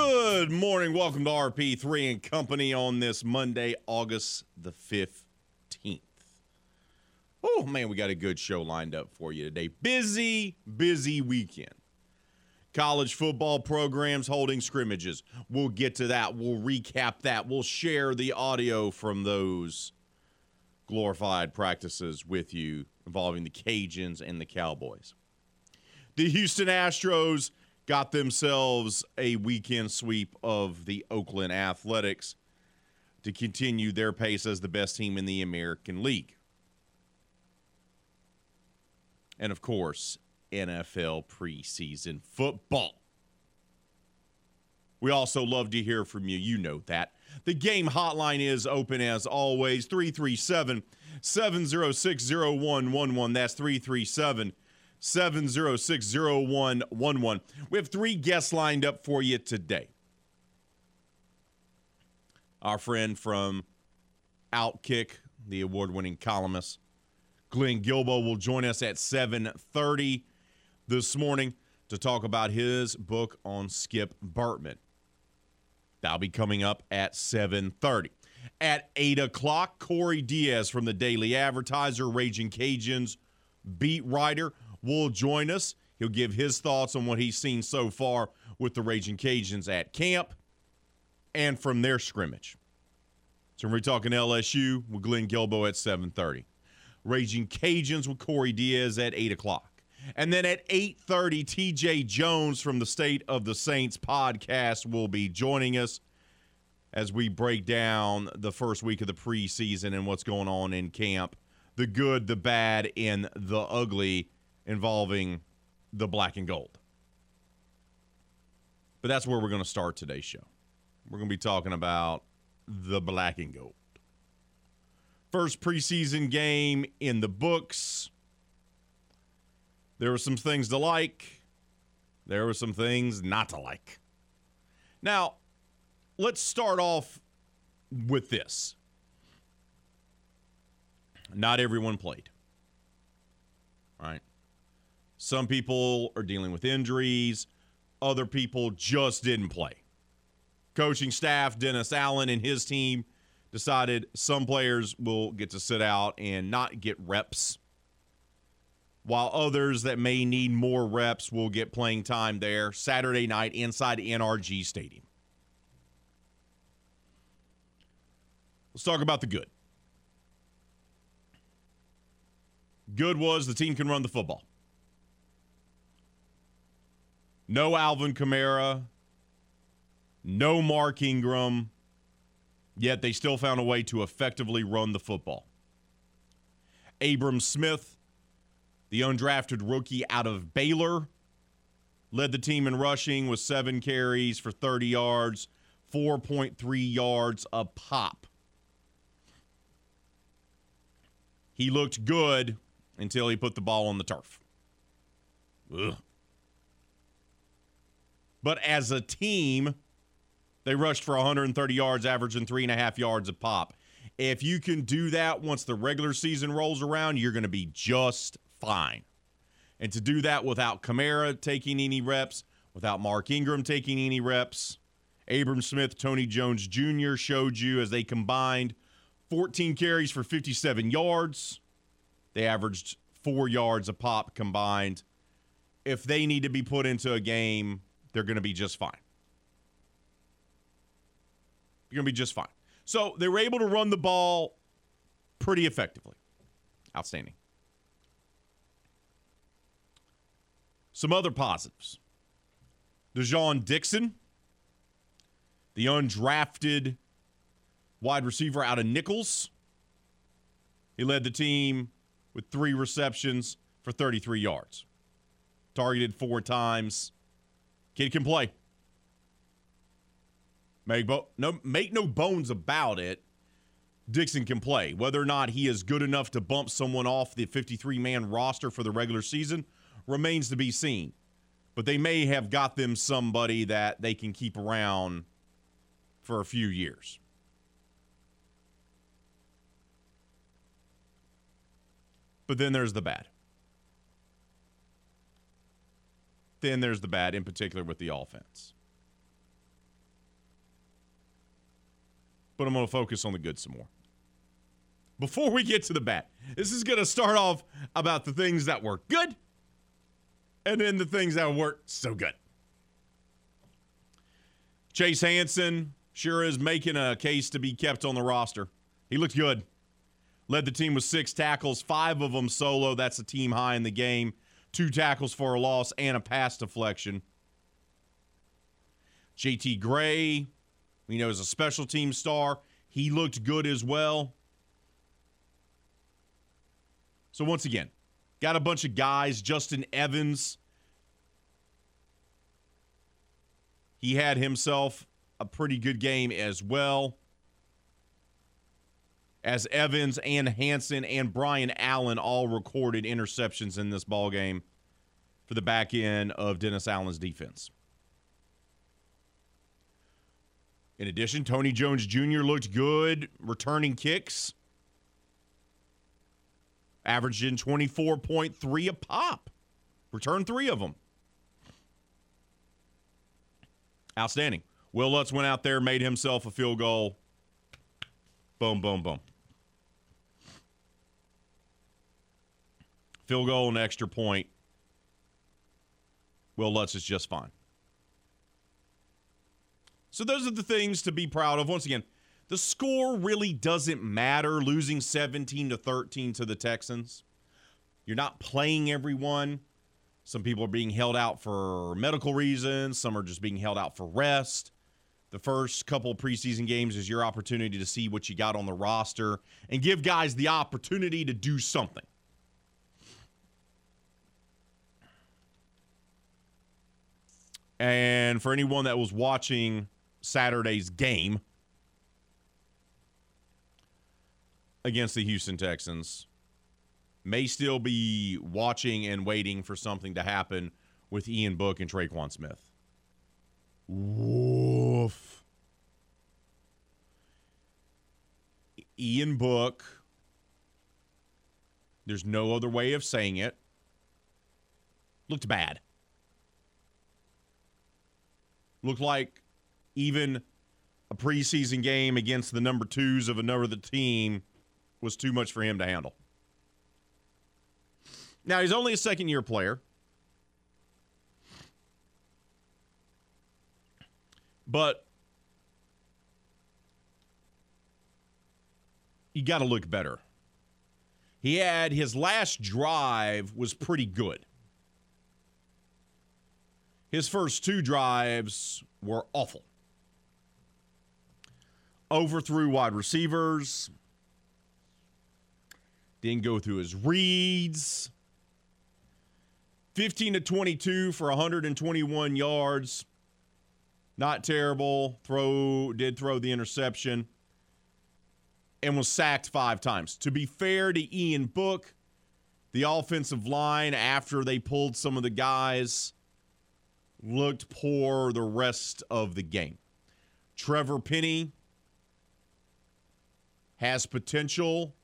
Good morning. Welcome to RP3 and Company on this Monday, August the 15th. Oh, man, we got a good show lined up for you today. Busy, busy weekend. College football programs holding scrimmages. We'll get to that. We'll recap that. We'll share the audio from those glorified practices with you involving the Cajuns and the Cowboys. The Houston Astros got themselves a weekend sweep of the Oakland Athletics to continue their pace as the best team in the American League. And of course, NFL preseason football. We also love to hear from you. You know that. The game hotline is open as always 337 706 0111. That's 337 706 0111. We have three guests lined up for you today. Our friend from Outkick, the award-winning columnist, Glenn Guilbeau will join us at 7:30 this morning to talk about his book on Skip Bertman. That'll be coming up at 7:30. At 8 o'clock, Corey Diaz from the Daily Advertiser, Raging Cajuns beat writer, will join us. He'll give his thoughts on what he's seen so far with the Raging Cajuns at camp and from their scrimmage. So we're talking LSU with Glenn Guilbeau at 7:30. Raging Cajuns with Corey Diaz at 8 o'clock. And then at 8:30, TJ Jones from the State of the Saints podcast will be joining us as we break down the first week of the preseason and what's going on in camp, the good, the bad, and the ugly involving the black and gold. But that's where we're going to start today's show. We're going to be talking about the black and gold. First preseason game in the books. There were some things to like, there were some things not to like. Now, let's start off with this. Not everyone played. Right? Some people are dealing with injuries, other people just didn't play. Coaching staff, Dennis Allen and his team decided some players will get to sit out and not get reps, while others that may need more reps will get playing time there Saturday night inside NRG Stadium. Let's talk about the good. Good was the team can run the football. No Alvin Kamara, no Mark Ingram, yet they still found a way to effectively run the football. Abram Smith, the undrafted rookie out of Baylor, led the team in rushing with seven carries for 30 yards, 4.3 yards a pop. He looked good until he put the ball on the turf. Ugh. But as a team, they rushed for 130 yards, averaging three and a half yards a pop. If you can do that once the regular season rolls around, you're going to be just fine. And to do that without Kamara taking any reps, without Mark Ingram taking any reps, Abram Smith, Tony Jones Jr. showed you as they combined 14 carries for 57 yards. They averaged four yards a pop combined. If they need to be put into a game, they're going to be just fine. You're going to be just fine. So they were able to run the ball pretty effectively. Outstanding. Some other positives. Dai'Jean Dixon, the undrafted wide receiver out of Nicholls. He led the team with three receptions, for 33 yards. Targeted four times. Kid can play. Make, bo- no, make no bones about it. Dixon can play. Whether or not he is good enough to bump someone off the 53 man roster for the regular season remains to be seen. But they may have got them somebody that they can keep around for a few years. But then there's the bad. Then there's the bad, in particular with the offense. But I'm going to focus on the good some more. Before we get to the bad, this is going to start off about the things that were good and then the things that weren't so good. Chase Hansen sure is making a case to be kept on the roster. He looked good. Led the team with six tackles, five of them solo. That's a team high in the game. Two tackles for a loss and a pass deflection. JT Gray, we know, is a special team star. He looked good as well. So, once again, got a bunch of guys. Justin Evans, he had himself a pretty good game as well. As Evans and Hansen and Brian Allen all recorded interceptions in this ball game for the back end of Dennis Allen's defense. In addition, Tony Jones Jr. looked good returning kicks, averaging 24.3 a pop. returned three of them. Outstanding. Will Lutz went out there, made himself a field goal. Boom, boom, boom. Field goal and extra point. Will Lutz is just fine. So those are the things to be proud of. Once again, the score really doesn't matter losing 17 to 13 to the Texans. You're not playing everyone. Some people are being held out for medical reasons, some are just being held out for rest. The first couple preseason games is your opportunity to see what you got on the roster and give guys the opportunity to do something. And for anyone that was watching Saturday's game against the Houston Texans, may still be watching and waiting for something to happen with Ian Book and Tre'Quan Smith. Woof. Ian Book, there's no other way of saying it, looked bad. Looked like even a preseason game against the number twos of another team was too much for him to handle. Now, he's only a second year player. But you got to look better. He had his last drive was pretty good. His first two drives were awful. Overthrew wide receivers. Didn't go through his reads. 15 to 22 for 121 yards. Not terrible. Throw did throw the interception and was sacked 5 times. To be fair to Ian Book, the offensive line after they pulled some of the guys looked poor the rest of the game. Trevor Penning has potential,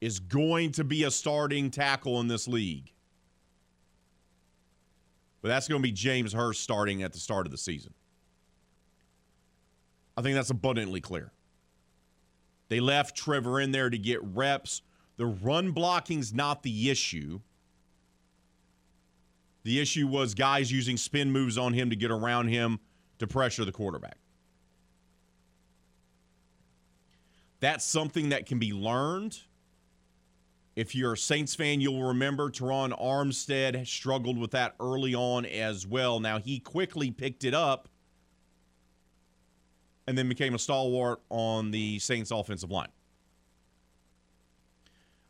is going to be a starting tackle in this league. But that's going to be James Hurst starting at the start of the season. I think that's abundantly clear. They left Trevor in there to get reps. The run blocking's not the issue. The issue was guys using spin moves on him to get around him to pressure the quarterback. That's something that can be learned. If you're a Saints fan, you'll remember Terron Armstead struggled with that early on as well. Now, he quickly picked it up and then became a stalwart on the Saints offensive line.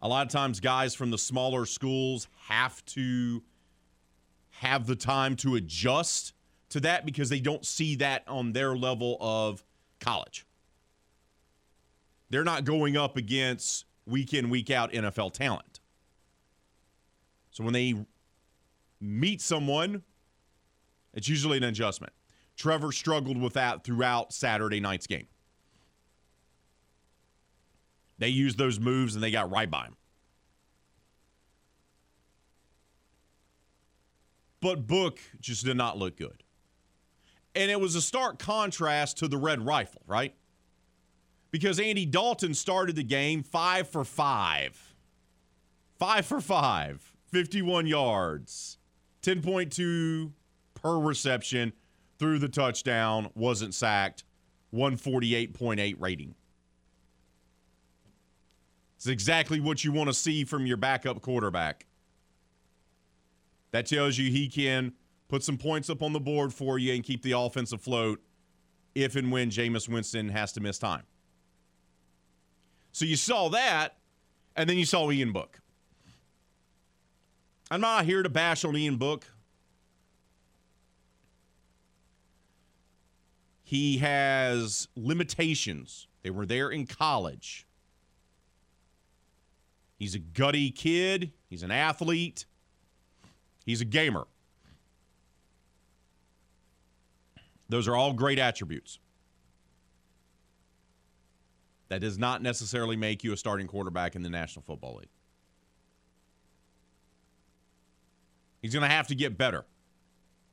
A lot of times, guys from the smaller schools have to have the time to adjust to that because they don't see that on their level of college. They're not going up against week in, week out NFL talent. So when they meet someone, it's usually an adjustment. Trevor struggled with that throughout Saturday night's game. They used those moves and they got right by him. But Book just did not look good. And it was a stark contrast to the Red Rifle, right? Because Andy Dalton started the game five for five. Five for five, 51 yards, 10.2 per reception, threw the touchdown, wasn't sacked, 148.8 rating. It's exactly what you want to see from your backup quarterback. That tells you he can put some points up on the board for you and keep the offense afloat if and when Jameis Winston has to miss time. So you saw that, and then you saw Ian Book. I'm not here to bash on Ian Book. He has limitations. They were there in college. He's a gutty kid. He's an athlete. He's a gamer. Those are all great attributes. That does not necessarily make you a starting quarterback in the National Football League. He's going to have to get better.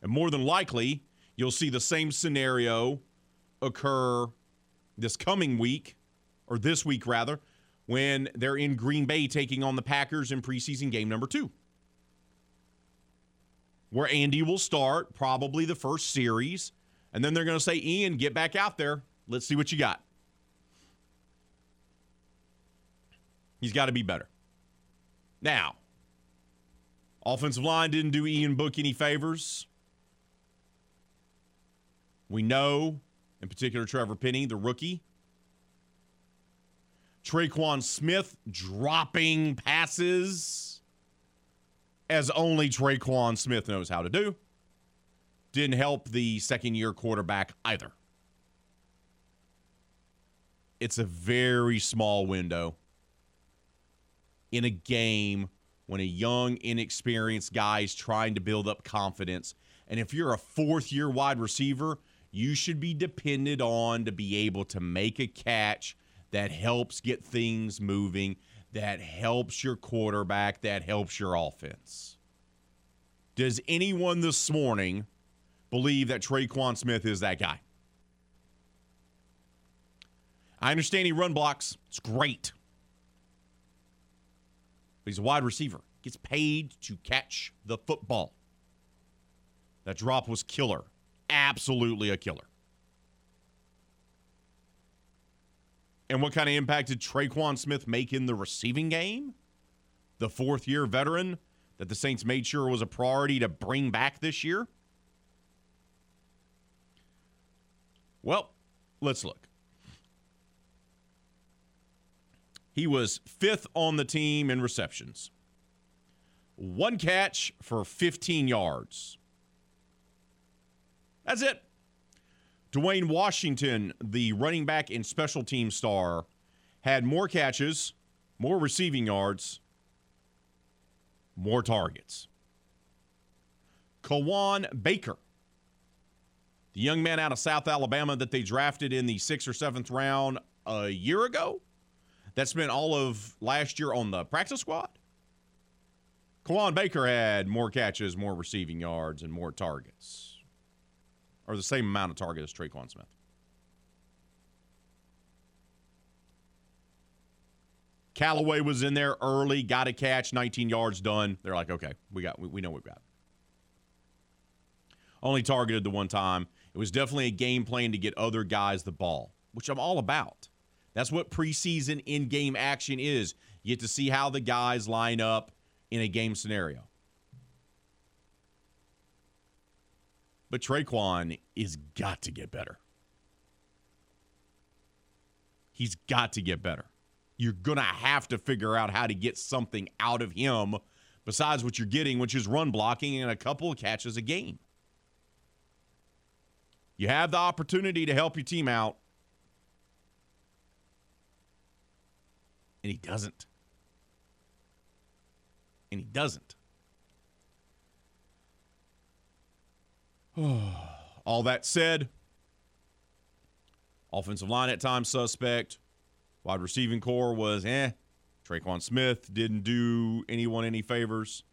And more than likely, you'll see the same scenario occur this coming week, or this week rather, when they're in Green Bay taking on the Packers in preseason game number two. Where Andy will start probably the first series, and then they're going to say, Ian, get back out there. Let's see what you got. He's got to be better. Now, offensive line didn't do Ian Book any favors. We know, in particular, Trevor Penning, the rookie. Tre'Quan Smith dropping passes as only Tre'Quan Smith knows how to do. Didn't help the second year quarterback either. It's a very small window in a game when a young, inexperienced guy is trying to build up confidence. And if you're a fourth year wide receiver, you should be depended on to be able to make a catch that helps get things moving, that helps your quarterback, that helps your offense. Does anyone this morning believe that Tre'Quan Smith is that guy? I understand he run blocks. It's great. But he's a wide receiver. Gets paid to catch the football. That drop was killer. Absolutely a killer. And what kind of impact did Tre'Quan Smith make in the receiving game? The fourth year veteran that the Saints made sure was a priority to bring back this year? Well, let's look. He was fifth on the team in receptions. One catch for 15 yards. That's it. Dwayne Washington, the running back and special team star, had more catches, more receiving yards, more targets. Kawaan Baker, the young man out of South Alabama that they drafted in the sixth or seventh round a year ago, that spent all of last year on the practice squad. Kawaan Baker had more catches, more receiving yards, and more targets or the same amount of target as Tre'Quan Smith. Callaway was in there early, got a catch, 19 yards done. They're like, okay, we got, we, we know we've got. Only targeted the one time. It was definitely a game plan to get other guys the ball, which I'm all about. That's what preseason in game action is. You get to see how the guys line up in a game scenario. But Tre'Quan is got to get better. He's got to get better. you're going to have to figure out how to get something out of him besides what you're getting, which is run blocking and a couple of catches a game. You have the opportunity to help your team out, and he doesn't. And he doesn't. All that said, offensive line at times suspect. Wide receiving corps was eh. Tre'Quan Smith didn't do anyone any favors.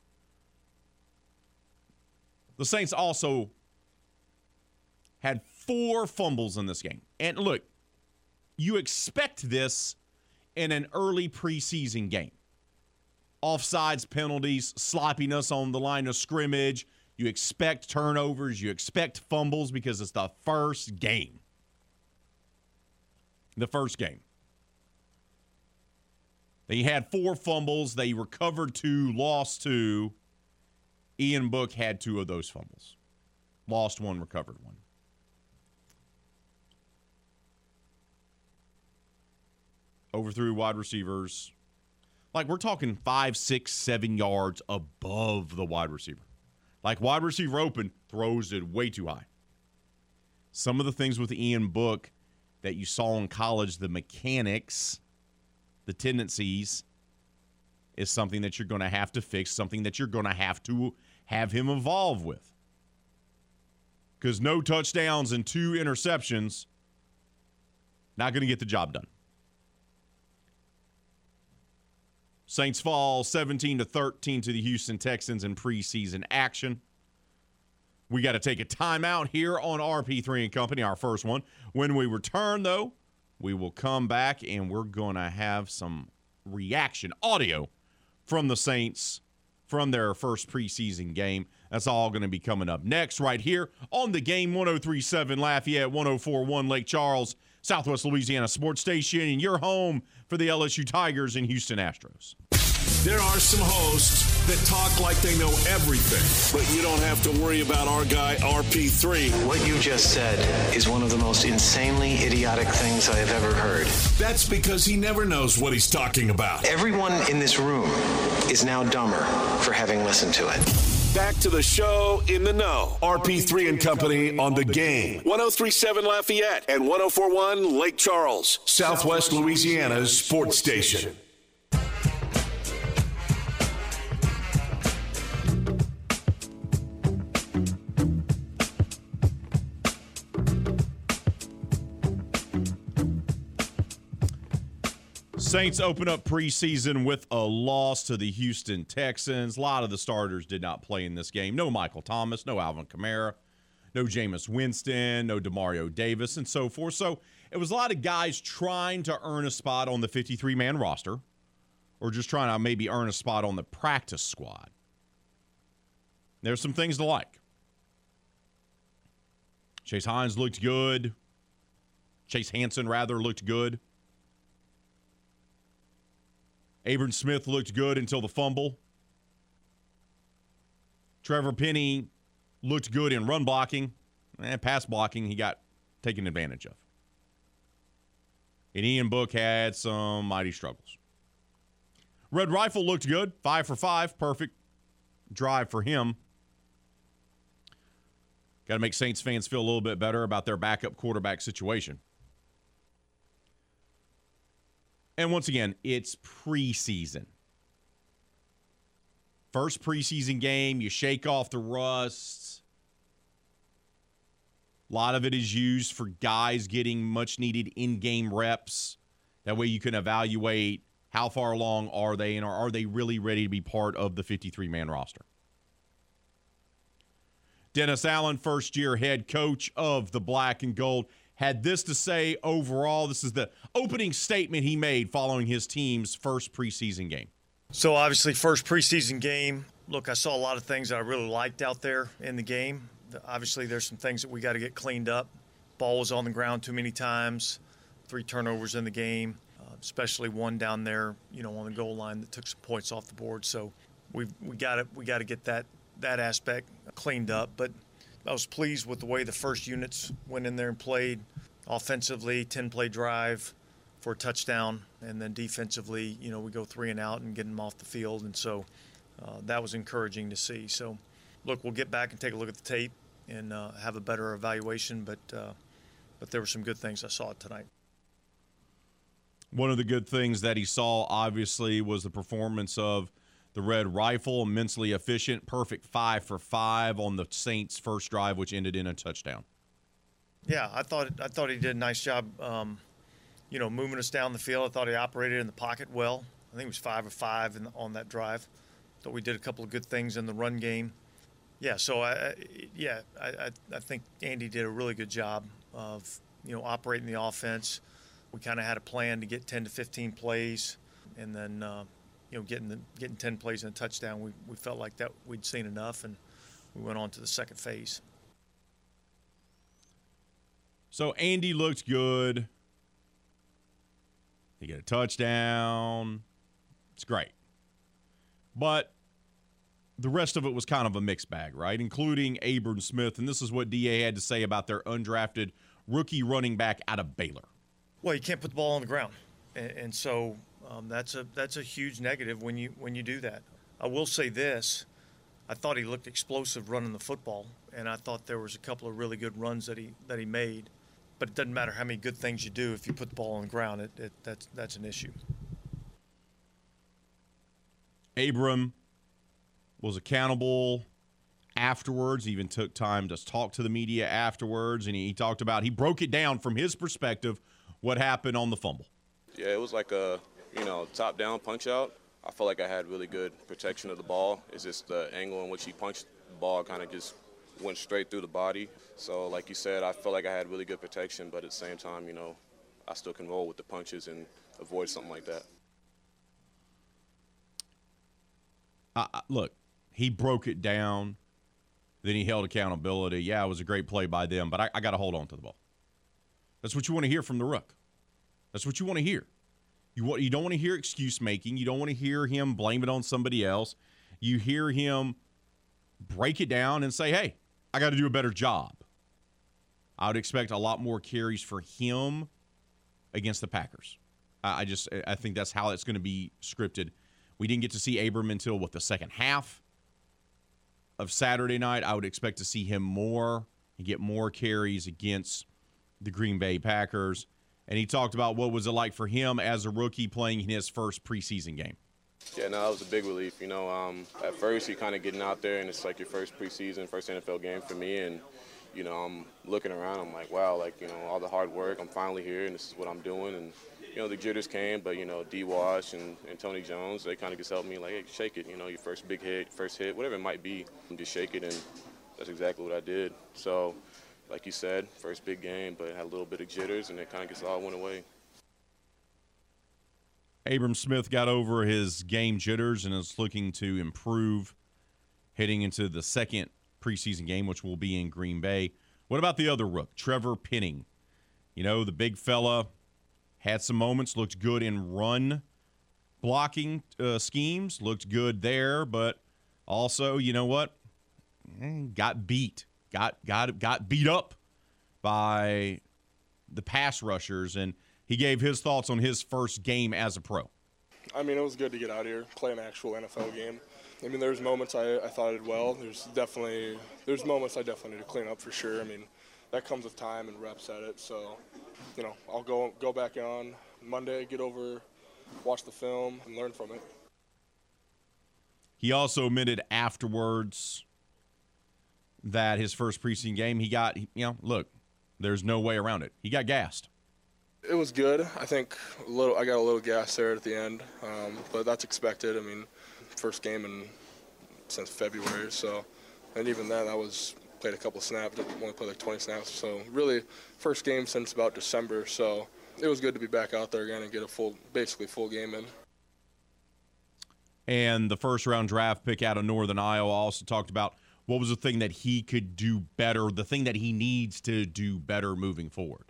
The Saints also had four fumbles in this game. And look, you expect this in an early preseason game. Offsides, penalties, sloppiness on the line of scrimmage. You expect turnovers. You expect fumbles because it's the first game. The first game. They had four fumbles. They recovered two, lost two. Ian Book had two of those fumbles. Lost one, recovered one. Overthrew wide receivers. Like we're talking five, six, seven yards above the wide receiver. Like wide receiver open, throws it way too high. Some of the things with Ian Book that you saw in college, the mechanics the tendencies is something that you're going to have to fix, something that you're going to have to have him evolve with. Because no touchdowns and two interceptions, not going to get the job done. Saints fall 17 to 13 to the Houston Texans in preseason action. We got to take a timeout here on RP3 and Company, our first one. When we return, though, we will come back and we're going to have some reaction audio from the Saints from their first preseason game. That's all going to be coming up next, right here on the game 1037 Lafayette, 1041 Lake Charles, Southwest Louisiana Sports Station, and your home for the LSU Tigers and Houston Astros. There are some hosts that talk like they know everything, but you don't have to worry about our guy RP3. What you just said is one of the most insanely idiotic things I have ever heard. That's because he never knows what he's talking about. Everyone in this room is now dumber for having listened to it. Back to the show in the know. RP3 and Company on the game. 1037 Lafayette and 1041 Lake Charles, Southwest Louisiana's sports station. Saints open up preseason with a loss to the Houston Texans. A lot of the starters did not play in this game. No Michael Thomas, no Alvin Kamara, no Jameis Winston, no Demario Davis, and so forth. So it was a lot of guys trying to earn a spot on the 53 man roster or just trying to maybe earn a spot on the practice squad. There's some things to like. Chase Hines looked good. Chase Hansen, rather, looked good. Abram Smith looked good until the fumble. Trevor Penning looked good in run blocking and pass blocking. He got taken advantage of. And Ian Book had some mighty struggles. Red Rifle looked good, five for five, perfect drive for him. Got to make Saints fans feel a little bit better about their backup quarterback situation. And once again, it's preseason. First preseason game, you shake off the rust. A lot of it is used for guys getting much needed in game reps. That way you can evaluate how far along are they and are they really ready to be part of the 53 man roster. Dennis Allen, first year head coach of the Black and Gold had this to say overall. This is the opening statement he made following his team's first preseason game. So, obviously, first preseason game. Look, I saw a lot of things that I really liked out there in the game. Obviously, there's some things that we got to get cleaned up. Ball was on the ground too many times, three turnovers in the game, uh, especially one down there, you know, on the goal line that took some points off the board. So, we we got to we got to get that that aspect cleaned up. But I was pleased with the way the first units went in there and played offensively, 10 play drive for a touchdown and then defensively, you know, we go three and out and get them off the field, and so uh, that was encouraging to see. So, look, we'll get back and take a look at the tape and uh, have a better evaluation, but uh, but there were some good things I saw tonight. One of the good things that he saw, obviously, was the performance of the Red Rifle, immensely efficient, perfect five for five on the Saints' first drive, which ended in a touchdown. Yeah, I thought I thought he did a nice job. Um, you know, moving us down the field. I thought he operated in the pocket well. I think it was five of five in, on that drive. Thought we did a couple of good things in the run game. Yeah, so I, yeah, I, I think Andy did a really good job of you know operating the offense. We kind of had a plan to get 10 to 15 plays, and then uh, you know getting the, getting 10 plays and a touchdown. We we felt like that we'd seen enough, and we went on to the second phase. So Andy looked good. He got a touchdown. It's great. But the rest of it was kind of a mixed bag, right? Including Abram Smith. And this is what DA had to say about their undrafted rookie running back out of Baylor. Well, you can't put the ball on the ground. And, and so um, that's a that's a huge negative when you when you do that. I will say this: I thought he looked explosive running the football, and I thought there was a couple of really good runs that he that he made but it doesn't matter how many good things you do if you put the ball on the ground. It, it that's that's an issue. Abram was accountable afterwards. He even took time to talk to the media afterwards, and he, he talked about he broke it down from his perspective what happened on the fumble. Yeah, it was like a you know top down punch out. I felt like I had really good protection of the ball. It's just the angle in which he punched the ball kind of just went straight through the body. So, like you said, I felt like I had really good protection, but at the same time, you know, I still can roll with the punches and avoid something like that. Uh, look, he broke it down. Then he held accountability. Yeah, it was a great play by them, but I, I got to hold on to the ball. That's what you want to hear from the rook. That's what you want to hear. You want you don't want to hear excuse making. You don't want to hear him blame it on somebody else. You hear him break it down and say, "Hey, I got to do a better job. I would expect a lot more carries for him against the Packers. I just I think that's how it's going to be scripted. We didn't get to see Abram until what the second half of Saturday night. I would expect to see him more and get more carries against the Green Bay Packers. And he talked about what was it like for him as a rookie playing in his first preseason game. Yeah, no, that was a big relief. You know, um, at first you're kind of getting out there, and it's like your first preseason, first NFL game for me, and you know, I'm looking around. I'm like, wow, like you know, all the hard work. I'm finally here, and this is what I'm doing. And you know, the jitters came, but you know, D. Wash and, and Tony Jones, they kind of just helped me, like, hey, shake it. You know, your first big hit, first hit, whatever it might be, just shake it, and that's exactly what I did. So, like you said, first big game, but had a little bit of jitters, and it kind of just all went away. Abram Smith got over his game jitters and is looking to improve heading into the second preseason game, which will be in Green Bay. What about the other rook, Trevor Penning? You know, the big fella had some moments, looked good in run blocking uh, schemes, looked good there, but also, you know what? Eh, got beat, got got got beat up by the pass rushers and – he gave his thoughts on his first game as a pro. I mean, it was good to get out here, play an actual NFL game. I mean, there's moments I, I thought I did well. There's definitely there's moments I definitely need to clean up for sure. I mean, that comes with time and reps at it. So, you know, I'll go go back on Monday, get over, watch the film, and learn from it. He also admitted afterwards that his first preseason game, he got, you know, look, there's no way around it. He got gassed. It was good. I think a little. I got a little gas there at the end, um, but that's expected. I mean, first game in since February, so and even then I was played a couple snaps. Only played like 20 snaps, so really first game since about December. So it was good to be back out there again and get a full, basically full game in. And the first round draft pick out of Northern Iowa also talked about what was the thing that he could do better, the thing that he needs to do better moving forward.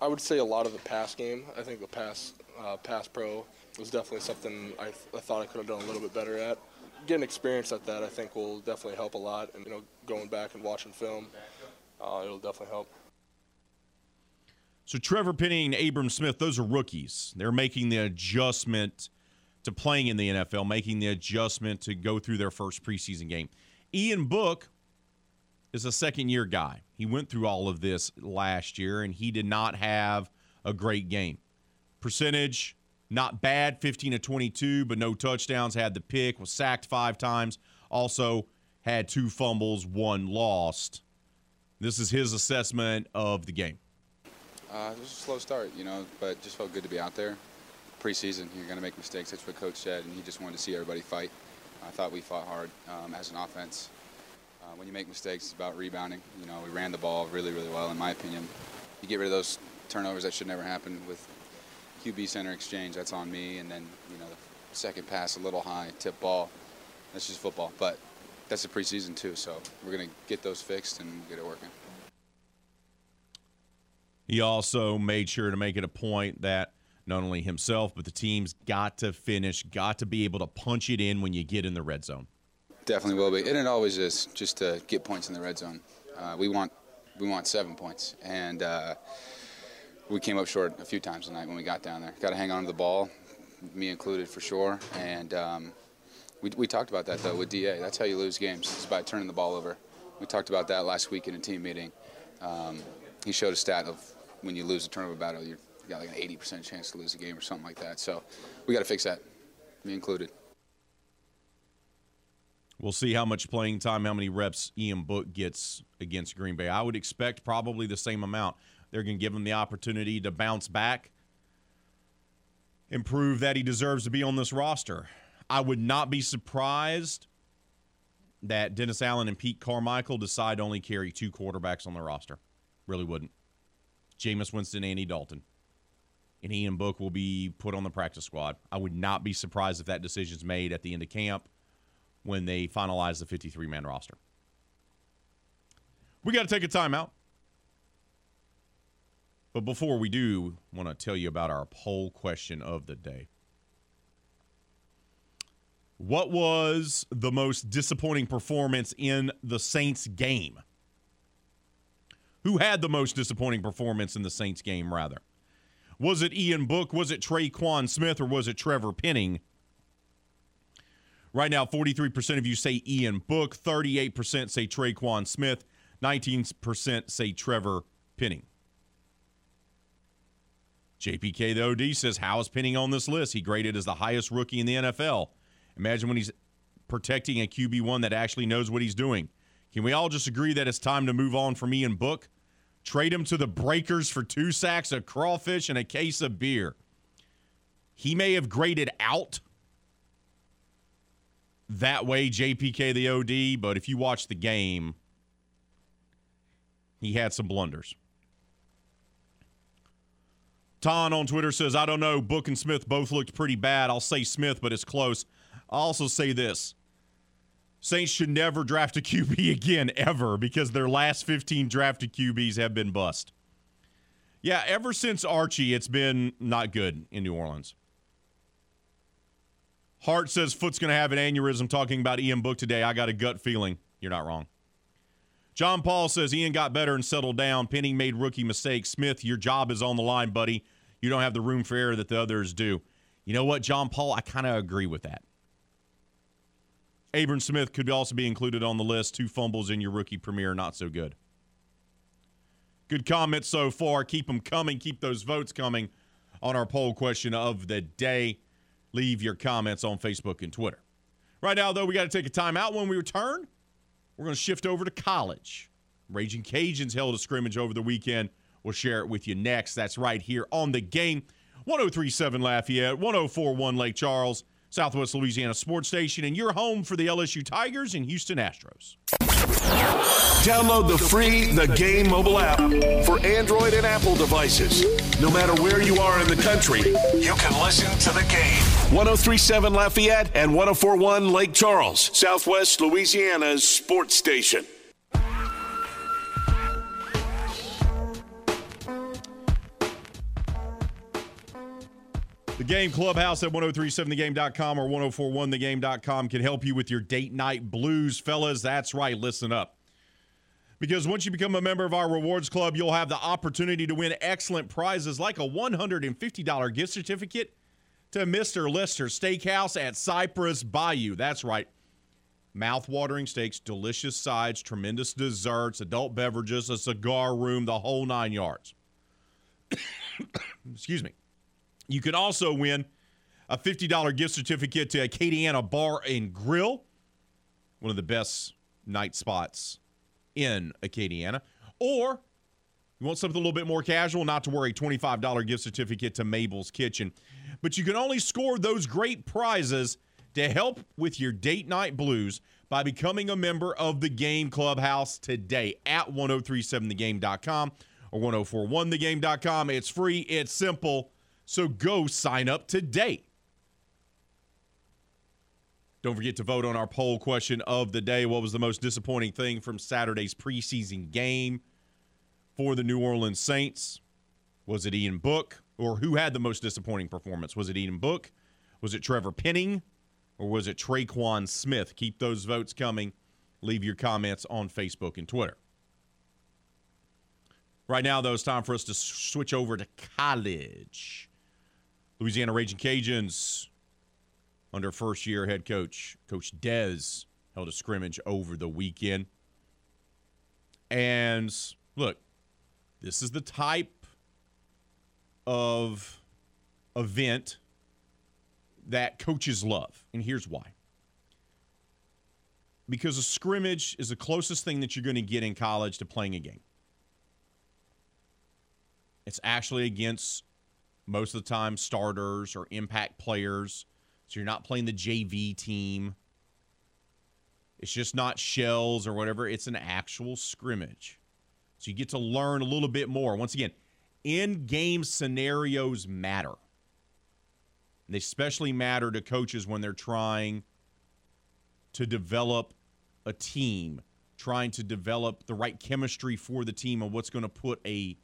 I would say a lot of the pass game. I think the pass uh, pass pro was definitely something I, th- I thought I could have done a little bit better at. Getting experience at that, I think, will definitely help a lot. And you know, going back and watching film, uh, it'll definitely help. So Trevor Penning and Abram Smith, those are rookies. They're making the adjustment to playing in the NFL, making the adjustment to go through their first preseason game. Ian Book is a second year guy. He went through all of this last year and he did not have a great game. Percentage, not bad, 15 to 22, but no touchdowns, had the pick, was sacked five times, also had two fumbles, one lost. This is his assessment of the game. Uh, it was a slow start, you know, but just felt good to be out there. Preseason, you're going to make mistakes. That's what Coach said, and he just wanted to see everybody fight. I thought we fought hard um, as an offense. Uh, when you make mistakes, it's about rebounding. You know, we ran the ball really, really well, in my opinion. You get rid of those turnovers that should never happen with QB center exchange. That's on me, and then you know the second pass a little high, tip ball. That's just football, but that's the preseason too. So we're going to get those fixed and get it working. He also made sure to make it a point that not only himself, but the team's got to finish, got to be able to punch it in when you get in the red zone. Definitely will be, and it always is, just to get points in the red zone. Uh, we want we want seven points, and uh, we came up short a few times tonight when we got down there. Got to hang on to the ball, me included for sure. And um, we, we talked about that though with Da. That's how you lose games. It's by turning the ball over. We talked about that last week in a team meeting. Um, he showed a stat of when you lose a turnover battle, you got like an 80% chance to lose a game or something like that. So we got to fix that, me included. We'll see how much playing time, how many reps Ian Book gets against Green Bay. I would expect probably the same amount. They're going to give him the opportunity to bounce back and prove that he deserves to be on this roster. I would not be surprised that Dennis Allen and Pete Carmichael decide to only carry two quarterbacks on the roster. Really wouldn't. Jameis Winston, Andy Dalton. And he and Book will be put on the practice squad. I would not be surprised if that decision is made at the end of camp when they finalize the 53 man roster. We got to take a timeout. But before we do, I want to tell you about our poll question of the day. What was the most disappointing performance in the Saints game? Who had the most disappointing performance in the Saints game, rather? Was it Ian Book? Was it Tre'Quan Smith? Or was it Trevor Penning? Right now, 43% of you say Ian Book, 38% say Tre'Quan Smith, 19% say Trevor Penning. JPK the OD says, How is Penning on this list? He graded as the highest rookie in the NFL. Imagine when he's protecting a QB1 that actually knows what he's doing. Can we all just agree that it's time to move on from Ian Book? Trade him to the Breakers for two sacks, a crawfish, and a case of beer. He may have graded out that way, JPK the OD, but if you watch the game, he had some blunders. Ton on Twitter says, I don't know. Book and Smith both looked pretty bad. I'll say Smith, but it's close. I'll also say this Saints should never draft a QB again, ever, because their last 15 drafted QBs have been bust. Yeah, ever since Archie, it's been not good in New Orleans. Hart says Foot's going to have an aneurysm talking about Ian Book today. I got a gut feeling. You're not wrong. John Paul says Ian got better and settled down. Penning made rookie mistakes. Smith, your job is on the line, buddy. You don't have the room for error that the others do. You know what, John Paul? I kind of agree with that. Abram Smith could also be included on the list. Two fumbles in your rookie premiere, not so good. Good comments so far. Keep them coming. Keep those votes coming on our poll question of the day. Leave your comments on Facebook and Twitter. Right now, though, we got to take a timeout. When we return, we're going to shift over to college. Raging Cajuns held a scrimmage over the weekend. We'll share it with you next. That's right here on the game. 1037 Lafayette, 1041 Lake Charles, Southwest Louisiana Sports Station, and your home for the LSU Tigers and Houston Astros. Download the free The Game mobile app for Android and Apple devices. No matter where you are in the country, you can listen to the game. 1037 Lafayette and 1041 Lake Charles, Southwest Louisiana's sports station. The Game Clubhouse at 1037thegame.com or 1041thegame.com can help you with your date night blues, fellas. That's right, listen up. Because once you become a member of our rewards club, you'll have the opportunity to win excellent prizes like a $150 gift certificate to Mr. Lester Steakhouse at Cypress Bayou. That's right. Mouth-watering steaks, delicious sides, tremendous desserts, adult beverages, a cigar room, the whole nine yards. Excuse me. You can also win a $50 gift certificate to Acadiana Bar and Grill, one of the best night spots in Acadiana. Or you want something a little bit more casual, not to worry, $25 gift certificate to Mabel's Kitchen. But you can only score those great prizes to help with your date night blues by becoming a member of the Game Clubhouse today at 1037thegame.com or 1041thegame.com. It's free, it's simple. So go sign up today. Don't forget to vote on our poll question of the day. What was the most disappointing thing from Saturday's preseason game for the New Orleans Saints? Was it Ian Book? Or who had the most disappointing performance? Was it Ian Book? Was it Trevor Penning? Or was it Tre'Quan Smith? Keep those votes coming. Leave your comments on Facebook and Twitter. Right now, though, it's time for us to switch over to college. Louisiana Raging Cajuns under first year head coach, Coach Dez, held a scrimmage over the weekend. And look, this is the type of event that coaches love. And here's why. Because a scrimmage is the closest thing that you're going to get in college to playing a game. It's actually against most of the time starters or impact players so you're not playing the JV team. It's just not shells or whatever. It's an actual scrimmage. So you get to learn a little bit more. Once again, in game scenarios matter. They especially matter to coaches when they're trying to develop a team, trying to develop the right chemistry for the team and what's going to put a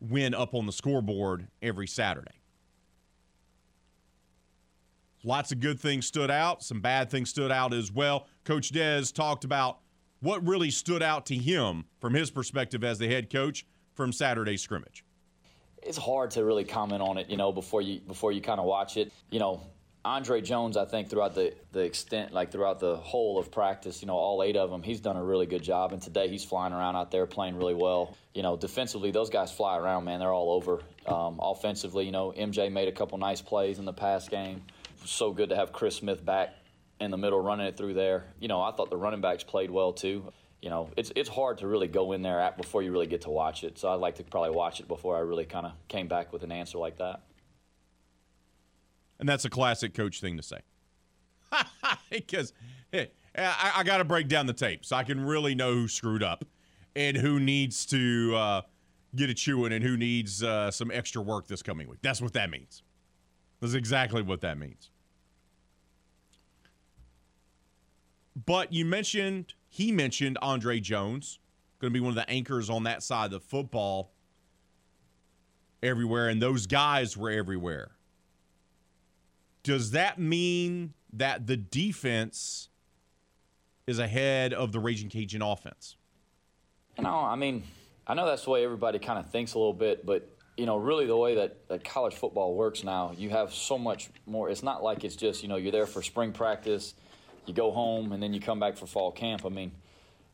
win up on the scoreboard every Saturday. Lots of good things stood out, some bad things stood out as well. Coach Dez talked about what really stood out to him from his perspective as the head coach from Saturday's scrimmage. It's hard to really comment on it, you know, before you before you kind of watch it. You know, Andre Jones, I think throughout the the extent, like throughout the whole of practice, you know, all eight of them, he's done a really good job. And today, he's flying around out there playing really well. You know, defensively, those guys fly around, man. They're all over. Um, offensively, you know, MJ made a couple nice plays in the past game so good to have Chris Smith back in the middle running it through there. You know, I thought the running backs played well too. You know, it's it's hard to really go in there at before you really get to watch it. So I'd like to probably watch it before I really kind of came back with an answer like that. And that's a classic coach thing to say. because hey, I, I got to break down the tape so I can really know who screwed up and who needs to uh, get a chewing and who needs uh, some extra work this coming week. That's what that means. That's exactly what that means. But you mentioned, he mentioned Andre Jones, going to be one of the anchors on that side of the football everywhere, and those guys were everywhere. Does that mean that the defense is ahead of the Raging Cajun offense? Know, I mean, I know that's the way everybody kind of thinks a little bit, but you know, really the way that, that college football works now, you have so much more. It's not like it's just, you know, you're there for spring practice, you go home, and then you come back for fall camp. I mean,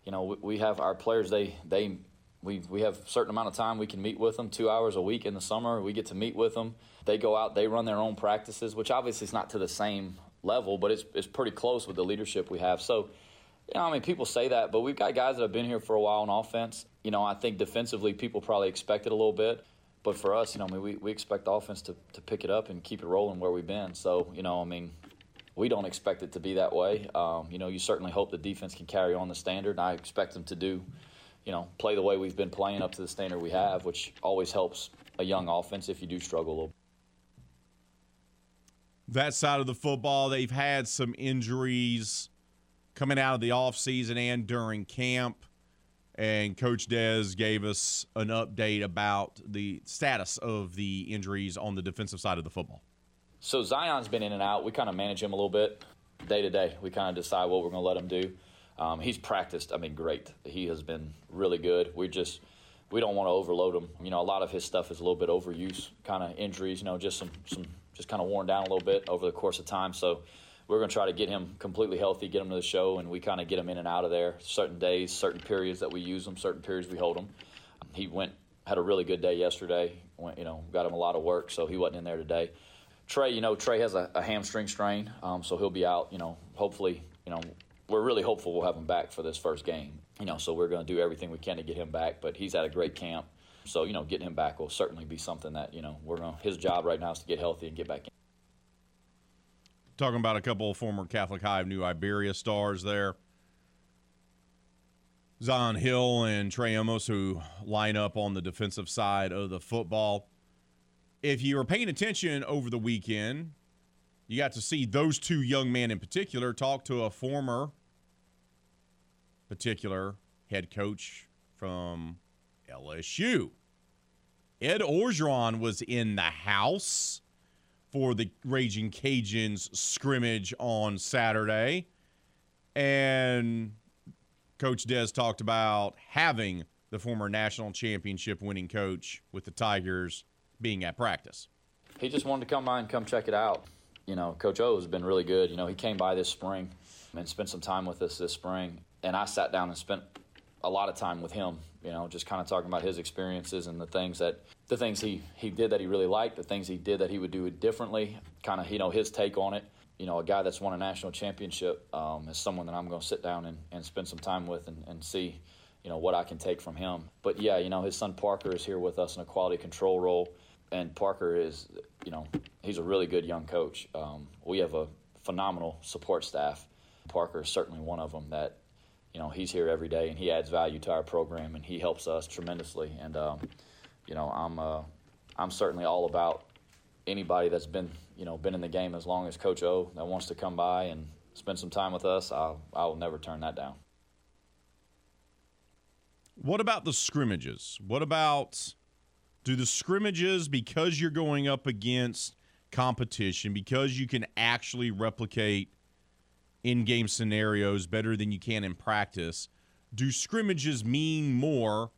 you know, we, we have our players, they, they, we, we have a certain amount of time we can meet with them, two hours a week in the summer. We get to meet with them. They go out, they run their own practices, which obviously is not to the same level, but it's, it's pretty close with the leadership we have. So, you know, I mean, people say that, but we've got guys that have been here for a while on offense. You know, I think defensively, people probably expect it a little bit. But for us, you know, I mean, we, we expect the offense to, to pick it up and keep it rolling where we've been. So, you know, I mean, we don't expect it to be that way. Um, you know, you certainly hope the defense can carry on the standard. I expect them to do, you know, play the way we've been playing up to the standard we have, which always helps a young offense if you do struggle a little. That side of the football, they've had some injuries coming out of the offseason and during camp and Coach Dez gave us an update about the status of the injuries on the defensive side of the football. So Zi'Yon's been in and out. We kind of manage him a little bit day to day. We kind of decide what we're going to let him do. Um, he's practiced, I mean, great. He has been really good. We just we don't want to overload him. You know, a lot of his stuff is a little bit overuse, kind of injuries. You know, just some some just kind of worn down a little bit over the course of time. So we're going to try to get him completely healthy, get him to the show, and we kind of get him in and out of there. Certain days, certain periods that we use him, certain periods we hold him. He went had a really good day yesterday. Went, you know, got him a lot of work, so he wasn't in there today. Trey, you know, Trey has a, a hamstring strain, um, so he'll be out. You know, hopefully, you know, we're really hopeful we'll have him back for this first game. You know, so we're going to do everything we can to get him back. But he's at a great camp, so you know, getting him back will certainly be something that you know we're going. His job right now is to get healthy and get back in. Talking about a couple of former Catholic of New Iberia stars there. Zi'Yon Hill and Trey Amos, who line up on the defensive side of the football. If you were paying attention over the weekend, you got to see those two young men in particular talk to a former particular head coach from LSU. Ed Orgeron was in the house for the Raging Cajuns scrimmage on Saturday. And Coach Dez talked about having the former national championship winning coach with the Tigers being at practice. He just wanted to come by and come check it out. You know, Coach O has been really good. You know, he came by this spring and spent some time with us this spring. And I sat down and spent a lot of time with him, you know, just kind of talking about his experiences and the things that the things he, he did that he really liked, the things he did that he would do differently, kind of, you know, his take on it. You know, a guy that's won a national championship um, is someone that I'm going to sit down and, and spend some time with and, and see, you know, what I can take from him. But yeah, you know, his son Parker is here with us in a quality control role. And Parker is, you know, he's a really good young coach. Um, we have a phenomenal support staff. Parker is certainly one of them that you know he's here every day and he adds value to our program and he helps us tremendously and um, you know I'm uh, I'm certainly all about anybody that's been you know been in the game as long as Coach O that wants to come by and spend some time with us. I'll I will never turn that down. What about the scrimmages? What about do the scrimmages because you're going up against competition because you can actually replicate in-game scenarios better than you can in practice do scrimmages mean more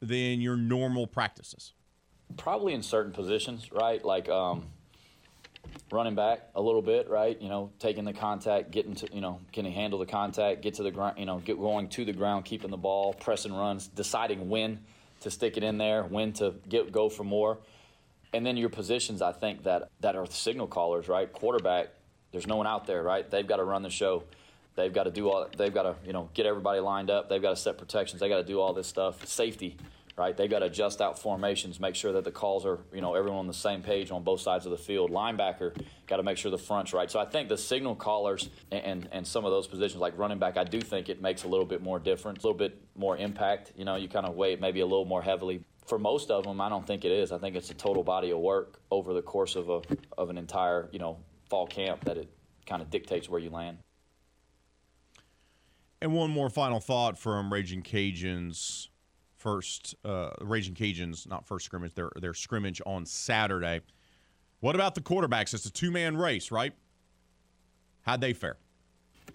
than your normal practices? Probably in certain positions right? Like um, running back a little bit right? You know taking the contact getting to you know can he handle the contact get to the ground you know get going to the ground keeping the ball pressing runs deciding when to stick it in there when to get go for more and then your positions i think that that are signal callers right quarterback there's no one out there, right? They've got to run the show. They've got to do all. They've got to you know get everybody lined up. They've got to set protections. They got to do all this stuff. Safety, right? They've got to adjust out formations, make sure that the calls are you know everyone on the same page on both sides of the field. Linebacker got to make sure the front's right. So I think the signal callers and, and and some of those positions like running back, I do think it makes a little bit more difference, a little bit more impact. You know, you kind of weigh it maybe a little more heavily for most of them, I don't think it is. I think it's a total body of work over the course of a of an entire you know fall camp that it kind of dictates where you land. And one more final thought from Raging Cajuns first uh, Raging Cajuns, not first scrimmage, their their scrimmage on Saturday. What about the quarterbacks? It's a two man race, right? How'd they fare?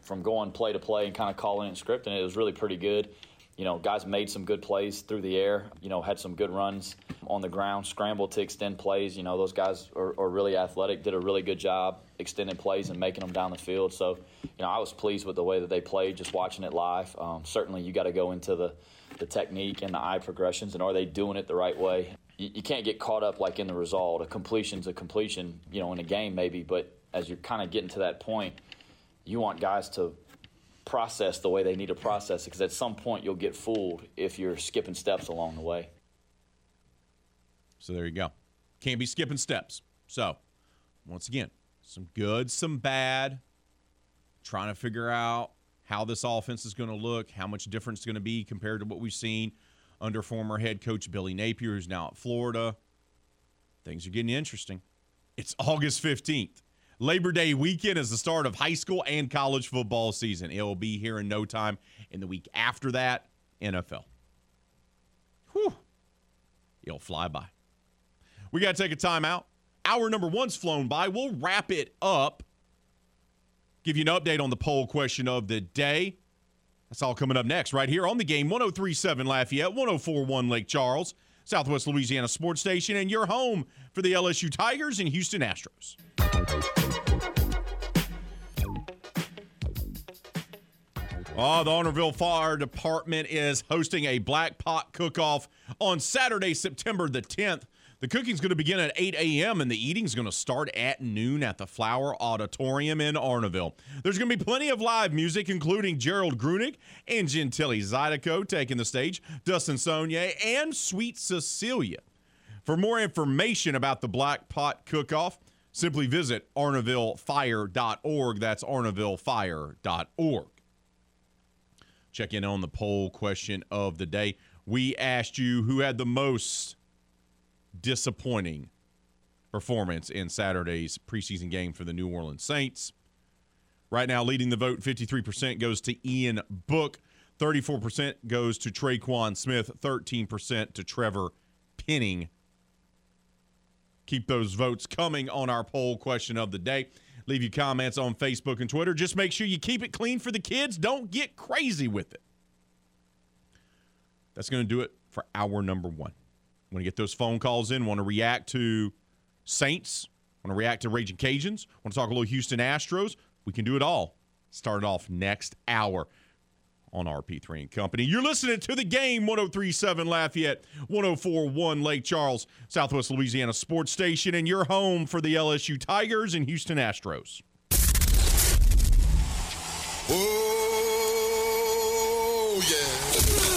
From going play to play and kind of calling and scripting, it was really pretty good. You know, guys made some good plays through the air. You know, had some good runs on the ground, scrambled to extend plays. You know, those guys are, are really athletic. Did a really good job extending plays and making them down the field. So, you know, I was pleased with the way that they played. Just watching it live. Um, certainly, you got to go into the the technique and the eye progressions, and are they doing it the right way? You, you can't get caught up like in the result. A completion's a completion. You know, in a game maybe, but as you're kind of getting to that point, you want guys to process the way they need to process it because at some point you'll get fooled if you're skipping steps along the way. So there you go. Can't be skipping steps. So, once again, some good, some bad. Trying to figure out how this offense is going to look, how much difference it's going to be compared to what we've seen under former head coach Billy Napier, who's now at Florida. Things are getting interesting. It's August 15th. Labor Day weekend is the start of high school and college football season. It will be here in no time. In the week after that, NFL. Whew. It'll fly by. We got to take a timeout. Hour number one's flown by. We'll wrap it up. Give you an update on the poll question of the day. That's all coming up next, right here on the game 1037 Lafayette, 1041 Lake Charles, Southwest Louisiana Sports Station, and your home for the LSU Tigers and Houston Astros. Oh, the Arnaudville Fire Department is hosting a Black Pot Cook-Off on Saturday, September the 10th. The cooking's going to begin at 8 a.m. and the eating's going to start at noon at the Flower Auditorium in Arnaudville. There's going to be plenty of live music, including Gerald Grunig and Gentili Zydeco taking the stage, Dustin Sonye, and Sweet Cecilia. For more information about the Black Pot Cook-Off, simply visit arnavillefire.org. That's arnavillefire.org. Check in on the poll question of the day. We asked you who had the most disappointing performance in Saturday's preseason game for the New Orleans Saints. Right now, leading the vote, 53% goes to Ian Book, 34% goes to Tre'Quan Smith, 13% to Trevor Penning. Keep those votes coming on our poll question of the day. Leave your comments on Facebook and Twitter. Just make sure you keep it clean for the kids. Don't get crazy with it. That's going to do it for hour number one. Want to get those phone calls in? Want to react to Saints? Want to react to Raging Cajuns? Want to talk a little Houston Astros? We can do it all. Start off next hour on RP3 and Company. You're listening to the game 1037 Lafayette, 1041 Lake Charles, Southwest Louisiana Sports Station, and your home for the LSU Tigers and Houston Astros. Oh, yeah.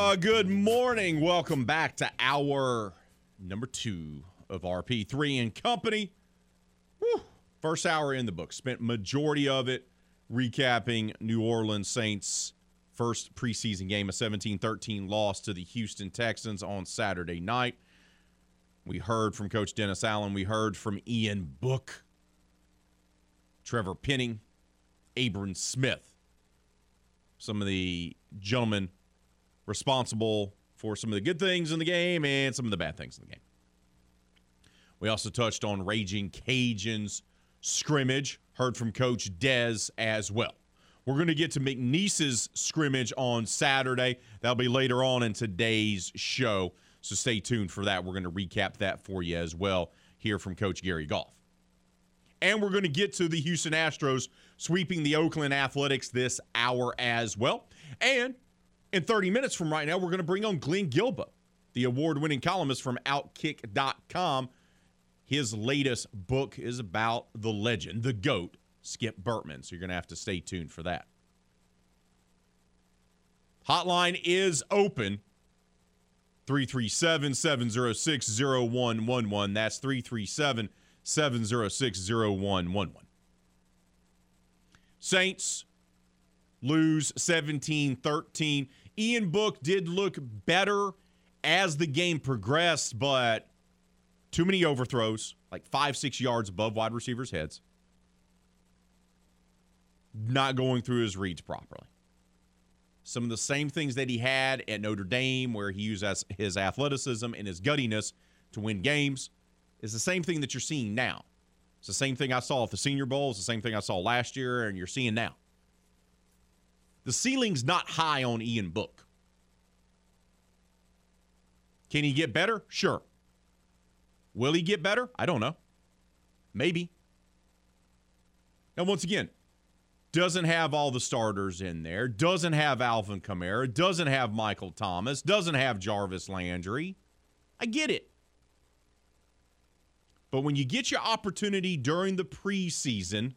Uh, good morning. Welcome back to our number two of RP3 and Company. First hour in the book. Spent majority of it recapping New Orleans Saints' first preseason game, a 17-13 loss to the Houston Texans on Saturday night. We heard from Coach Dennis Allen. We heard from Ian Book, Trevor Penning, Abram Smith. Some of the gentlemen responsible for some of the good things in the game and some of the bad things in the game. We also touched on Raging Cajuns scrimmage, heard from Coach Dez as well. We're going to get to McNeese's scrimmage on Saturday. That'll be later on in today's show. So stay tuned for that. We're going to recap that for you as well. Hear from Coach Gary Goff. And we're going to get to the Houston Astros sweeping the Oakland Athletics this hour as well. And in 30 minutes from right now, we're going to bring on Glenn Guilbeau, the award winning columnist from Outkick.com. His latest book is about the legend, the GOAT, Skip Bertman. So you're going to have to stay tuned for that. Hotline is open 337 706 0111. That's 337 706 0111. Saints lose 17 13. Ian Book did look better as the game progressed, but too many overthrows, like five, six yards above wide receivers' heads. Not going through his reads properly. Some of the same things that he had at Notre Dame, where he used his athleticism and his guttiness to win games, is the same thing that you're seeing now. It's the same thing I saw at the Senior Bowl. It's the same thing I saw last year, and you're seeing now. The ceiling's not high on Ian Book. Can he get better? Sure. Will he get better? I don't know. Maybe. Now, once again, doesn't have all the starters in there, doesn't have Alvin Kamara, doesn't have Michael Thomas, doesn't have Jarvis Landry. I get it. But when you get your opportunity during the preseason,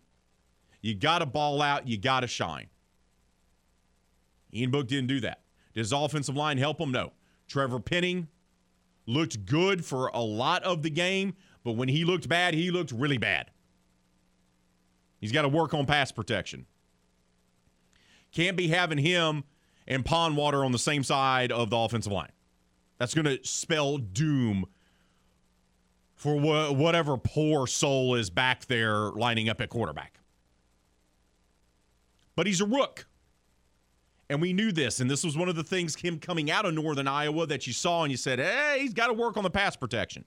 you got to ball out, you got to shine. Ian Book didn't do that. Does his offensive line help him? No. Trevor Penning looked good for a lot of the game, but when he looked bad, he looked really bad. He's got to work on pass protection. Can't be having him and Pondwater on the same side of the offensive line. That's going to spell doom for wh- whatever poor soul is back there lining up at quarterback. But he's a rook. And we knew this. And this was one of the things him coming out of Northern Iowa that you saw and you said, hey, he's got to work on the pass protection.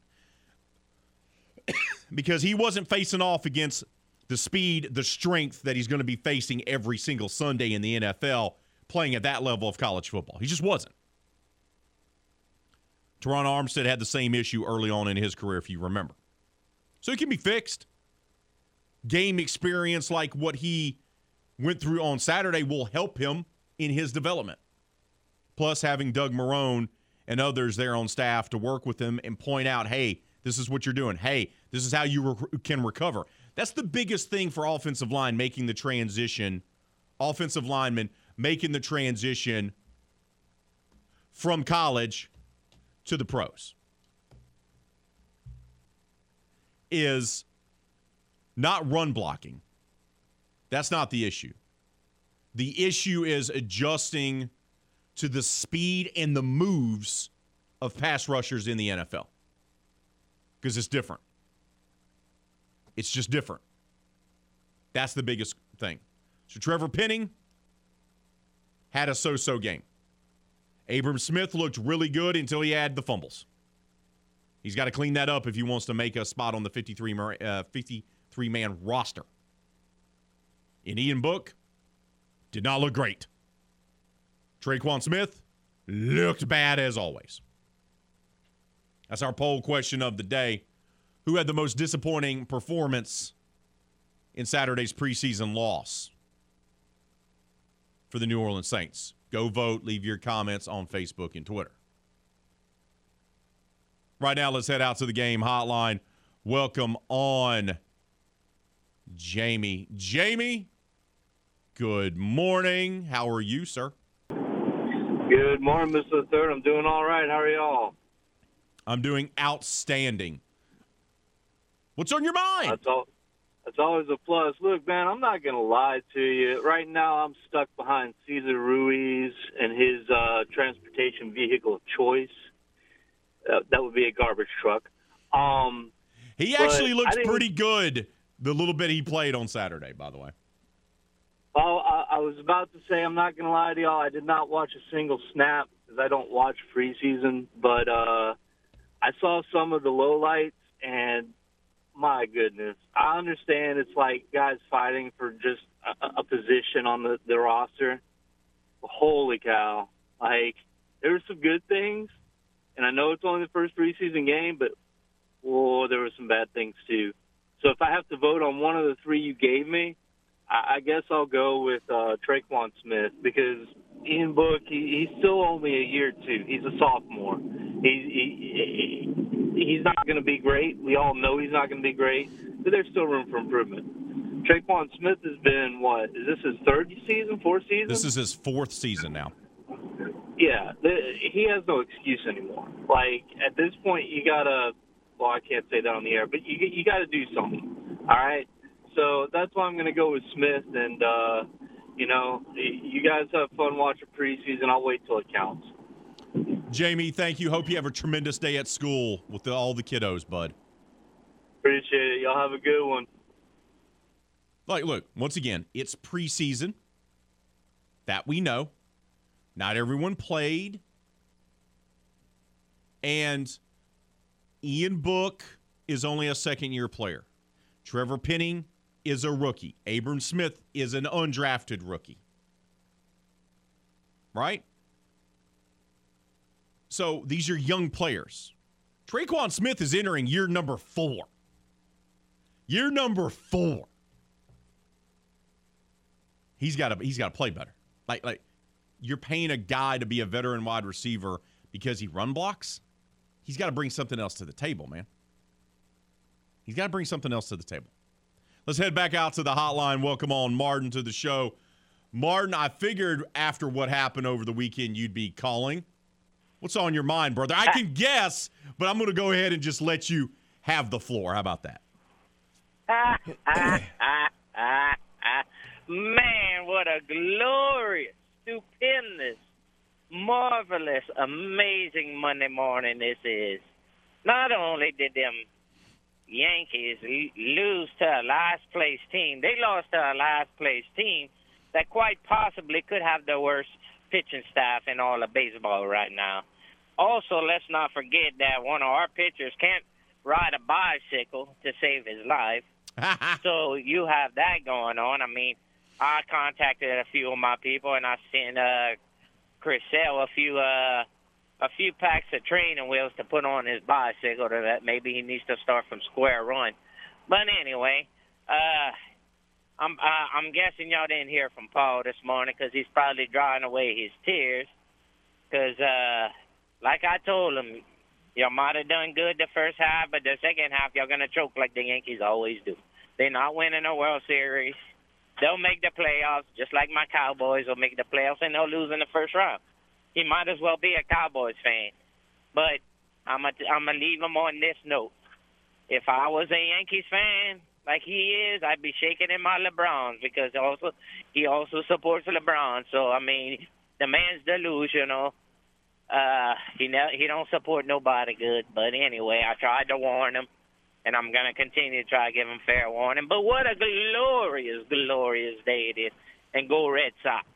because he wasn't facing off against the speed, the strength that he's going to be facing every single Sunday in the NFL playing at that level of college football. He just wasn't. Terron Armstead had the same issue early on in his career, if you remember. So it can be fixed. Game experience like what he went through on Saturday will help him in his development. Plus, having Doug Marrone and others there on staff to work with him and point out, hey, this is what you're doing. Hey, this is how you re- can recover. That's the biggest thing for offensive line making the transition. Offensive linemen making the transition from college to the pros is not run blocking. That's not the issue. The issue is adjusting to the speed and the moves of pass rushers in the NFL because it's different. It's just different. That's the biggest thing. So Trevor Penning had a so so game. Abram Smith looked really good until he had the fumbles. He's got to clean that up if he wants to make a spot on the 53, uh, 53 man roster. And Ian Book did not look great. Tre'Quan Smith looked bad as always. That's our poll question of the day. Who had the most disappointing performance in Saturday's preseason loss for the New Orleans Saints? Go vote. Leave your comments on Facebook and Twitter. Right now, let's head out to the game hotline. Welcome on Jamie. Jamie, good morning. How are you, sir? Good morning, Mr. Third. I'm doing all right. How are y'all? I'm doing outstanding. What's on your mind? That's all. That's always a plus. Look, man, I'm not going to lie to you. Right now, I'm stuck behind Cesar Ruiz and his uh, transportation vehicle of choice. Uh, that would be a garbage truck. Um, he actually looks pretty good. The little bit he played on Saturday, by the way. Oh, I, I was about to say I'm not going to lie to y'all. I did not watch a single snap because I don't watch preseason, but uh, I saw some of the lowlights, and my goodness, I understand it's like guys fighting for just a, a position on the, the roster. But holy cow! Like there were some good things, and I know it's only the first preseason game, but oh, there were some bad things too. So if I have to vote on one of the three you gave me, I, I guess I'll go with uh, Tre'Quan Smith because Ian Book, he, he's still only a year two. He's a sophomore. He, he, he he's not going to be great. We all know he's not going to be great, but there's still room for improvement. Tre'Quan Smith has been what? Is this his third season, fourth season? This is his fourth season now. Yeah, the, he has no excuse anymore. Like at this point, you gotta. Well, I can't say that on the air, but you you got to do something. All right. So that's why I'm going to go with Smith, and uh, you know, you guys have fun watching preseason. I'll wait till it counts. Jamie, thank you. Hope you have a tremendous day at school with the, all the kiddos, bud. Appreciate it. Y'all have a good one. Like, look, once again, it's preseason. That we know. Not everyone played. And Ian Book is only a second year player. Trevor Penning is a rookie. Abram Smith is an undrafted rookie. Right? So these are young players. Tre'Quan Smith is entering year number four. Year number four. He's got to he's got to play better. Like like you're paying a guy to be a veteran wide receiver because he run blocks. He's got to bring something else to the table, man. He's got to bring something else to the table. Let's head back out to the hotline. Welcome on Martin to the show. Martin, I figured after what happened over the weekend, you'd be calling. What's on your mind, brother? I can guess, but I'm going to go ahead and just let you have the floor. How about that? Man, what a glorious, stupendous, marvelous, amazing Monday morning this is. Not only did them Yankees lose to a last place team, they lost to a last place team that quite possibly could have the worst pitching staff in all of baseball right now. Also, let's not forget that one of our pitchers can't ride a bicycle to save his life. so you have that going on. I mean, I contacted a few of my people and I sent uh, Chris Sale a few uh, a few packs of training wheels to put on his bicycle. To that maybe he needs to start from square one. But anyway, uh, I'm uh, I'm guessing y'all didn't hear from Paul this morning because he's probably drying away his tears. Because uh, like I told him, y'all might have done good the first half, but the second half y'all gonna choke like the Yankees always do. They're not winning a World Series. They'll make the playoffs, just like my Cowboys will make the playoffs, and they'll lose in the first round. He might as well be a Cowboys fan. But I'm gonna I'm gonna leave him on this note. If I was a Yankees fan, like he is, I'd be shaking in my LeBrons because also he also supports LeBron. So I mean, the man's delusional. Uh, he ne- he don't support nobody good. But anyway, I tried to warn him, and I'm gonna continue to try to give him fair warning. But what a glorious, glorious day it is, and go Red Sox.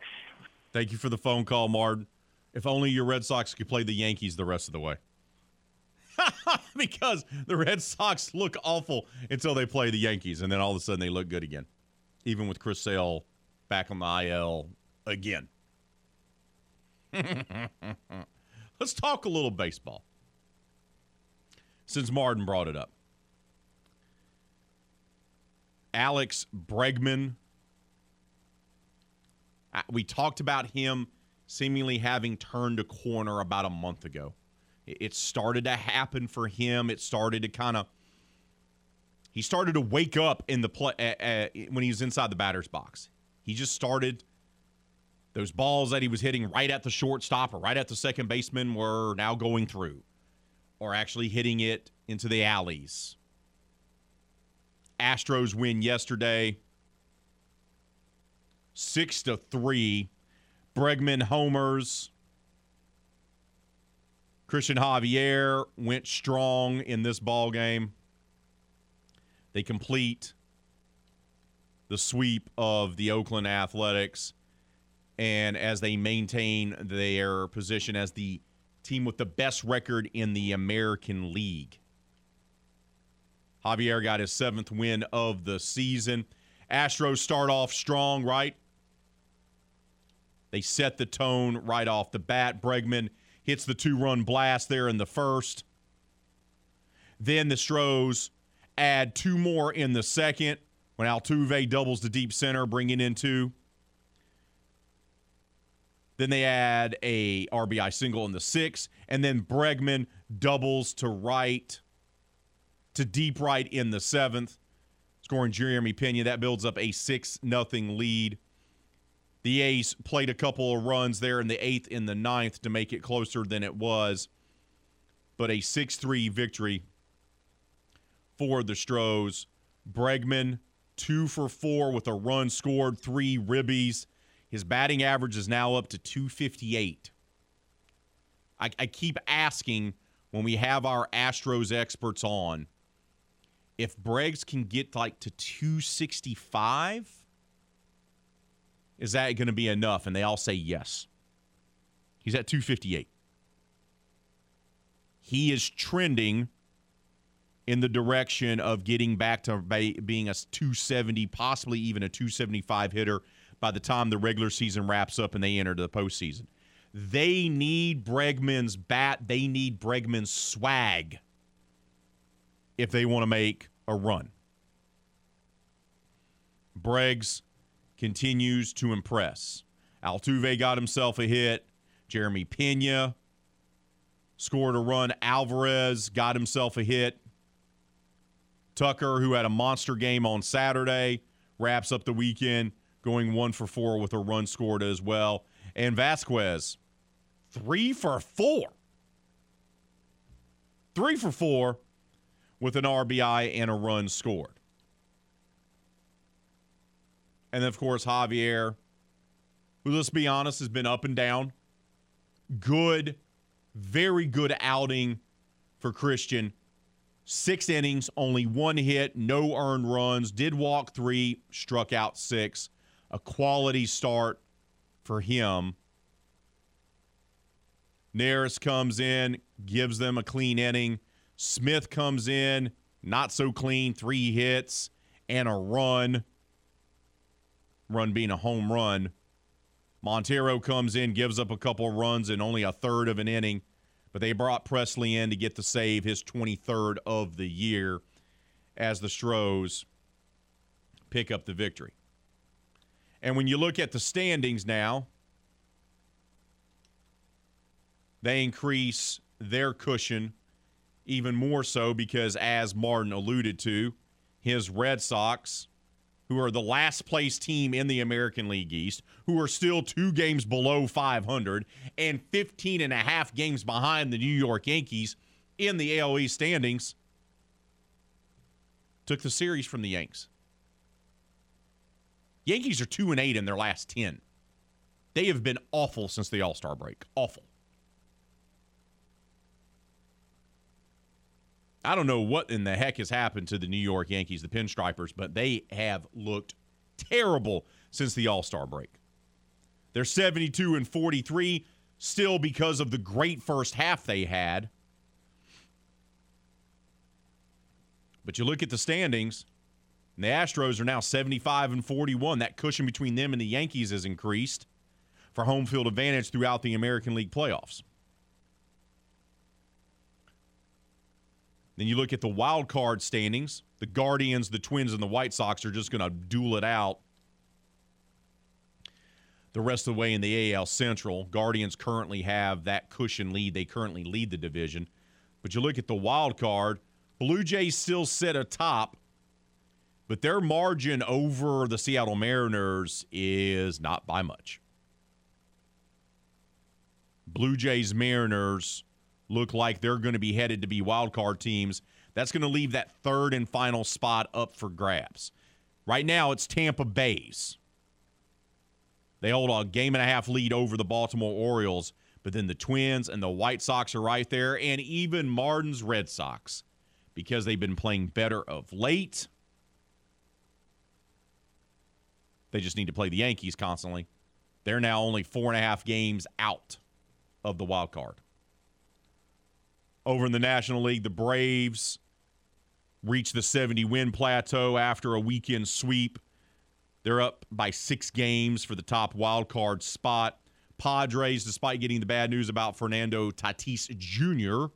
Thank you for the phone call, Martin. If only your Red Sox could play the Yankees the rest of the way. because the Red Sox look awful until they play the Yankees, and then all of a sudden they look good again. Even with Chris Sale back on the IL again. Let's talk a little baseball. Since Martin brought it up. Alex Bregman. We talked about him seemingly having turned a corner about a month ago. It started to happen for him. It started to kind of he started to wake up in the play uh, uh, when he was inside the batter's box. He just started those balls that he was hitting right at the shortstop or right at the second baseman were now going through or actually hitting it into the alleys. Astros win yesterday 6 to 3. Bregman homers. Cristian Javier went strong in this ball game. They complete the sweep of the Oakland Athletics and as they maintain their position as the team with the best record in the American League. Javier got his seventh win of the season. Astros start off strong, right? They set the tone right off the bat. Bregman hits the two run blast there in the first. Then the Stros add two more in the second when Altuve doubles the deep center, bringing in two. Then they add a RBI single in the sixth, and then Bregman doubles to right, to deep right in the seventh, scoring Jeremy Pena. That builds up a six nothing lead. The A's played a couple of runs there in the eighth and the ninth to make it closer than it was, but a 6 3 victory for the Stros. Bregman, two for four with a run scored, three ribbies. His batting average is now up to 258. I, I keep asking when we have our Astros experts on if Breggs can get like to 265 is that going to be enough? And they all say yes. He's at 258. He is trending in the direction of getting back to being a 270, possibly even a 275 hitter by the time the regular season wraps up and they enter the postseason. They need Bregman's bat. They need Bregman's swag if they want to make a run. Breggs continues to impress. Altuve got himself a hit. Jeremy Pena scored a run. Alvarez got himself a hit. Tucker, who had a monster game on Saturday, wraps up the weekend going one for four with a run scored as well. And Vasquez, three for four. Three for four with an RBI and a run scored. And then, of course, Javier who, let's be honest, has been up and down. Good, very good outing for Christian. Six innings, only one hit, no earned runs, did walk three, struck out six. A quality start for him. Neris comes in, gives them a clean inning. Smith comes in, not so clean, three hits and a run. Run being a home run. Montero comes in, gives up a couple runs in only a third of an inning, but they brought Pressly in to get the save, his 23rd of the year, as the Stros pick up the victory. And when you look at the standings now, they increase their cushion even more so because, as Martin alluded to, his Red Sox, who are the last place team in the American League East, who are still two games below 500 and 15 and a half games behind the New York Yankees in the East standings, took the series from the Yanks. Yankees are 2 and 8 in their last 10. They have been awful since the All Star break. Awful. I don't know what in the heck has happened to the New York Yankees, the Pinstripers, but they have looked terrible since the All Star break. They're 72 and 43, still because of the great first half they had. But you look at the standings, and the Astros are now 75 and 41. That cushion between them and the Yankees has increased for home field advantage throughout the American League playoffs. Then you look at the wild card standings. The Guardians, the Twins, and the White Sox are just going to duel it out the rest of the way in the AL Central. Guardians currently have that cushion lead. They currently lead the division. But you look at the wild card, Blue Jays still sit atop, but their margin over the Seattle Mariners is not by much. Blue Jays Mariners look like they're going to be headed to be wild card teams. That's going to leave that third and final spot up for grabs. Right now, it's Tampa Bay's. They hold a game and a half lead over the Baltimore Orioles, but then the Twins and the White Sox are right there, and even Martin's Red Sox because they've been playing better of late. They just need to play the Yankees constantly. They're now only four and a half games out of the wild card. Over in the National League, the Braves reached the 70 win plateau after a weekend sweep. They're up by six games for the top wild card spot. Padres, despite getting the bad news about Fernando Tatis Jr.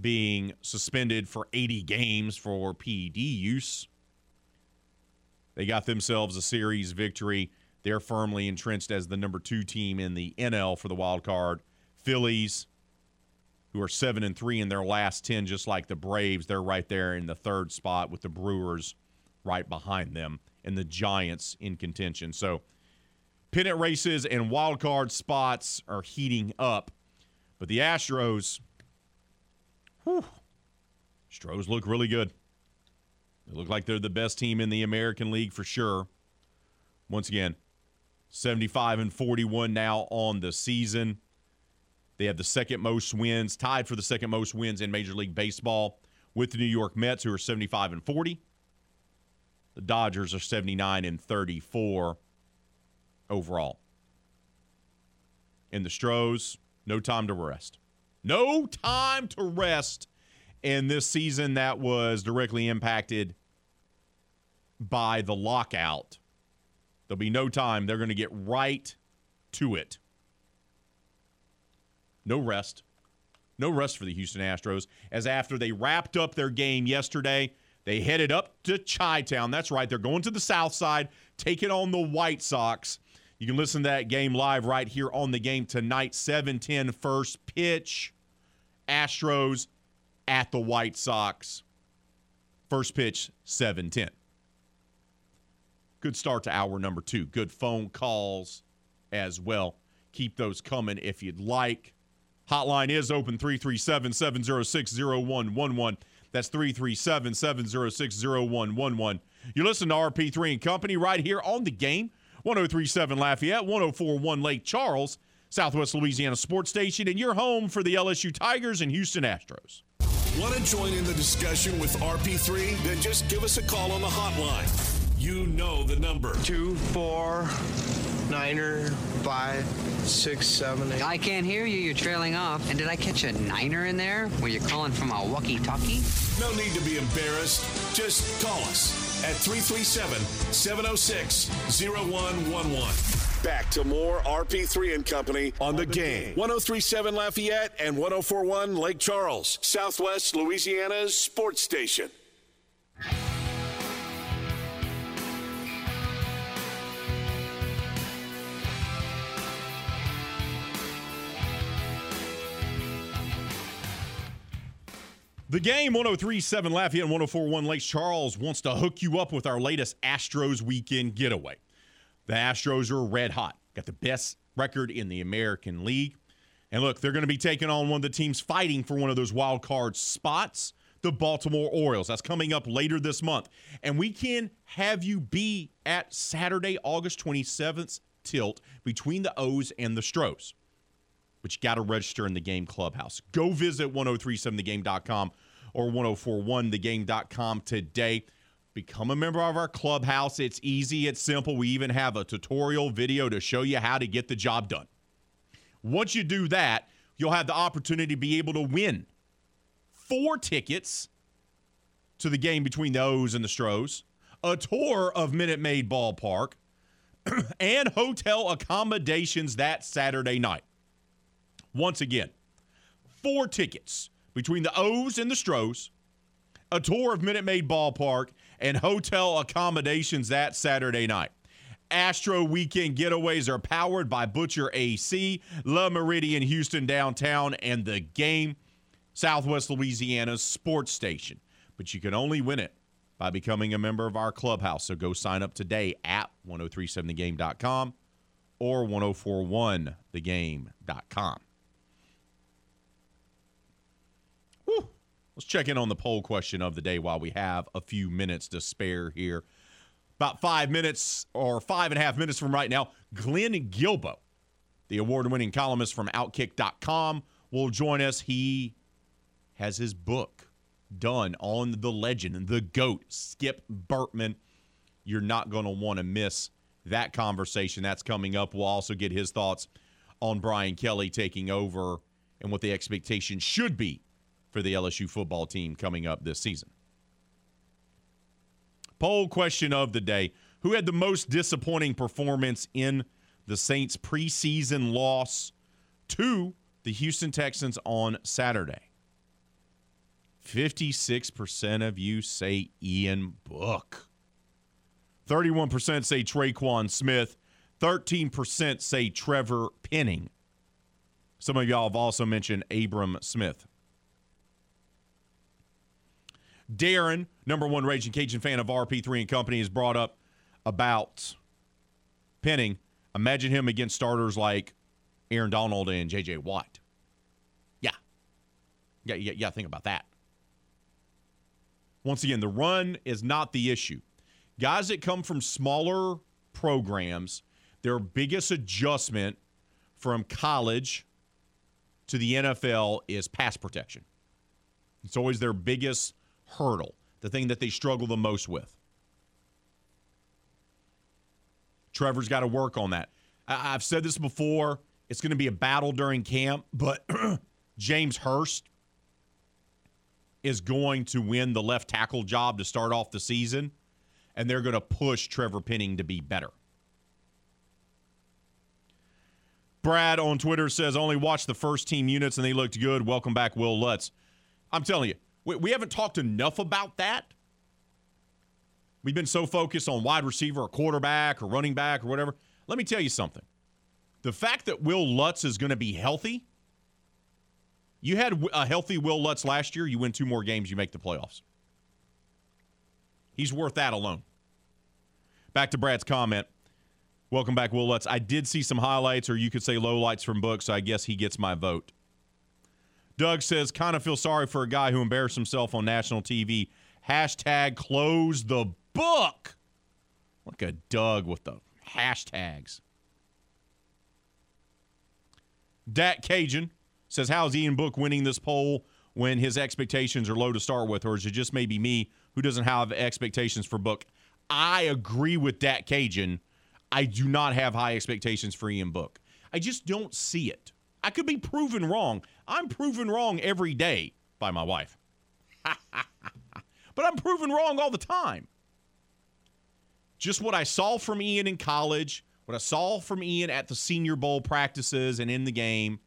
being suspended for 80 games for PED use, they got themselves a series victory. They're firmly entrenched as the number two team in the NL for the wild card. Phillies, who are seven and three in their last ten, just like the Braves, they're right there in the third spot with the Brewers right behind them, and the Giants in contention. So pennant races and wild card spots are heating up. But the Astros, whew, Astros look really good. They look like they're the best team in the American League for sure. Once again, 75 and 41 now on the season. They have the second most wins, tied for the second most wins in Major League Baseball with the New York Mets, who are 75 and 40. The Dodgers are 79 and 34 overall. And the Stros, no time to rest. No time to rest in this season that was directly impacted by the lockout. There'll be no time. They're going to get right to it. No rest. No rest for the Houston Astros, as after they wrapped up their game yesterday, they headed up to Chi Town. That's right. They're going to the south side, taking on the White Sox. You can listen to that game live right here on the game tonight, 7-10 first pitch. Astros at the White Sox. First pitch, 7-10. Good start to hour number two. Good phone calls as well. Keep those coming if you'd like. Hotline is open 337 706 0111. That's 337 706 0111. You listen to RP3 and Company right here on the game 1037 Lafayette, 1041 Lake Charles, Southwest Louisiana Sports Station, and your home for the LSU Tigers and Houston Astros. Want to join in the discussion with RP3? Then just give us a call on the hotline. You know the number. Two, four, niner, five, six, seven, eight. I can't hear you. You're trailing off. And did I catch a niner in there? Were you calling from a walkie-talkie? No need to be embarrassed. Just call us at 337 706 0111. Back to more RP3 and Company on the game. 1037 Lafayette and 1041 Lake Charles, Southwest Louisiana's sports station. The game 1037 Lafayette and 1041 Lake Charles wants to hook you up with our latest Astros weekend getaway. The Astros are red hot, got the best record in the American League. And look, they're going to be taking on one of the teams fighting for one of those wild card spots, the Baltimore Orioles. That's coming up later this month. And we can have you be at Saturday, August 27th tilt between the O's and the Stros but you got to register in the game clubhouse. Go visit 1037thegame.com or 1041thegame.com today. Become a member of our clubhouse. It's easy, it's simple. We even have a tutorial video to show you how to get the job done. Once you do that, you'll have the opportunity to be able to win four tickets to the game between the O's and the Stros, a tour of Minute Maid Ballpark, and hotel accommodations that Saturday night. Once again, four tickets between the O's and the Stros, a tour of Minute Maid Ballpark, and hotel accommodations that Saturday night. Astro weekend getaways are powered by Butcher AC, La Meridian Houston downtown, and the game, Southwest Louisiana's sports station. But you can only win it by becoming a member of our clubhouse. So go sign up today at 1037thegame.com or 1041thegame.com. Let's check in on the poll question of the day while we have a few minutes to spare here. About five minutes or five and a half minutes from right now, Glenn Guilbeau, the award winning columnist from Outkick.com, will join us. He has his book done on the legend, the GOAT, Skip Bertman. You're not going to want to miss that conversation. That's coming up. We'll also get his thoughts on Brian Kelly taking over and what the expectation should be for the LSU football team coming up this season. Poll question of the day Who had the most disappointing performance in the Saints' preseason loss to the Houston Texans on Saturday? 56% of you say Ian Book. 31% say Tre'Quan Smith. 13% say Trevor Penning. Some of y'all have also mentioned Abram Smith. Darren, number one Raging Cajun fan of RP3 and Company, has brought up about Penning. Imagine him against starters like Aaron Donald and J.J. Watt. Yeah. Yeah, yeah, yeah, think about that. Once again, the run is not the issue. Guys that come from smaller programs, their biggest adjustment from college to the NFL is pass protection. It's always their biggest hurdle, the thing that they struggle the most with. Trevor's got to work on that. I- have said this before. It's going to be a battle during camp, but James Hurst is going to win the left tackle job to start off the season, and they're going to push Trevor Penning to be better. Brad on Twitter says, only watch the first team units and they looked good. Welcome back, Will Lutz. I'm telling you, we, we haven't talked enough about that. We've been so focused on wide receiver or quarterback or running back or whatever. Let me tell you something. The fact that Will Lutz is going to be healthy, you had a healthy Will Lutz last year, you win two more games, you make the playoffs. He's worth that alone. Back to Brad's comment. Welcome back, Will Lutz. I did see some highlights, or you could say lowlights from books, so I guess he gets my vote. Doug says, kind of feel sorry for a guy who embarrassed himself on national TV. Hashtag close the book. Look at Doug with the hashtags. Dak Cajun says, How's Ian Book winning this poll when his expectations are low to start with? Or is it just maybe me who doesn't have expectations for Book? I agree with Dak Cajun. I do not have high expectations for Ian Book. I just don't see it. I could be proven wrong. I'm proven wrong every day by my wife. but I'm proven wrong all the time. Just what I saw from Ian in college, what I saw from Ian at the Senior Bowl practices and in the game.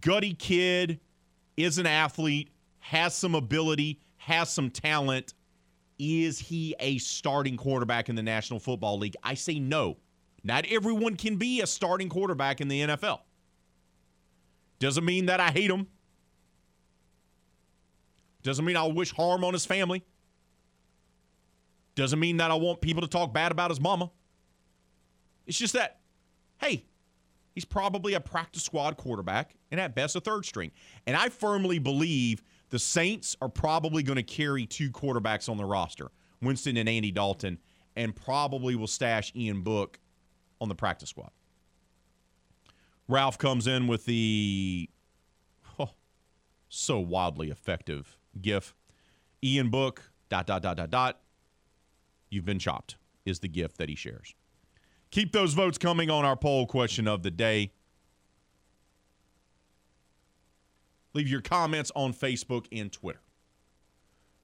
Gutty kid, is an athlete, has some ability, has some talent. Is he a starting quarterback in the National Football League? I say no. Not everyone can be a starting quarterback in the NFL. Doesn't mean that I hate him. Doesn't mean I wish harm on his family. Doesn't mean that I want people to talk bad about his mama. It's just that, hey, he's probably a practice squad quarterback and at best a third string. And I firmly believe the Saints are probably going to carry two quarterbacks on the roster Winston and Andy Dalton, and probably will stash Ian Book on the practice squad. Ralph comes in with the oh, so wildly effective gif. Ian Book, dot, dot, dot, dot, dot. You've been chopped, is the gift that he shares. Keep those votes coming on our poll question of the day. Leave your comments on Facebook and Twitter.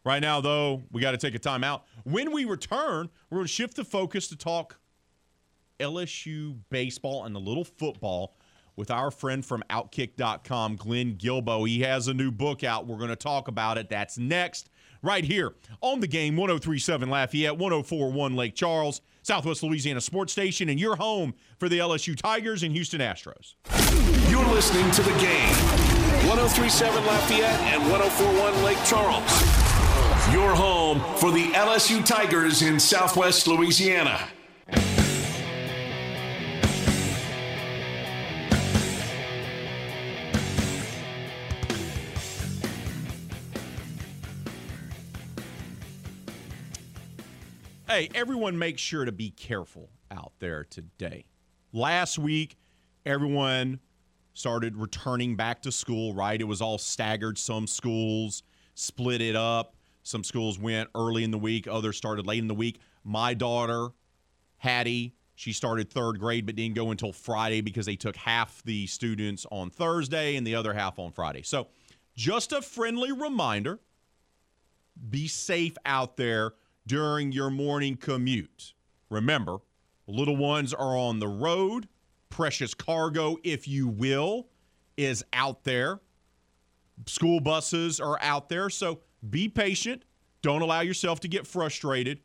Right now, though, we got to take a time out. When we return, we're going to shift the focus to talk LSU baseball and a little football with our friend from Outkick.com, Glenn Guilbeau. He has a new book out. We're going to talk about it. That's next, right here on the game 1037 Lafayette, 1041 Lake Charles, Southwest Louisiana Sports Station, and your home for the LSU Tigers and Houston Astros. You're listening to the game 1037 Lafayette and 1041 Lake Charles. Your home for the LSU Tigers in Southwest Louisiana. Hey, everyone make sure to be careful out there today. Last week, everyone started returning back to school, right? It was all staggered. Some schools split it up. Some schools went early in the week, others started late in the week. My daughter, Hattie, she started third grade but didn't go until Friday because they took half the students on Thursday and the other half on Friday. So, just a friendly reminder be safe out there during your morning commute. Remember, little ones are on the road. Precious cargo, if you will, is out there. School buses are out there. So be patient. Don't allow yourself to get frustrated.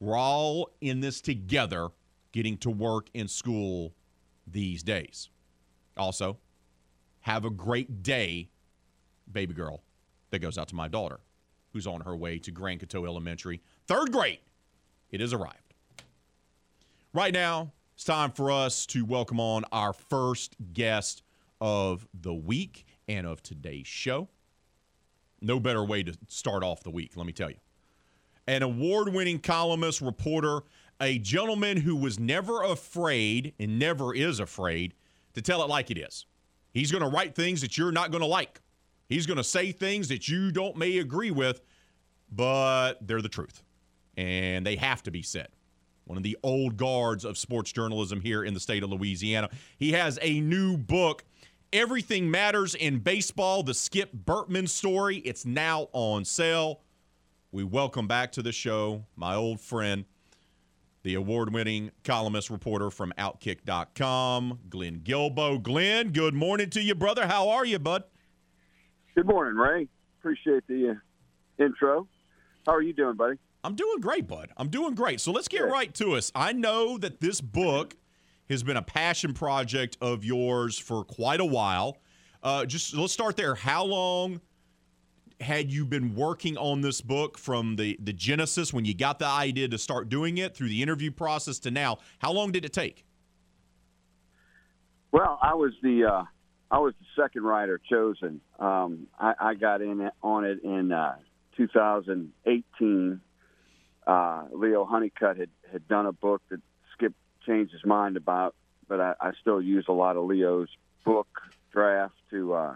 We're all in this together, getting to work in school these days. Also, have a great day, baby girl. That goes out to my daughter, who's on her way to Grand Coteau Elementary, third grade. It has arrived. Right now, it's time for us to welcome on our first guest of the week and of today's show. No better way to start off the week, let me tell you. An award winning columnist, reporter, a gentleman who was never afraid and never is afraid to tell it like it is. He's going to write things that you're not going to like. He's going to say things that you don't may agree with, but they're the truth. And they have to be said. One of the old guards of sports journalism here in the state of Louisiana. He has a new book Everything Matters in Baseball, the Skip Bertman story. It's now on sale. We welcome back to the show my old friend, the award winning columnist reporter from Outkick.com, Glenn Guilbeau. Glenn, good morning to you, brother. How are you, bud? Good morning, Ray. Appreciate the uh, intro. How are you doing, buddy? I'm doing great, bud. I'm doing great. So let's get Good. right to us. I know that this book has been a passion project of yours for quite a while. Uh, just let's start there. How long had you been working on this book from the the genesis when you got the idea to start doing it through the interview process to now? How long did it take? Well, I was the uh, I was the second writer chosen. Um, I, I, got in on it in uh, 2018. Uh, Leo Honeycutt had, had done a book that Skip changed his mind about, but I, I still use a lot of Leo's book draft to uh,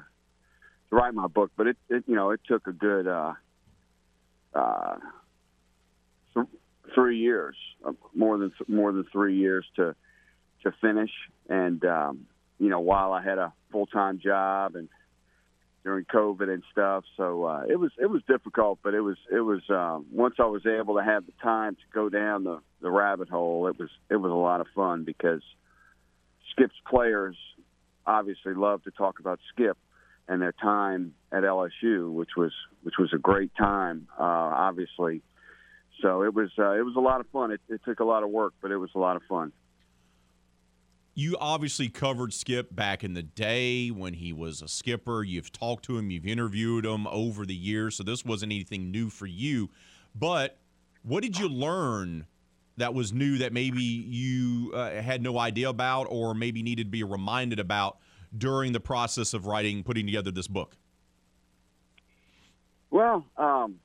to write my book. But it, it you know it took a good uh, uh, th- three years, uh, more than more than three years to to finish. And um, you know, while I had a full time job and during COVID and stuff, so uh, it was it was difficult. But it was it was um, once I was able to have the time to go down the the rabbit hole, it was it was a lot of fun because Skip's players obviously love to talk about Skip and their time at LSU, which was which was a great time, uh, obviously. So it was uh, it was a lot of fun. It, it took a lot of work, but it was a lot of fun. You obviously covered Skip back in the day when he was a skipper. You've talked to him, you've interviewed him over the years, so this wasn't anything new for you. But what did you learn that was new that maybe you uh, had no idea about or maybe needed to be reminded about during the process of writing, putting together this book? Well, um,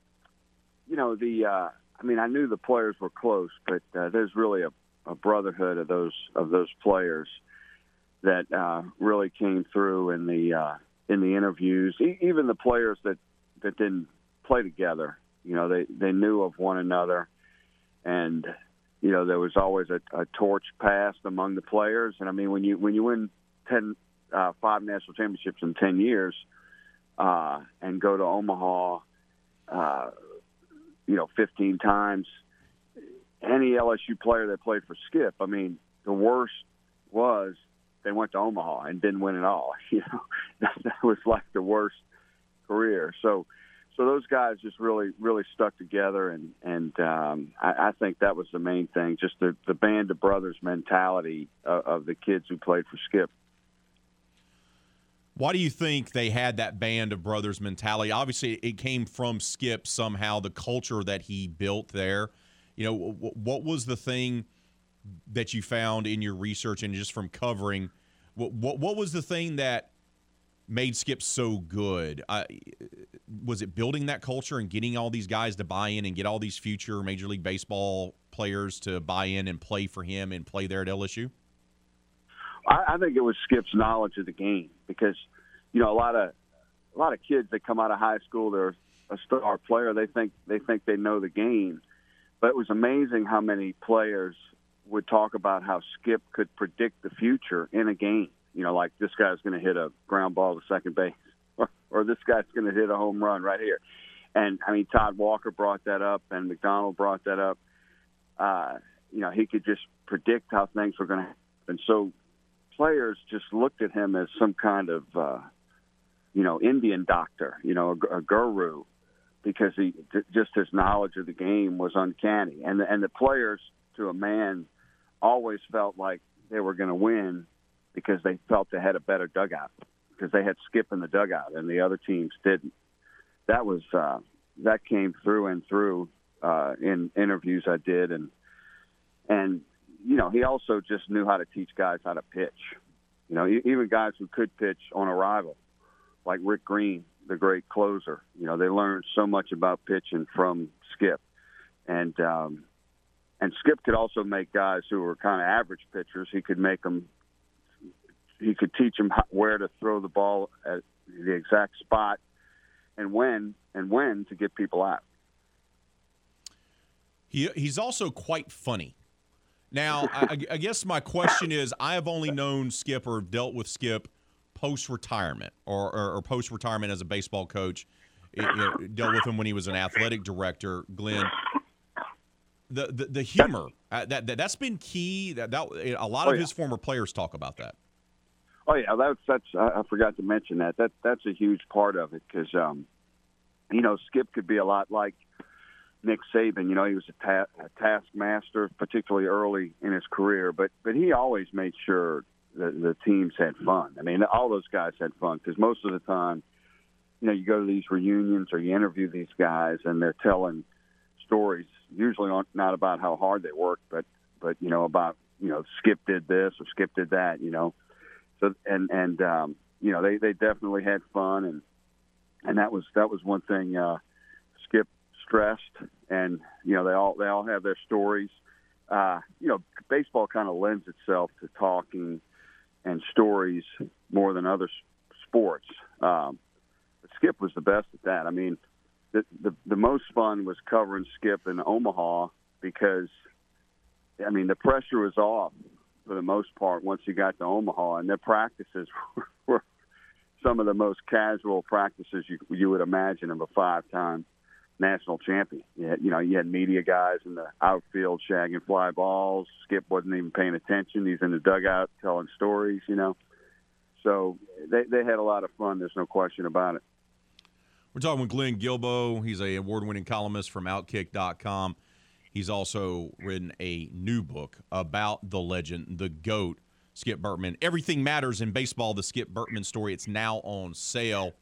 you know, the uh, I mean, I knew the players were close, but uh, there's really a, a brotherhood of those of those players that uh, really came through in the uh, in the interviews. E- even the players that that didn't play together, you know, they they knew of one another, and you know there was always a, a torch passed among the players. And I mean, when you when you win ten uh, five national championships in ten years, uh, and go to Omaha. Uh, you know, 15 times. Any LSU player that played for Skip, I mean, the worst was they went to Omaha and didn't win at all. You know, that, that was like the worst career. So, so those guys just really, really stuck together, and and um, I, I think that was the main thing, just the the band of brothers mentality of, of the kids who played for Skip. Why do you think they had that band of brothers mentality? Obviously, it came from Skip somehow, the culture that he built there. You know, what was the thing that you found in your research and just from covering? What what, what was the thing that made Skip so good? Uh, was it building that culture and getting all these guys to buy in and get all these future Major League Baseball players to buy in and play for him and play there at LSU? I, I think it was Skip's knowledge of the game because you know a lot of a lot of kids that come out of high school they're a star player they think they think they know the game, but it was amazing how many players would talk about how Skip could predict the future in a game. You know, like this guy's going to hit a ground ball to second base, or, or this guy's going to hit a home run right here. And I mean, Todd Walker brought that up, and McDonald brought that up. Uh, you know, he could just predict how things were going to happen. So players just looked at him as some kind of, uh, you know, Indian doctor, you know, a, a guru, because he just his knowledge of the game was uncanny, and the, and the players, to a man, always felt like they were going to win because they felt they had a better dugout because they had Skip in the dugout and the other teams didn't. That was uh, that came through and through uh, in interviews I did, and and you know, he also just knew how to teach guys how to pitch. You know, even guys who could pitch on arrival, like Rick Greene, the great closer. You know, they learned so much about pitching from Skip, and um, and Skip could also make guys who were kind of average pitchers. He could make them. He could teach them how, where to throw the ball at the exact spot, and when and when to get people out. He he's also quite funny. Now, I, I, guess my question is I have only known Skip or dealt with Skip post retirement or, or, or post retirement as a baseball coach. It, it, dealt with him when he was an athletic director, Glenn. The the, the humor uh, that, that has been key. That, that a lot oh, of yeah. his former players talk about that. Oh yeah, that's that's I forgot to mention that. That that's a huge part of it because um, you know Skip could be a lot like Nick Saban. You know, he was a, ta- a taskmaster, particularly early in his career, but but he always made sure that the teams had fun. I mean, all those guys had fun because most of the time, you know, you go to these reunions or you interview these guys, and they're telling stories usually not about how hard they worked, but but you know about you know Skip did this or Skip did that. You know, so and and um, you know they they definitely had fun and and that was that was one thing uh, Skip stressed, and you know they all they all have their stories. Uh, you know, baseball kind of lends itself to talking and stories more than other sports. Um, but Skip was the best at that. I mean, the, the the most fun was covering Skip in Omaha because, I mean, the pressure was off for the most part once you got to Omaha, and their practices were, some of the most casual practices you you would imagine of a five-time national champion. You, you know, you had media guys in the outfield shagging fly balls. Skip wasn't even paying attention. He's in the dugout telling stories. You know, so they they had a lot of fun. There's no question about it. We're talking with Glenn Guilbeau. He's a award-winning columnist from Outkick.com. He's also written a new book about the legend, the GOAT, Skip Bertman. Everything matters in baseball. The Skip Bertman story. It's now on sale.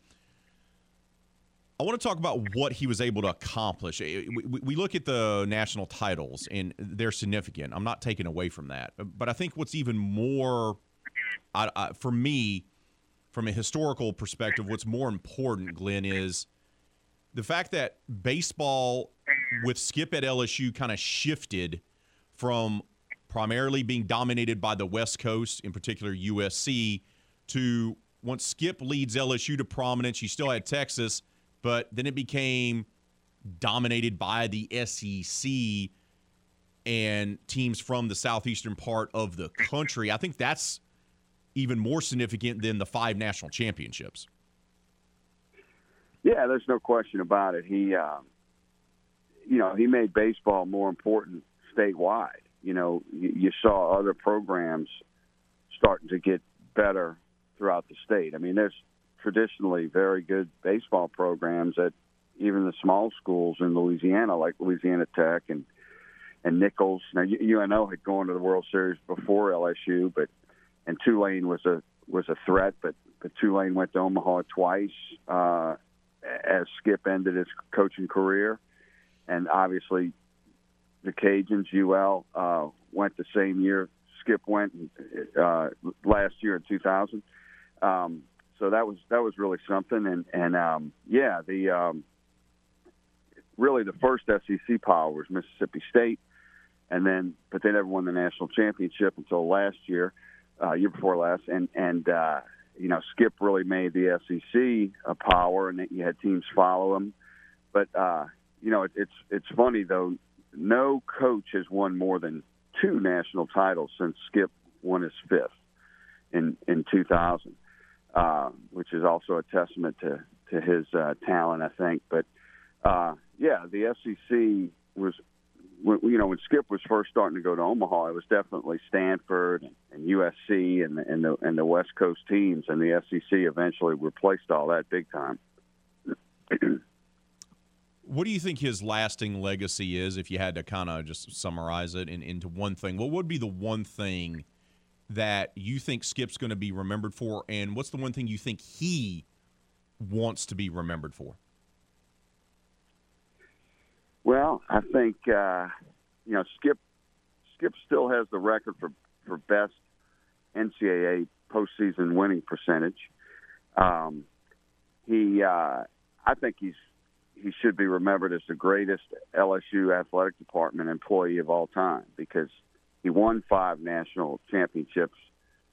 I want to talk about what he was able to accomplish. Eh, We, look at the national titles, and they're significant. I'm not taking away from that, but I think what's even more, for me, from a historical perspective, what's more important, Glenn, is the fact that baseball with Skip at LSU kind of shifted from primarily being dominated by the West Coast, in particular USC, to once Skip leads LSU to prominence, you still had Texas, but then it became dominated by the SEC and teams from the southeastern part of the country. I think that's even more significant than the five national championships. Yeah, there's no question about it. He, uh, you know, he made baseball more important statewide. You know, you, you saw other programs starting to get better throughout the state. I mean, there's traditionally very good baseball programs at even the small schools in Louisiana, like Louisiana Tech and and Nicholls. Now, UNO had gone to the World Series before LSU, but and Tulane was a was a threat, but but Tulane went to Omaha twice uh, as Skip ended his coaching career, and obviously the Cajuns UL uh, went the same year Skip went uh, last year in 2000. Um, so that was that was really something, and and um, yeah, the um, really the first SEC power was Mississippi State, and then but they never won the national championship until last year, uh, year before last, and and uh, you know Skip really made the SEC a power, and you had teams follow him, but uh, you know it, it's it's funny though, no coach has won more than two national titles since Skip won his fifth in in 2000 uh, which is also a testament to to his uh, talent, I think. But uh, yeah, the SEC was, when, you know, when Skip was first starting to go to Omaha, it was definitely Stanford and USC and the, and the and the West Coast teams, and the SEC eventually replaced all that big time. what do you think his lasting legacy is, if you had to kind of just summarize it in, into one thing? What would be the one thing? That you think Skip's going to be remembered for, and what's the one thing you think he wants to be remembered for? Well, I think uh, you know Skip. Skip still has the record for for best NCAA postseason winning percentage. Um, he, uh, I think he's he should be remembered as the greatest LSU athletic department employee of all time because he won five national championships.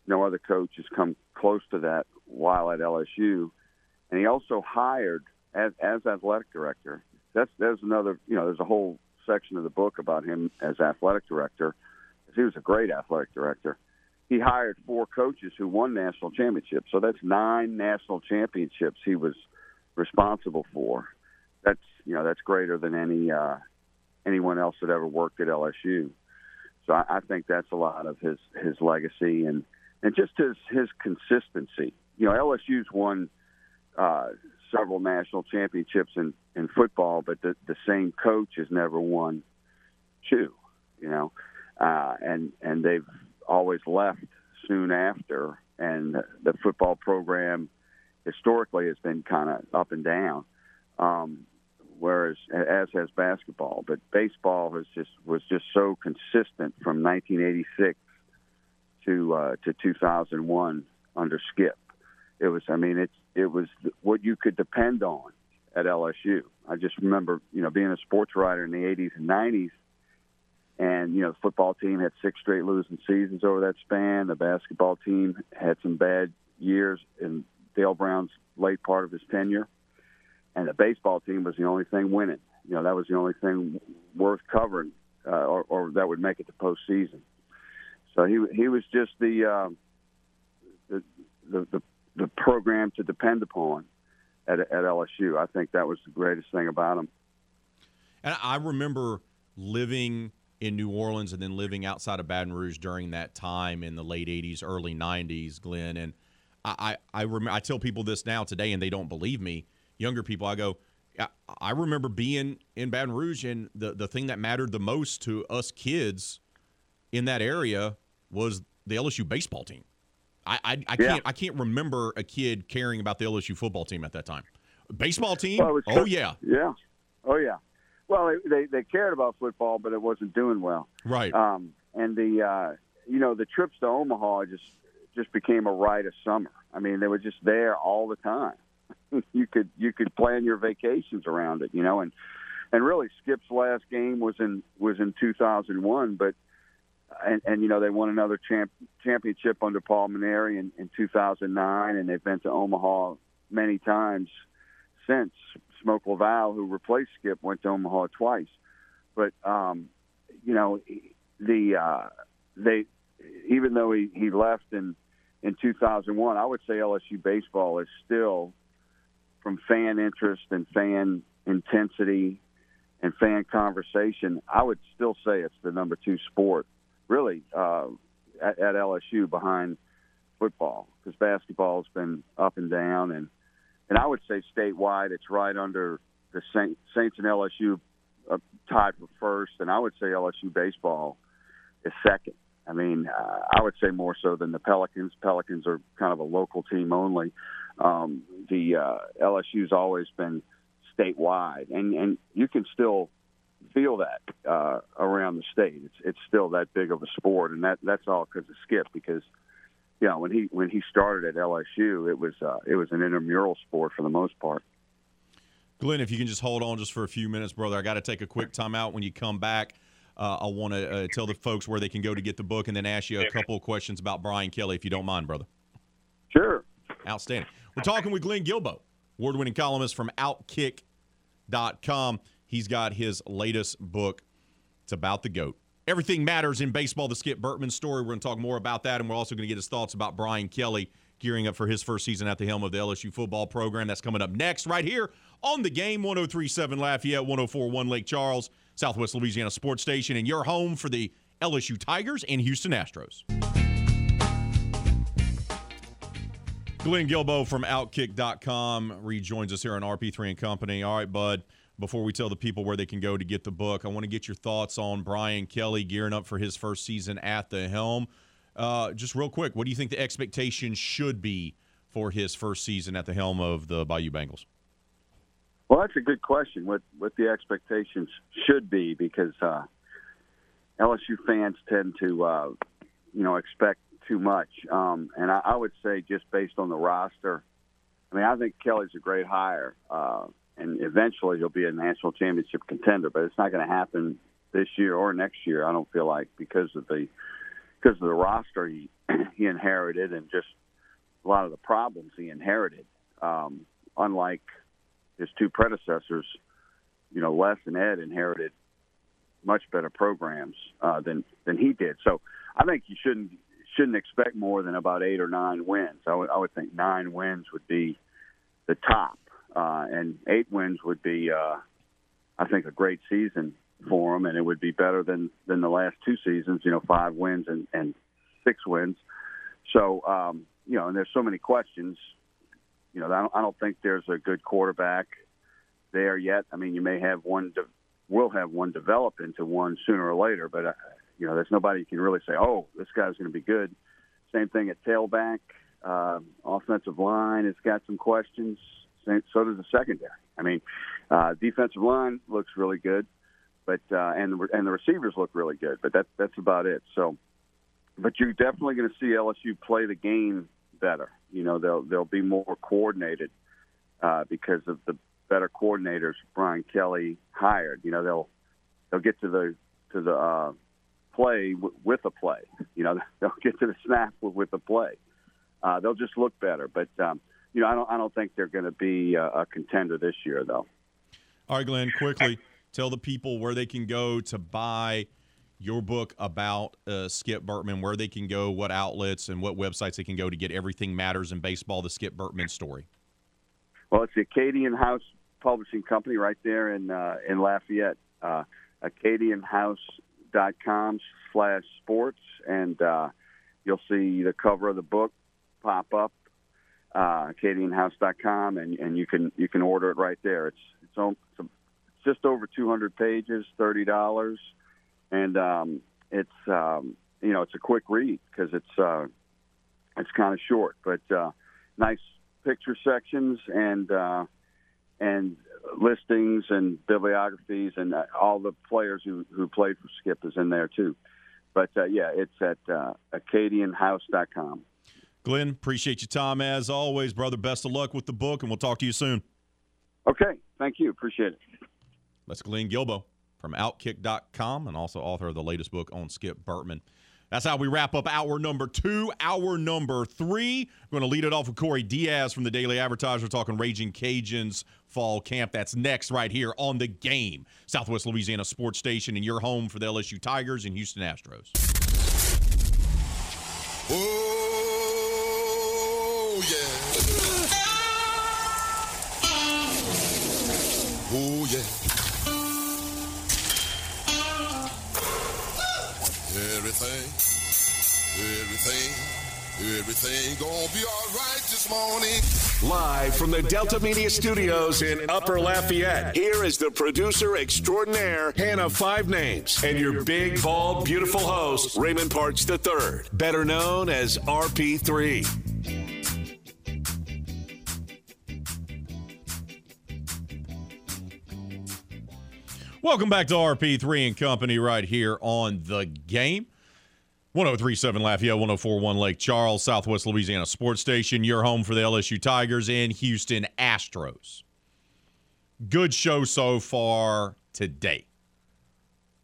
No other coach has come close to that while at LSU. And he also hired as, as athletic director. That's there's another you know there's a whole section of the book about him as athletic director. He was a great athletic director. He hired four coaches who won national championships. So that's nine national championships he was responsible for. That's you know that's greater than any uh, anyone else that ever worked at LSU. So I, I think that's a lot of his his legacy and and just his his consistency. You know, LSU's won uh, several national championships in in football, but the the same coach has never won two. You know, uh, and and they've always left soon after, and the football program historically has been kind of up and down. Um, whereas as has basketball. But baseball has just was just so consistent from 1986 to uh, to 2001 under Skip. It was, I mean, it's it was what you could depend on at LSU. I just remember, you know, being a sports writer in the 80s and 90s. And you know, the football team had six straight losing seasons over that span. The basketball team had some bad years in Dale Brown's late part of his tenure, and the baseball team was the only thing winning. You know, that was the only thing worth covering, uh, or, or that would make it to postseason. So he he was just the, um, the the the the program to depend upon at at LSU. I think that was the greatest thing about him. And I remember living in New Orleans and then living outside of Baton Rouge during that time in the late '80s, early '90s, Glenn. And I I, I, rem- I tell people this now today, and they don't believe me. Younger people, I go. I, I remember being in Baton Rouge, and the the thing that mattered the most to us kids in that area was the LSU baseball team. I I, I Yeah. can't I can't remember a kid caring about the LSU football team at that time. Baseball team? Well, oh yeah, yeah, oh yeah. Well, they, they they cared about football, but it wasn't doing well. right. Um, and the uh, you know the trips to Omaha just just became a rite of summer. I mean, they were just there all the time. you could you could plan your vacations around it, you know, and and really Skip's last game was in was in 2001, but and, and you know they won another champ, championship under Paul Mainieri in, in 2009, and they've been to Omaha many times since. Smoke Laval, who replaced Skip, went to Omaha twice, but um, you know the uh, they even though he, he left in in 2001, I would say LSU baseball is still from fan interest and fan intensity and fan conversation. I would still say it's the number two sport, really, uh, at, at LSU behind football because basketball's been up and down and and I would say statewide it's right under the Saint, Saints and LSU uh, tied for first, and I would say LSU baseball is second. I mean, uh, I would say more so than the Pelicans. Pelicans are kind of a local team only. Um, the uh, LSU's always been statewide, and and you can still feel that uh, around the state. It's it's still that big of a sport, and that that's all because of Skip. Because you know when he when he started at LSU, it was uh, it was an intramural sport for the most part. Glenn, if you can just hold on just for a few minutes, brother. I got to take a quick timeout. When you come back, uh, I want to uh, tell the folks where they can go to get the book, and then ask you a couple of questions about Brian Kelly, if you don't mind, brother. Sure. Outstanding. We're talking with Glenn Guilbeau, award-winning columnist from Outkick.com. He's got his latest book. It's about the goat. Everything matters in baseball. The Skip Bertman story. We're going to talk more about that, and we're also going to get his thoughts about Brian Kelly gearing up for his first season at the helm of the LSU football program. That's coming up next, right here on the game 1037 Lafayette, 1041 Lake Charles, Southwest Louisiana Sports Station, and your home for the LSU Tigers and Houston Astros. Glenn Guilbeau from Outkick.com rejoins us here on RP3 and Company. All right, bud. Before we tell the people where they can go to get the book, I want to get your thoughts on Brian Kelly gearing up for his first season at the helm. Uh, just real quick, what do you think the expectations should be for his first season at the helm of the Bayou Bengals? Well, that's a good question. What what the expectations should be because uh, LSU fans tend to uh, you know expect too much, um, and I, I would say just based on the roster. I mean, I think Kelly's a great hire, uh, and eventually he'll be a national championship contender. But it's not going to happen this year or next year. I don't feel like because of the because of the roster he he inherited and just a lot of the problems he inherited. Um, unlike his two predecessors, you know, Les and Ed inherited much better programs uh, than than he did. So I think you shouldn't shouldn't expect more than about eight or nine wins. I would think nine wins would be the top, uh, and eight wins would be, uh, I think, a great season for him, and it would be better than than the last two seasons. You know, five wins and and six wins. So um, you know, and there's so many questions. You know, I don't, I don't think there's a good quarterback there yet. I mean, you may have one, de- will have one develop into one sooner or later, but you know, there's nobody you can really say, oh, this guy's going to be good. Same thing at tailback, uh, offensive line. It's got some questions. Same- So does the secondary. I mean, uh, defensive line looks really good, but uh, and and the receivers look really good, but that that's about it. So, but you're definitely going to see LSU play the game better. You know, they'll they'll be more coordinated uh, because of the better coordinators Brian Kelly hired. You know, they'll they'll get to the to the uh, play w- with a play. You know, they'll get to the snap with, with the play. Uh, they'll just look better. But um, you know, I don't I don't think they're going to be a, a contender this year, though. All right, Glenn, quickly tell the people where they can go to buy your book about uh, Skip Bertman, where they can go, what outlets, and what websites they can go to get everything matters in baseball, the Skip Bertman story. Well, it's the Acadian House Publishing Company right there in uh, in Lafayette. Uh, AcadianHouse.com slash sports, and uh, you'll see the cover of the book pop up. Uh, AcadianHouse.com, and, and you can you can order it right there. It's it's, on, it's just over 200 pages, thirty dollars, and um, it's um, you know it's a quick read because it's uh, it's kind of short, but uh, nice picture sections and uh, and listings and bibliographies and uh, all the players who who played for Skip is in there too. But uh, yeah, it's at uh, AcadianHouse.com. Glenn, appreciate your time as always, brother. Best of luck with the book, and we'll talk to you soon. Okay, thank you. Appreciate it. That's Glenn Guilbeau from Outkick.com and also author of the latest book on Skip Bertman. That's how we wrap up hour number two. Hour number three, we're going to lead it off with Corey Diaz from the Daily Advertiser talking Raging Cajuns fall camp. That's next right here on the game. Southwest Louisiana Sports Station and your home for the LSU Tigers and Houston Astros. Oh, yeah. Oh, yeah. Everything, everything, everything gonna be all right this morning. Live from the Delta Media Studios in Upper Lafayette, here is the producer extraordinaire, Hannah Five Names, and your big, bald, beautiful host, Raymond Parks III, better known as RP3. Welcome back to RP3 and Company right here on the game. 1037 Lafayette, 1041 Lake Charles, Southwest Louisiana Sports Station, your home for the LSU Tigers and Houston Astros. Good show so far today.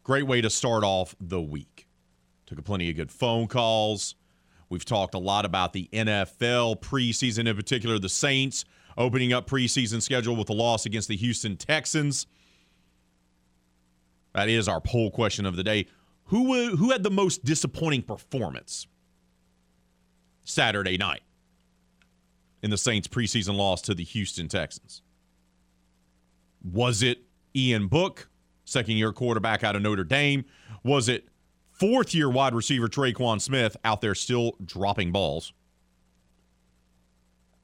Great way to start off the week. Took a plenty of good phone calls. We've talked a lot about the NFL preseason, in particular, the Saints opening up preseason schedule with a loss against the Houston Texans. That is our poll question of the day. Who who had the most disappointing performance Saturday night in the Saints preseason loss to the Houston Texans? Was it Ian Book, second year quarterback out of Notre Dame? Was it fourth year wide receiver Tre'Quan Smith out there still dropping balls?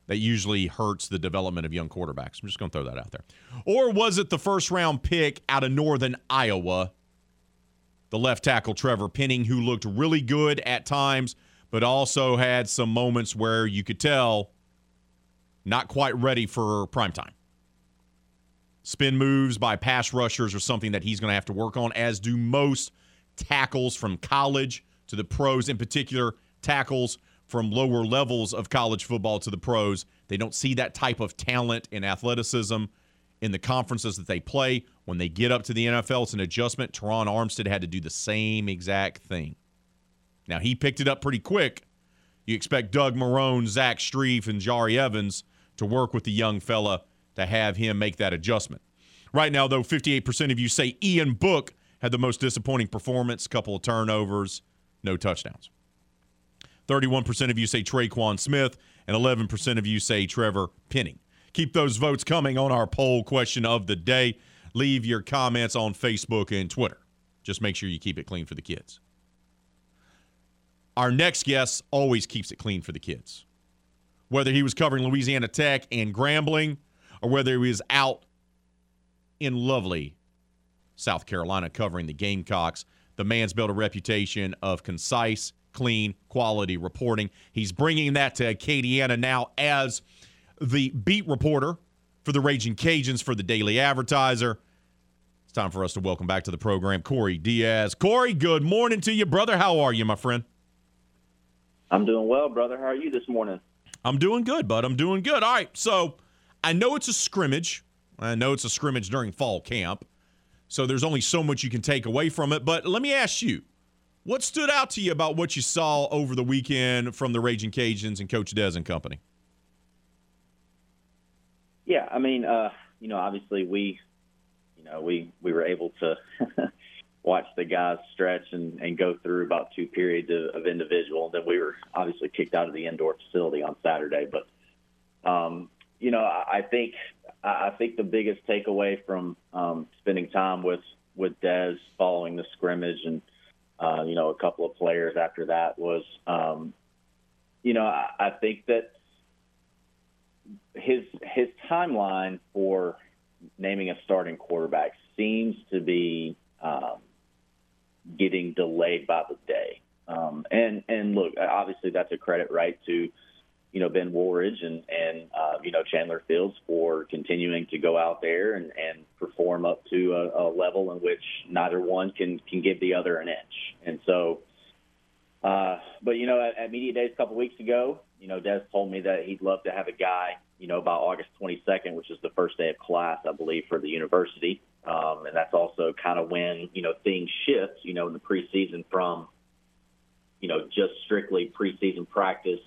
That usually hurts the development of young quarterbacks. I'm just going to throw that out there. Or was it the first round pick out of Northern Iowa, the left tackle Trevor Penning, who looked really good at times, but also had some moments where you could tell not quite ready for prime time. Spin moves by pass rushers are something that he's going to have to work on, as do most tackles from college to the pros, in particular, tackles from lower levels of college football to the pros. They don't see that type of talent and athleticism in the conferences that they play. When they get up to the NFL, it's an adjustment. Terron Armstead had to do the same exact thing. Now, he picked it up pretty quick. You expect Doug Marrone, Zach Strief, and Jahri Evans to work with the young fella to have him make that adjustment. Right now, though, 58% of you say Ian Book had the most disappointing performance, couple of turnovers, no touchdowns. 31% of you say Tre'Quan Smith, and 11% of you say Trevor Penning. Keep those votes coming on our poll question of the day. Leave your comments on Facebook and Twitter. Just make sure you keep it clean for the kids. Our next guest always keeps it clean for the kids. Whether he was covering Louisiana Tech and Grambling, or whether he was out in lovely South Carolina covering the Gamecocks, the man's built a reputation of concise, clean, quality reporting. He's bringing that to Acadiana now as the beat reporter for the Raging Cajuns for the Daily Advertiser. It's time for us to welcome back to the program Corey Diaz. Corey, good morning to you, brother. How are you, my friend? I'm doing well, brother. How are you this morning? I'm doing good, bud. I'm doing good. All right. So I know it's a scrimmage. I know it's a scrimmage during fall camp. So there's only so much you can take away from it. But let me ask you What stood out to you about what you saw over the weekend from the Raging Cajuns and Coach Dez and company? Yeah, I mean, uh, you know, obviously we, you know, we we were able to watch the guys stretch and, and go through about two periods of, of individual. Then we were obviously kicked out of the indoor facility on Saturday. But, um, you know, I, I think I think the biggest takeaway from um, spending time with with Dez following the scrimmage and uh, you know a couple of players after that was, um, you know, I, I think that his his timeline for naming a starting quarterback seems to be um, getting delayed by the day. Um, and and look, obviously that's a credit right to you know Ben Wooldridge and and uh, you know Chandler Fields for continuing to go out there and, and perform up to a, a level in which neither one can can give the other an inch. And so, uh, but you know, at, at media days a couple weeks ago, you know, Dez told me that he'd love to have a guy, you know, by August 22nd, which is the first day of class, I believe, for the university. Um, and that's also kind of when, you know, things shift, you know, in the preseason from, you know, just strictly preseason practice.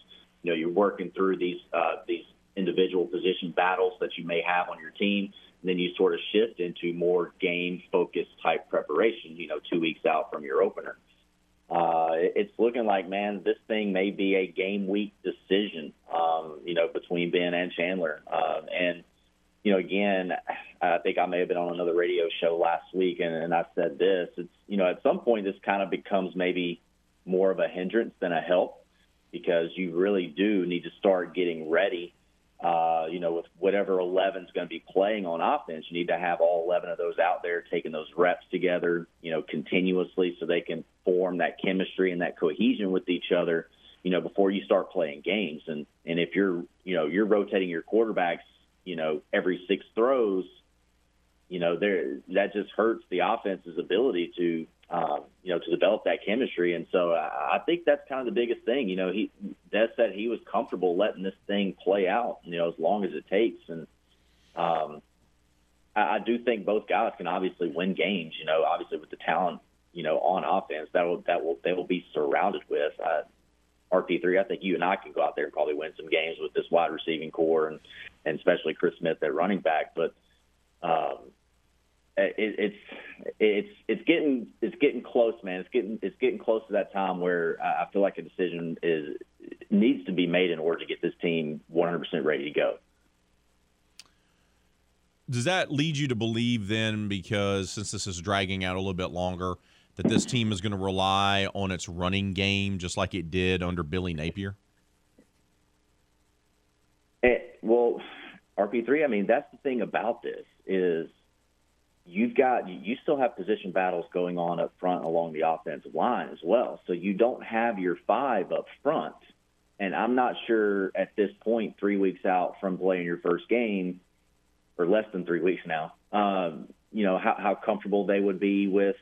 You know, you're working through these, uh, these individual position battles that you may have on your team. And then you sort of shift into more game focused type preparation, you know, two weeks out from your opener. Uh, it's looking like, man, this thing may be a game week decision, um, you know, between Ben and Chandler. Uh, and, you know, again, I think I may have been on another radio show last week, and, and I said this. It's you know, at some point, this kind of becomes maybe more of a hindrance than a help because you really do need to start getting ready. Uh, you know, with whatever 11 is going to be playing on offense, you need to have all 11 of those out there taking those reps together, you know, continuously so they can form that chemistry and that cohesion with each other, you know, before you start playing games. And and if you're, you know, you're rotating your quarterbacks, you know, every six throws, you know, there that just hurts the offense's ability to, um, you know, to develop that chemistry. And so I, think that's kind of the biggest thing. You know, he Dez said he was comfortable letting this thing play out, you know, as long as it takes. And um, I, I do think both guys can obviously win games. You know, obviously with the talent, you know, on offense that will that will they will be surrounded with. Uh, RP3, I think you and I can go out there and probably win some games with this wide receiving corps and, and especially Chris Smith at running back. But um, Uh, it, it's it's it's getting it's getting close, man. It's getting it's getting close to that time where I feel like a decision is needs to be made in order to get this team 100% ready to go. Does that lead you to believe then, because since this is dragging out a little bit longer, that this team is going to rely on its running game just like it did under Billy Napier? It, well, RP3, I mean, that's the thing about this is you've got you still have position battles going on up front along the offensive line as well. So you don't have your five up front. And I'm not sure at this point, three weeks out from playing your first game, or less than three weeks now, um, you know, how, how comfortable they would be with,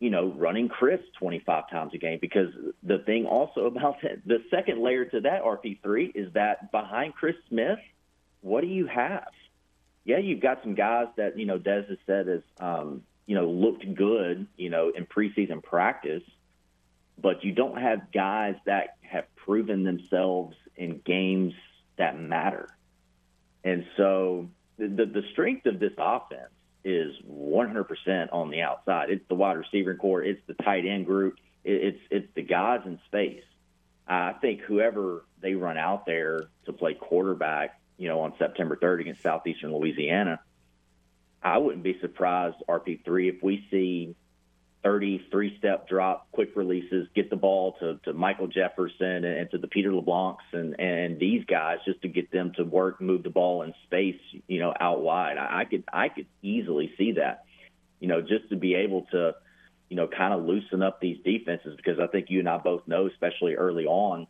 you know, running Chris 25 times a game. Because the thing also about that, the second layer to that RP3 is that behind Chris Smith, what do you have? Yeah, you've got some guys that you know Dez has said has um, you know looked good, you know, in preseason practice, but you don't have guys that have proven themselves in games that matter. And so the the strength of this offense is 100% on the outside. It's the wide receiver corps, it's the tight end group, it's it's the guys in space. I think whoever they run out there to play quarterback you know, on September 3rd against Southeastern Louisiana, I wouldn't be surprised, RP3, if we see 33 step drop, quick releases, get the ball to, to Michael Jefferson and, and to the Peter LeBlancs and, and these guys just to get them to work, move the ball in space, you know, out wide. I, I could I could easily see that, you know, just to be able to, you know, kind of loosen up these defenses because I think you and I both know, especially early on,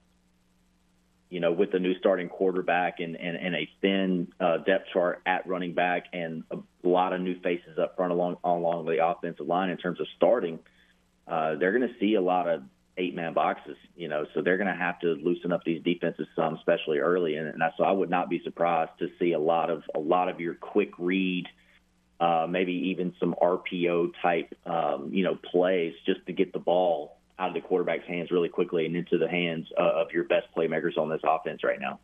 you know, with the new starting quarterback and, and, and a thin uh, depth chart at running back and a lot of new faces up front along along the offensive line in terms of starting, uh, they're going to see a lot of eight man boxes, you know, so they're going to have to loosen up these defenses some, especially early. And, and so I would not be surprised to see a lot of a lot of your quick read, uh, maybe even some RPO type, um, you know, plays just to get the ball out of the quarterback's hands really quickly and into the hands uh, of your best playmakers on this offense right now.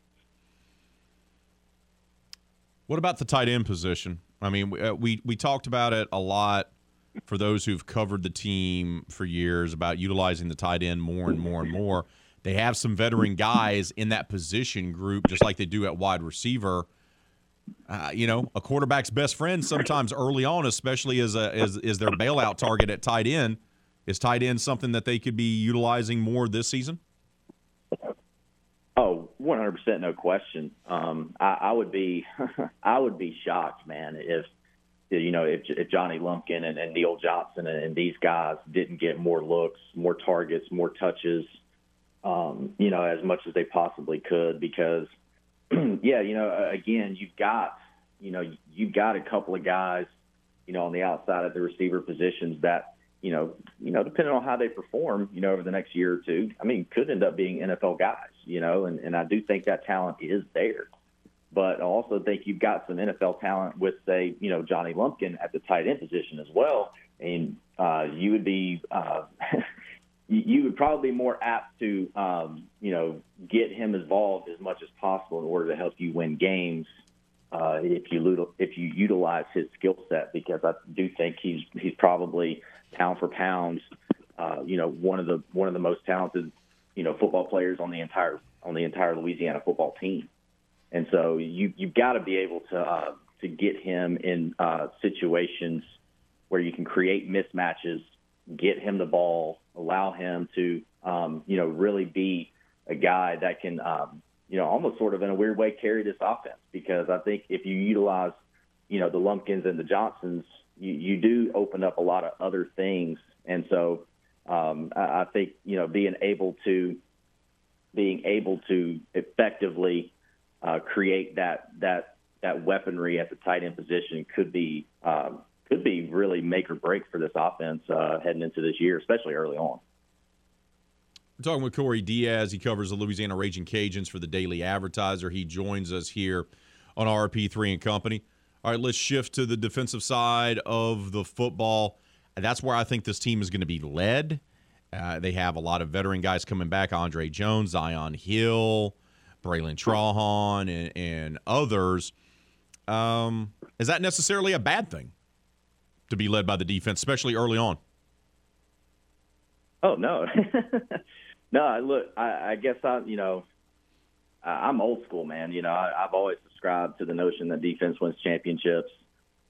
What about the tight end position? I mean, we, uh, we we talked about it a lot for those who've covered the team for years about utilizing the tight end more and more and more. They have some veteran guys in that position group, just like they do at wide receiver. Uh, you know, a quarterback's best friend sometimes early on, especially as a as is their bailout target at tight end. Is tight end something that they could be utilizing more this season? Oh, 100% no question. Um, I, I would be I would be shocked, man, if you know if, if Johnny Lumpkin and, and Neal Johnson and, and these guys didn't get more looks, more targets, more touches, um, you know, as much as they possibly could. Because yeah, you know, again, you've got you know you've got a couple of guys, you know, on the outside of the receiver positions that you know, you know, depending on how they perform, you know, over the next year or two, I mean, could end up being NFL guys, you know, and, and I do think that talent is there. But I also think you've got some NFL talent with, say, you know, Johnny Lumpkin at the tight end position as well. And uh, you would be, uh, you would probably be more apt to, um, you know, get him involved as much as possible in order to help you win games uh, if you if you utilize his skill set because I do think he's he's probably pound for pound, uh, you know, one of the one of the most talented, you know, football players on the entire on the entire Louisiana football team. And so you you've got to be able to uh, to get him in uh, situations where you can create mismatches, get him the ball, allow him to um, you know really be a guy that can um, you know almost sort of in a weird way carry this offense because I think if you utilize you know the Lumpkins and the Johnsons you, you do open up a lot of other things. And so um, I, I think you know being able to being able to effectively uh, create that that that weaponry at the tight end position could be um, could be really make or break for this offense uh, heading into this year, especially early on. We're talking with Corey Diaz. He covers the Louisiana Raging Cajuns for the Daily Advertiser. He joins us here on RP3 and Company. All right, let's shift to the defensive side of the football. That's where I think this team is going to be led. Uh, they have a lot of veteran guys coming back Andre Jones, Zi'Yon Hill, Bralen Trahan, and, and others. Um, is that necessarily a bad thing to be led by the defense, especially early on? Oh, no. no, look, I, I guess I, you know, I'm old school, man. You know, I, I've always subscribe to the notion that defense wins championships.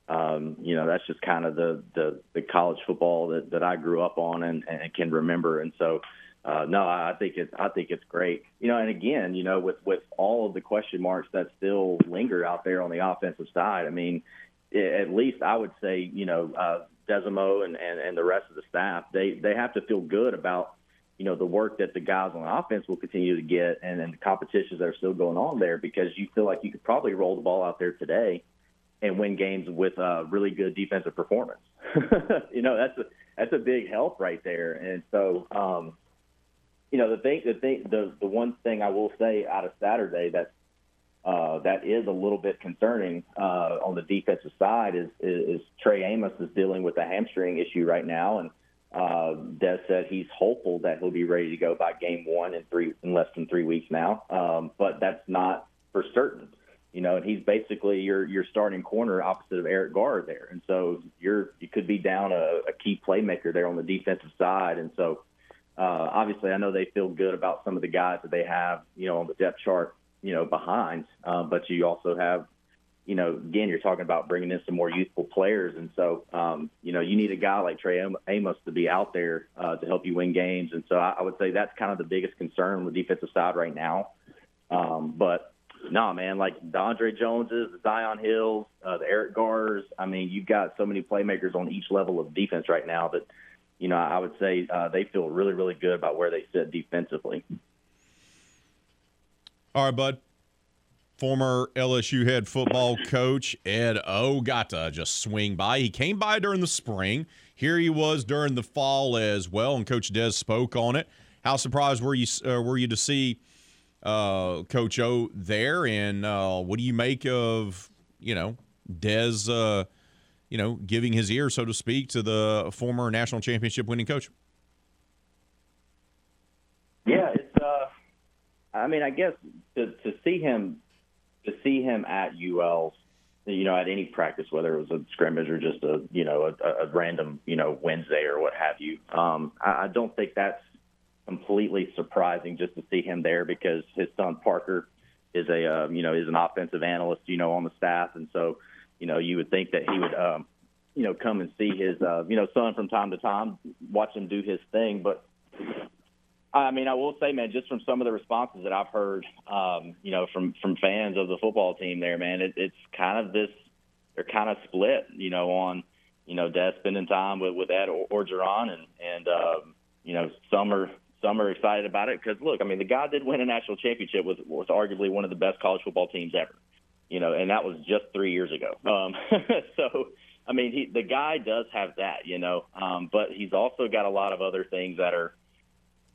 Um, you know, that's just kind of the, the, the college football that, that I grew up on and, and can remember. And so, uh, no, I think it's I think it's great. You know, and again, you know, with with all of the question marks that still linger out there on the offensive side, I mean, at least I would say, you know, uh, Desormeaux and, and and the rest of the staff, they they have to feel good about you know the work that the guys on offense will continue to get, and then the competitions that are still going on there, because you feel like you could probably roll the ball out there today and win games with a really good defensive performance. you know that's a that's a big help right there, and so um, you know the thing the thing the the one thing I will say out of Saturday that uh, that is a little bit concerning uh, on the defensive side is, is, is Trey Amos is dealing with a hamstring issue right now, and uh, Dez said he's hopeful that he'll be ready to go by game one in three in less than three weeks now, um, but that's not for certain. You know, and he's basically your your starting corner opposite of Eric Garror there, and so you're you could be down a, a key playmaker there on the defensive side, and so uh, obviously I know they feel good about some of the guys that they have, you know, on the depth chart, you know, behind, uh, but you also have you know, again, you're talking about bringing in some more youthful players, and so um, you know, you need a guy like Trey Amos to be out there uh, to help you win games, and so I, I would say that's kind of the biggest concern with defensive side right now. Um, but no, nah, man, like DeAndre Joneses, the Zi'Yon Hills, uh, the Eric Garrors. I mean, you've got so many playmakers on each level of defense right now that you know I would say uh, they feel really, really good about where they sit defensively. All right, bud former LSU head football coach Ed O got to just swing by. He came by during the spring. Here he was during the fall as well, and Coach Dez spoke on it. How surprised were you uh, were you to see uh, Coach O there? And uh, what do you make of you know Dez? Uh, you know, giving his ear, so to speak, to the former national championship winning coach. Yeah, it's. uh I mean, I guess to to see him to see him at UL's, you know, at any practice, whether it was a scrimmage or just a you know a, a random you know Wednesday or what have you. Um, I, I don't think that's completely surprising just to see him there because his son Parker is a uh, you know is an offensive analyst you know on the staff, and so you know you would think that he would um, you know come and see his uh, you know son from time to time, watch him do his thing, but. I mean, I will say, man, just from some of the responses that I've heard, um, you know, from from fans of the football team, there, man, it, it's kind of this. They're kind of split, you know, on you know, Dez spending time with with Ed or, Orgeron, and and um, you know, some are some are excited about it because look, I mean, the guy did win a national championship with was arguably one of the best college football teams ever, you know, and that was just three years ago. Um, so, I mean, he the guy does have that, you know, um, but he's also got a lot of other things that are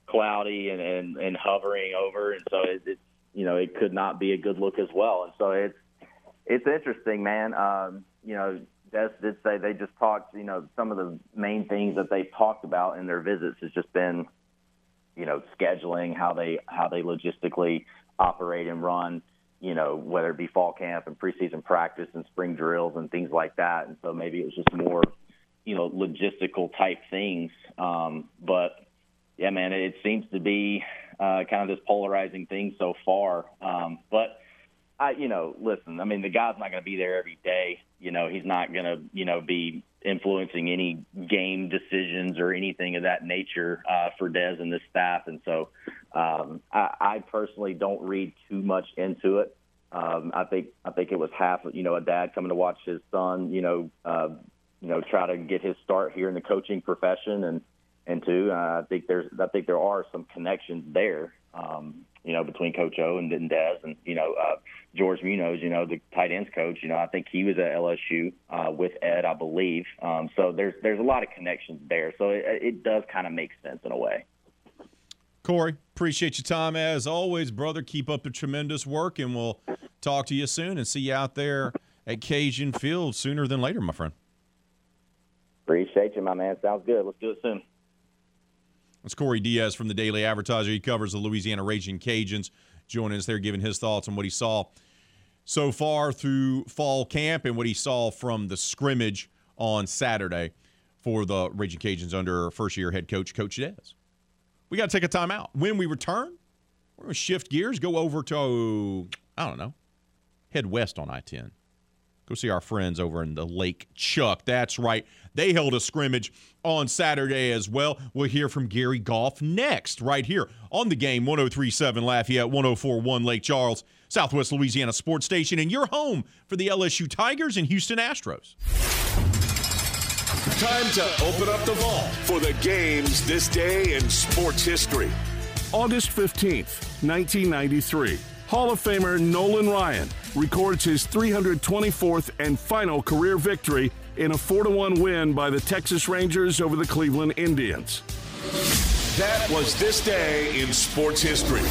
cloudy and and, and hovering over, and so it, it's you know it could not be a good look as well, and so it's it's interesting, man. Um, you know, Dez did say they just talked. You know, some of the main things that they talked about in their visits has just been, you know, scheduling, how they how they logistically operate and run. You know, whether it be fall camp and preseason practice and spring drills and things like that. And so maybe it was just more, you know, logistical type things. Um, but yeah, man, it seems to be uh, kind of this polarizing thing so far. Um, but I, you know, listen, I mean, the guy's not going to be there every day. You know, he's not going to, you know, be influencing any game decisions or anything of that nature uh, for Dez and the staff. And so um, I, I personally don't read too much into it. Um, I think I think it was half, you know, a dad coming to watch his son, you know, uh, you know, try to get his start here in the coaching profession, and and two, uh, I think there's I think there are some connections there. Um, you know, between Coach O and, and Dez, and you know, uh, George Munoz, you know, the tight ends coach. You know, I think he was at LSU uh, with Ed, I believe. Um, so there's there's a lot of connections there. So it, it does kind of make sense in a way. Corey, appreciate your time as always, brother. Keep up the tremendous work, and we'll talk to you soon and see you out there at Cajun Field sooner than later, my friend. Appreciate you, my man. Sounds good. Let's do it soon. It's Corey Diaz from the Daily Advertiser. He covers the Louisiana Raging Cajuns. Joining us there, giving his thoughts on what he saw so far through fall camp and what he saw from the scrimmage on Saturday for the Raging Cajuns under first year head coach, Coach Dez. We got to take a timeout. When we return, we're going to shift gears, go over to, I don't know, head west on I 10. Go see our friends over in the Lake Chuck. That's right. They held a scrimmage on Saturday as well. We'll hear from Gary Goff next, right here on the game 1037 Lafayette, 1041 Lake Charles, Southwest Louisiana Sports Station, and your home for the LSU Tigers and Houston Astros. Time to open up the vault for the games this day in sports history. August 15th, 1993. Hall of Famer Nolan Ryan records his 324th and final career victory in a 4 1 win by the Texas Rangers over the Cleveland Indians. That was this day in sports history.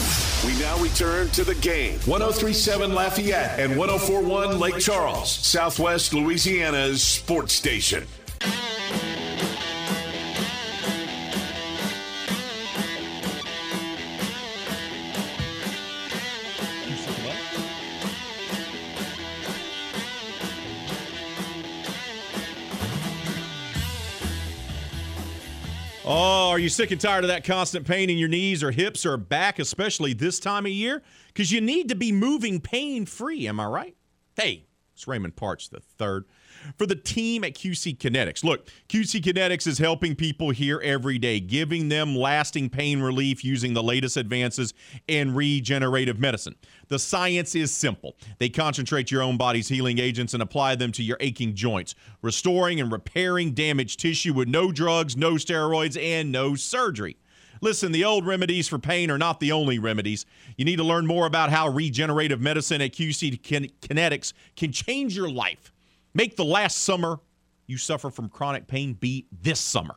We now return to the game. 1037 Lafayette and 1041 Lake Charles, Southwest Louisiana's sports station. Oh, are you sick and tired of that constant pain in your knees or hips or back, especially this time of year? Because you need to be moving pain free, am I right? Hey, it's Raymond Parch the third for the team at QC Kinetics. Look, QC Kinetics is helping people here every day, giving them lasting pain relief using the latest advances in regenerative medicine. The science is simple. They concentrate your own body's healing agents and apply them to your aching joints, restoring and repairing damaged tissue with no drugs, no steroids, and no surgery. Listen, the old remedies for pain are not the only remedies. You need to learn more about how regenerative medicine at QC Kinetics can change your life. Make the last summer you suffer from chronic pain be this summer.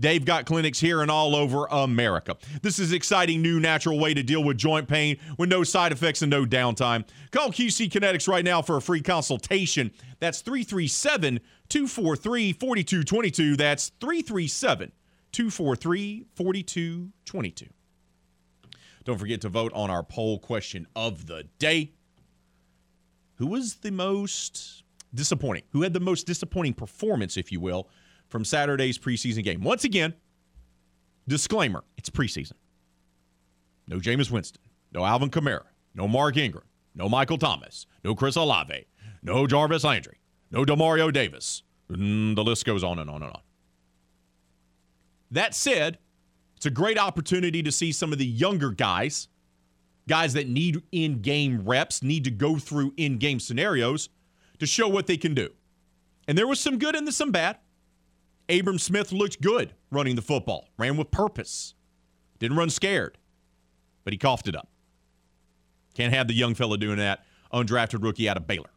They've got clinics here and all over America. This is exciting new natural way to deal with joint pain with no side effects and no downtime. Call QC Kinetics right now for a free consultation. That's 337 243 4222. That's 337 243 4222. Don't forget to vote on our poll question of the day. Who was the most disappointing? Who had the most disappointing performance, if you will, from Saturday's preseason game? Once again, disclaimer it's preseason. No Jameis Winston, no Alvin Kamara, no Mark Ingram, no Michael Thomas, no Chris Olave, no Jarvis Landry, no Demario Davis. Mm, the list goes on and on and on. That said, it's a great opportunity to see some of the younger guys, guys that need in game reps, need to go through in game scenarios to show what they can do. And there was some good and some bad. Abram Smith looked good running the football, ran with purpose, didn't run scared, but he coughed it up. Can't have the young fella doing that, undrafted rookie out of Baylor.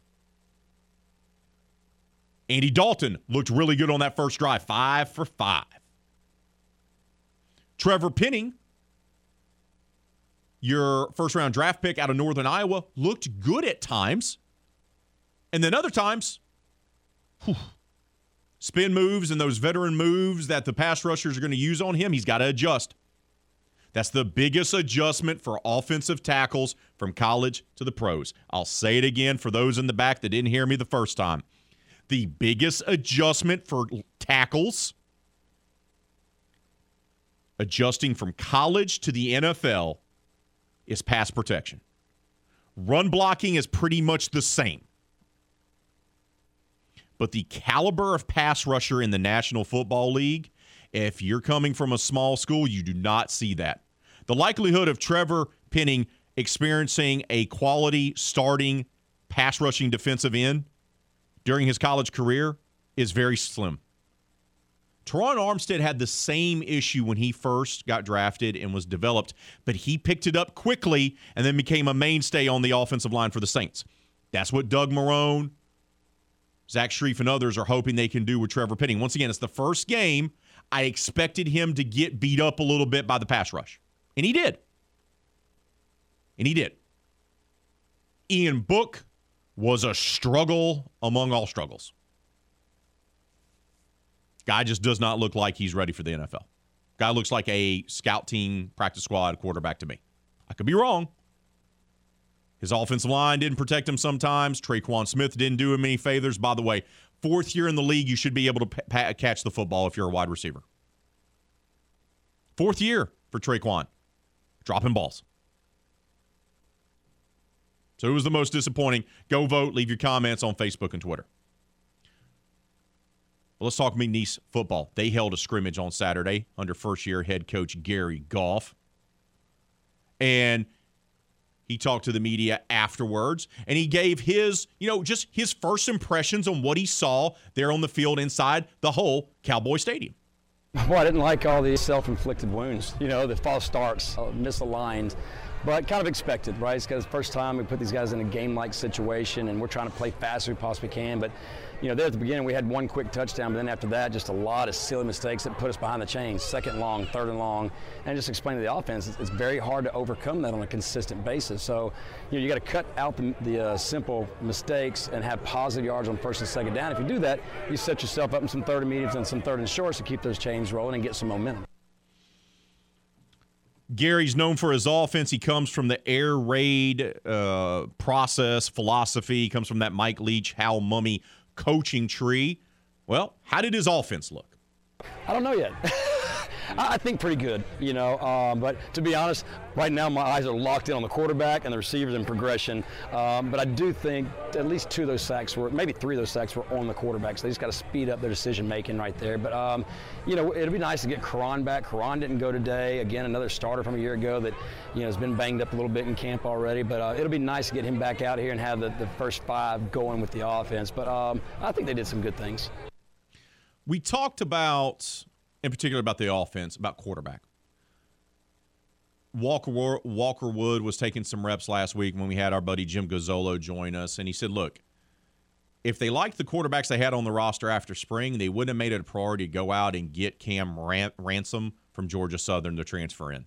Andy Dalton looked really good on that first drive, five for five. Trevor Penning, your first round draft pick out of Northern Iowa, looked good at times. And then other times, whew, spin moves and those veteran moves that the pass rushers are going to use on him, he's got to adjust. That's the biggest adjustment for offensive tackles from college to the pros. I'll say it again for those in the back that didn't hear me the first time. The biggest adjustment for tackles adjusting from college to the NFL is pass protection. Run blocking is pretty much the same. But the caliber of pass rusher in the National Football League, if you're coming from a small school, you do not see that. The likelihood of Trevor Penning experiencing a quality starting pass rushing defensive end during his college career is very slim. Terron Armstead had the same issue when he first got drafted and was developed, but he picked it up quickly and then became a mainstay on the offensive line for the Saints. That's what Doug Marrone, Zach Strief, and others are hoping they can do with Trevor Penning. Once again, it's the first game. I expected him to get beat up a little bit by the pass rush, and he did. And he did. Ian Book was a struggle among all struggles. Guy just does not look like he's ready for the NFL. Guy looks like a scout team practice squad quarterback to me. I could be wrong. His offensive line didn't protect him sometimes. Tre'Quan Smith didn't do him any favors. By the way, fourth year in the league, you should be able to catch the football if you're a wide receiver. Fourth year for Tre'Quan, dropping balls. So it was the most disappointing? Go vote. Leave your comments on Facebook and Twitter. Let's talk McNeese football. They held a scrimmage on Saturday under first year head coach Gary Goff. And he talked to the media afterwards and he gave his, you know, just his first impressions on what he saw there on the field inside the whole Cowboy Stadium. Well, I didn't like all these self inflicted wounds, you know, the false starts, uh, misaligned but kind of expected, right? It's because first time we put these guys in a game-like situation, and we're trying to play fast as we possibly can. But you know, there at the beginning we had one quick touchdown, but then after that, just a lot of silly mistakes that put us behind the chains. Second long, third and long, and just explain to the offense, it's, it's very hard to overcome that on a consistent basis. So you know, you got to cut out the, the uh, simple mistakes and have positive yards on first and second down. If you do that, you set yourself up in some third and mediums and some third and shorts to keep those chains rolling and get some momentum. Gary's known for his offense. He comes from the air raid uh, process philosophy. He comes from that Mike Leach, Hal Mumme coaching tree. Well, how did his offense look? I don't know yet. I think pretty good, you know. Um, but to be honest, right now my eyes are locked in on the quarterback and the receivers and progression. Um, but I do think at least two of those sacks were, maybe three of those sacks were on the quarterback. So they just got to speed up their decision making right there. But um, you know, it'd be nice to get Karan back. Karan didn't go today. Again, another starter from a year ago that you know has been banged up a little bit in camp already. But uh, it'll be nice to get him back out here and have the, the first five going with the offense. But um, I think they did some good things. We talked about in particular about the offense, about quarterback. Walker Walker Wood was taking some reps last week when we had our buddy Jim Gazzolo join us, and he said, "Look, if they liked the quarterbacks they had on the roster after spring, they wouldn't have made it a priority to go out and get Cam Ran- Ransom from Georgia Southern to transfer in.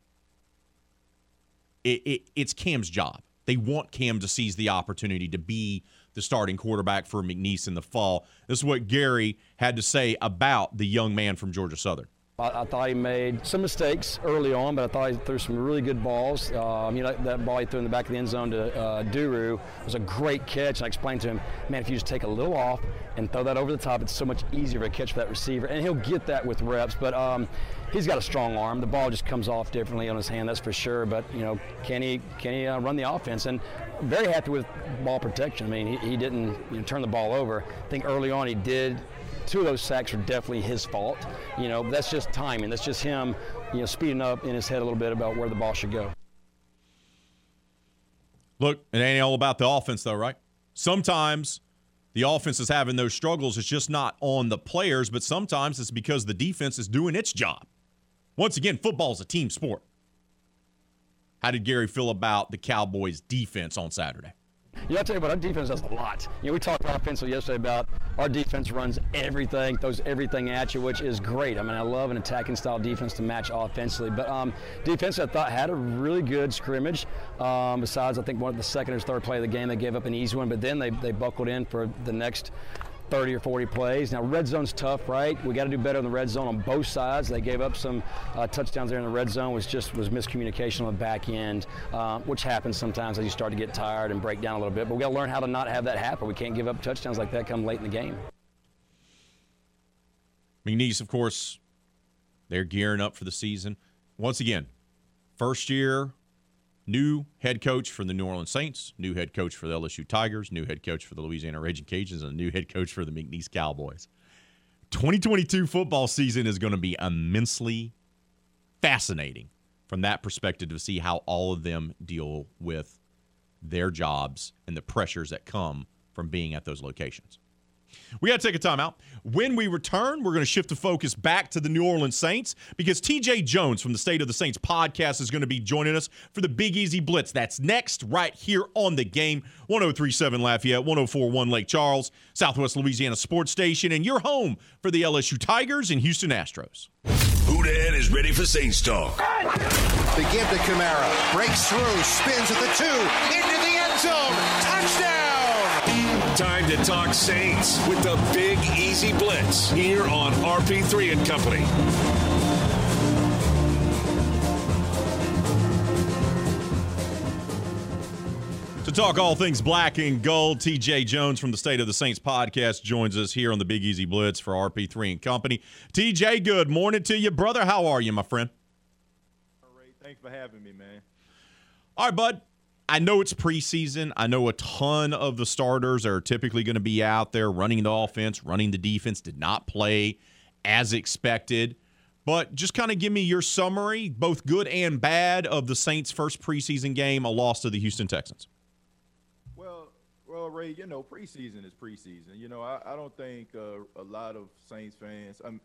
It, it, it's Cam's job. They want Cam to seize the opportunity to be the starting quarterback for McNeese in the fall. This is what Gary had to say about the young man from Georgia Southern. I, I, thought he made some mistakes early on, but I thought he threw some really good balls. Um, you know, that, ball he threw in the back of the end zone to uh, Duru was a great catch. And I explained to him, man, if you just take a little off and throw that over the top, it's so much easier a catch for that receiver. And he'll get that with reps. But um, he's got a strong arm. The ball just comes off differently on his hand, that's for sure. But you know, can he can he uh, run the offense? And very happy with ball protection. I mean, he, he didn't you know, turn the ball over. I think early on he did two of those sacks are definitely his fault. You know, that's just timing. That's just him, you know, speeding up in his head a little bit about where the ball should go. Look, it ain't all about the offense, though, right? Sometimes the offense is having those struggles. It's just not on the players, but sometimes it's because the defense is doing its job. Once again, football is a team sport. How did Gary feel about the Cowboys' defense on Saturday? Yeah, I'll tell you what, our defense does a lot. You know, we talked offensively yesterday about our defense runs everything, throws everything at you, which is great. I mean, I love an attacking style defense to match offensively. But um, defense, I thought, had a really good scrimmage. Um, besides, I think one of the second or third play of the game, they gave up an easy one, but then they, they buckled in for the next 30 or 40 plays. Now, red zone's tough, right? We got to do better in the red zone on both sides. They gave up some uh, touchdowns there in the red zone. Was just was miscommunication on the back end, uh, which happens sometimes as you start to get tired and break down a little bit. But we got to learn how to not have that happen. We can't give up touchdowns like that come late in the game. McNeese, of course, they're gearing up for the season. Once again, first year new head coach for the New Orleans Saints, new head coach for the LSU Tigers, new head coach for the Louisiana Raging Cajuns, and a new head coach for the McNeese Cowboys. 2022 football season is going to be immensely fascinating from that perspective to see how all of them deal with their jobs and the pressures that come from being at those locations. We got to take a timeout. When we return, we're going to shift the focus back to the New Orleans Saints because TJ Jones from the State of the Saints podcast is going to be joining us for the Big Easy Blitz. That's next, right here on the game 1037 Lafayette, 1041 Lake Charles, Southwest Louisiana Sports Station, and your home for the LSU Tigers and Houston Astros. Houdan is ready for Saints talk. They give to Kamara, breaks through, spins at the two, into the end zone, touchdown! Time to talk Saints with the Big Easy Blitz here on RP3 and Company. To talk all things black and gold, TJ Jones from the State of the Saints podcast joins us here on the Big Easy Blitz for RP3 and Company. TJ, good morning to you, brother. How are you, my friend? All right, thanks for having me, man. All right, bud. I know it's preseason. I know a ton of the starters are typically going to be out there running the offense, running the defense, did not play as expected. But just kind of give me your summary, both good and bad, of the Saints' first preseason game, a loss to the Houston Texans. Well, well, Ray, you know, preseason is preseason. You know, I, I don't think uh, a lot of Saints fans. I'm,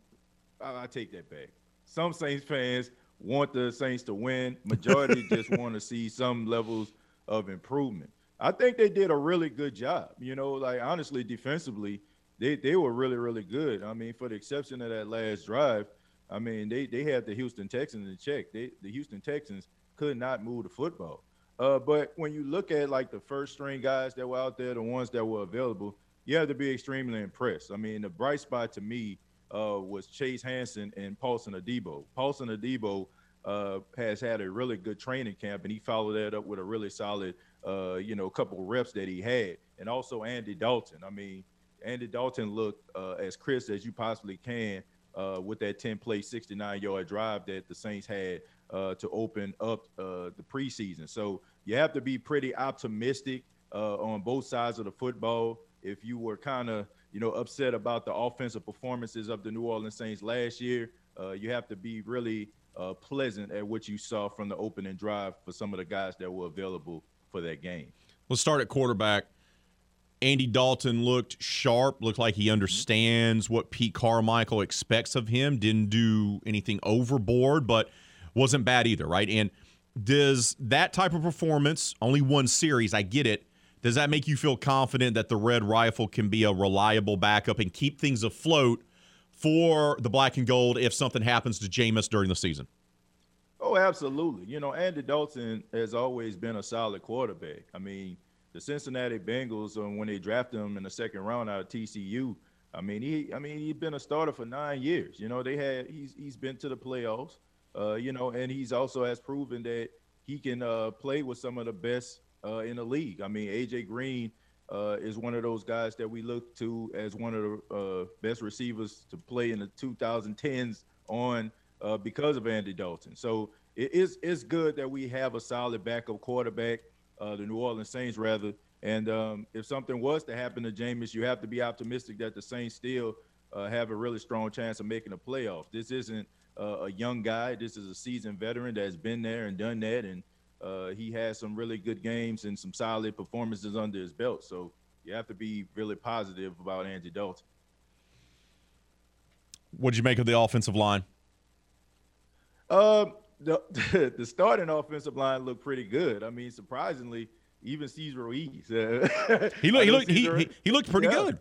I, I take that back. Some Saints fans want the Saints to win. Majority just want to see some levels of improvement. I think they did a really good job. You know, like honestly, defensively, they they were really really good. I mean, for the exception of that last drive, I mean, they they had the Houston Texans in check. They the Houston Texans could not move the football. Uh, but when you look at like the first string guys that were out there, the ones that were available, you have to be extremely impressed. I mean, the bright spot to me uh, was Chase Hansen and Paulson Adebo. Paulson Adebo uh, has had a really good training camp, and he followed that up with a really solid, uh, you know, couple reps that he had, and also Andy Dalton. I mean, Andy Dalton looked uh, as crisp as you possibly can uh, with that 10 play, 69 yard drive that the Saints had uh, to open up uh, the preseason. So you have to be pretty optimistic on both sides of the football. If you were kind of, you know, upset about the offensive performances of the New Orleans Saints last year, you have to be really uh, pleasant at what you saw from the opening drive for some of the guys that were available for that game. Let's start at quarterback. Andy Dalton looked sharp, looked like he understands what Pete Carmichael expects of him. Didn't do anything overboard, but wasn't bad either, right? And does that type of performance, only one series, I get it. Does that make you feel confident that the Red Rifle can be a reliable backup and keep things afloat for the black and gold if something happens to Jameis during the season? Oh, absolutely. You know, Andy Dalton has always been a solid quarterback. I mean, the Cincinnati Bengals, um, when they drafted him in the second round out of TCU, I mean, he I mean he's been a starter for nine years. You know, they had he's he's been to the playoffs. Uh, you know, and he's also has proven that he can uh, play with some of the best uh, in the league. I mean, AJ Green uh, is one of those guys that we look to as one of the uh, best receivers to play in the 2010s on uh, because of Andy Dalton. So it is it's good that we have a solid backup quarterback, uh, the New Orleans Saints rather. And um, if something was to happen to Jameis, you have to be optimistic that the Saints still uh, have a really strong chance of making the playoffs. This isn't uh, a young guy. This is a seasoned veteran that's been there and done that, and uh, he has some really good games and some solid performances under his belt. So you have to be really positive about Andy Dalton. What did you make of the offensive line? Um, the, the starting offensive line looked pretty good. I mean, surprisingly, even Cesar Ruiz. Uh, he looked he looked he, he, he, looked pretty yeah. good.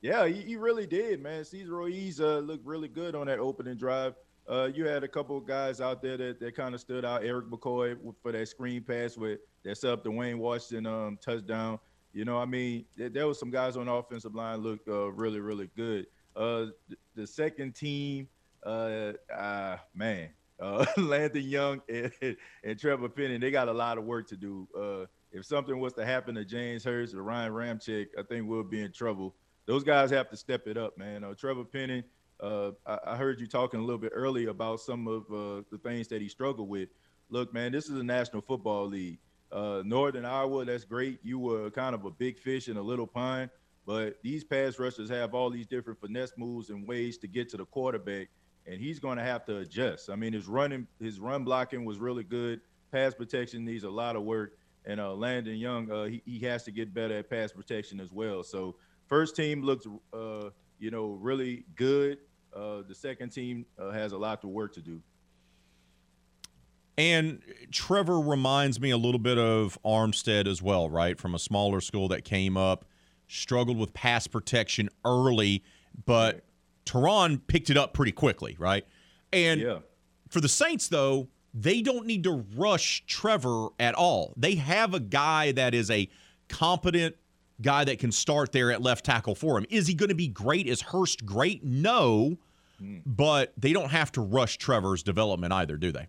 Yeah, he, he, really did, man. Cesar Ruiz uh, looked really good on that opening drive. Uh, you had a couple of guys out there that, that kind of stood out. Erik McCoy for that screen pass with that set up the Wayne Washington um, touchdown. You know, I mean, there, there was some guys on the offensive line looked uh, really, really good. Uh, the, the, second team, uh, uh man, uh, Landon Young and, and, Trevor Penning, they got a lot of work to do. Uh, if something was to happen to James Hurst or Ryan Ramczyk, I think we'll be in trouble. Those guys have to step it up, man. Uh, Trevor Penning, uh, I, I, heard you talking a little bit earlier about some of uh, the things that he struggled with. Look, man, this is a National Football League. Uh, Northern Iowa, that's great. You were kind of a big fish in a little pond, but these pass rushers have all these different finesse moves and ways to get to the quarterback, and he's going to have to adjust. I mean, his running, his run blocking was really good. Pass protection needs a lot of work and uh, Landon Young, uh, he, he has to get better at pass protection as well. So first team looks, uh, you know, really good. Uh, the second team uh, has a lot of work to do. And Trevor reminds me a little bit of Armstead as well, right? From a smaller school that came up, struggled with pass protection early, but Terron picked it up pretty quickly, right? And yeah. for the Saints, though, they don't need to rush Trevor at all. They have a guy that is a competent guy that can start there at left tackle for him. Is he going to be great? Is Hurst great? No, but they don't have to rush Trevor's development either, do they?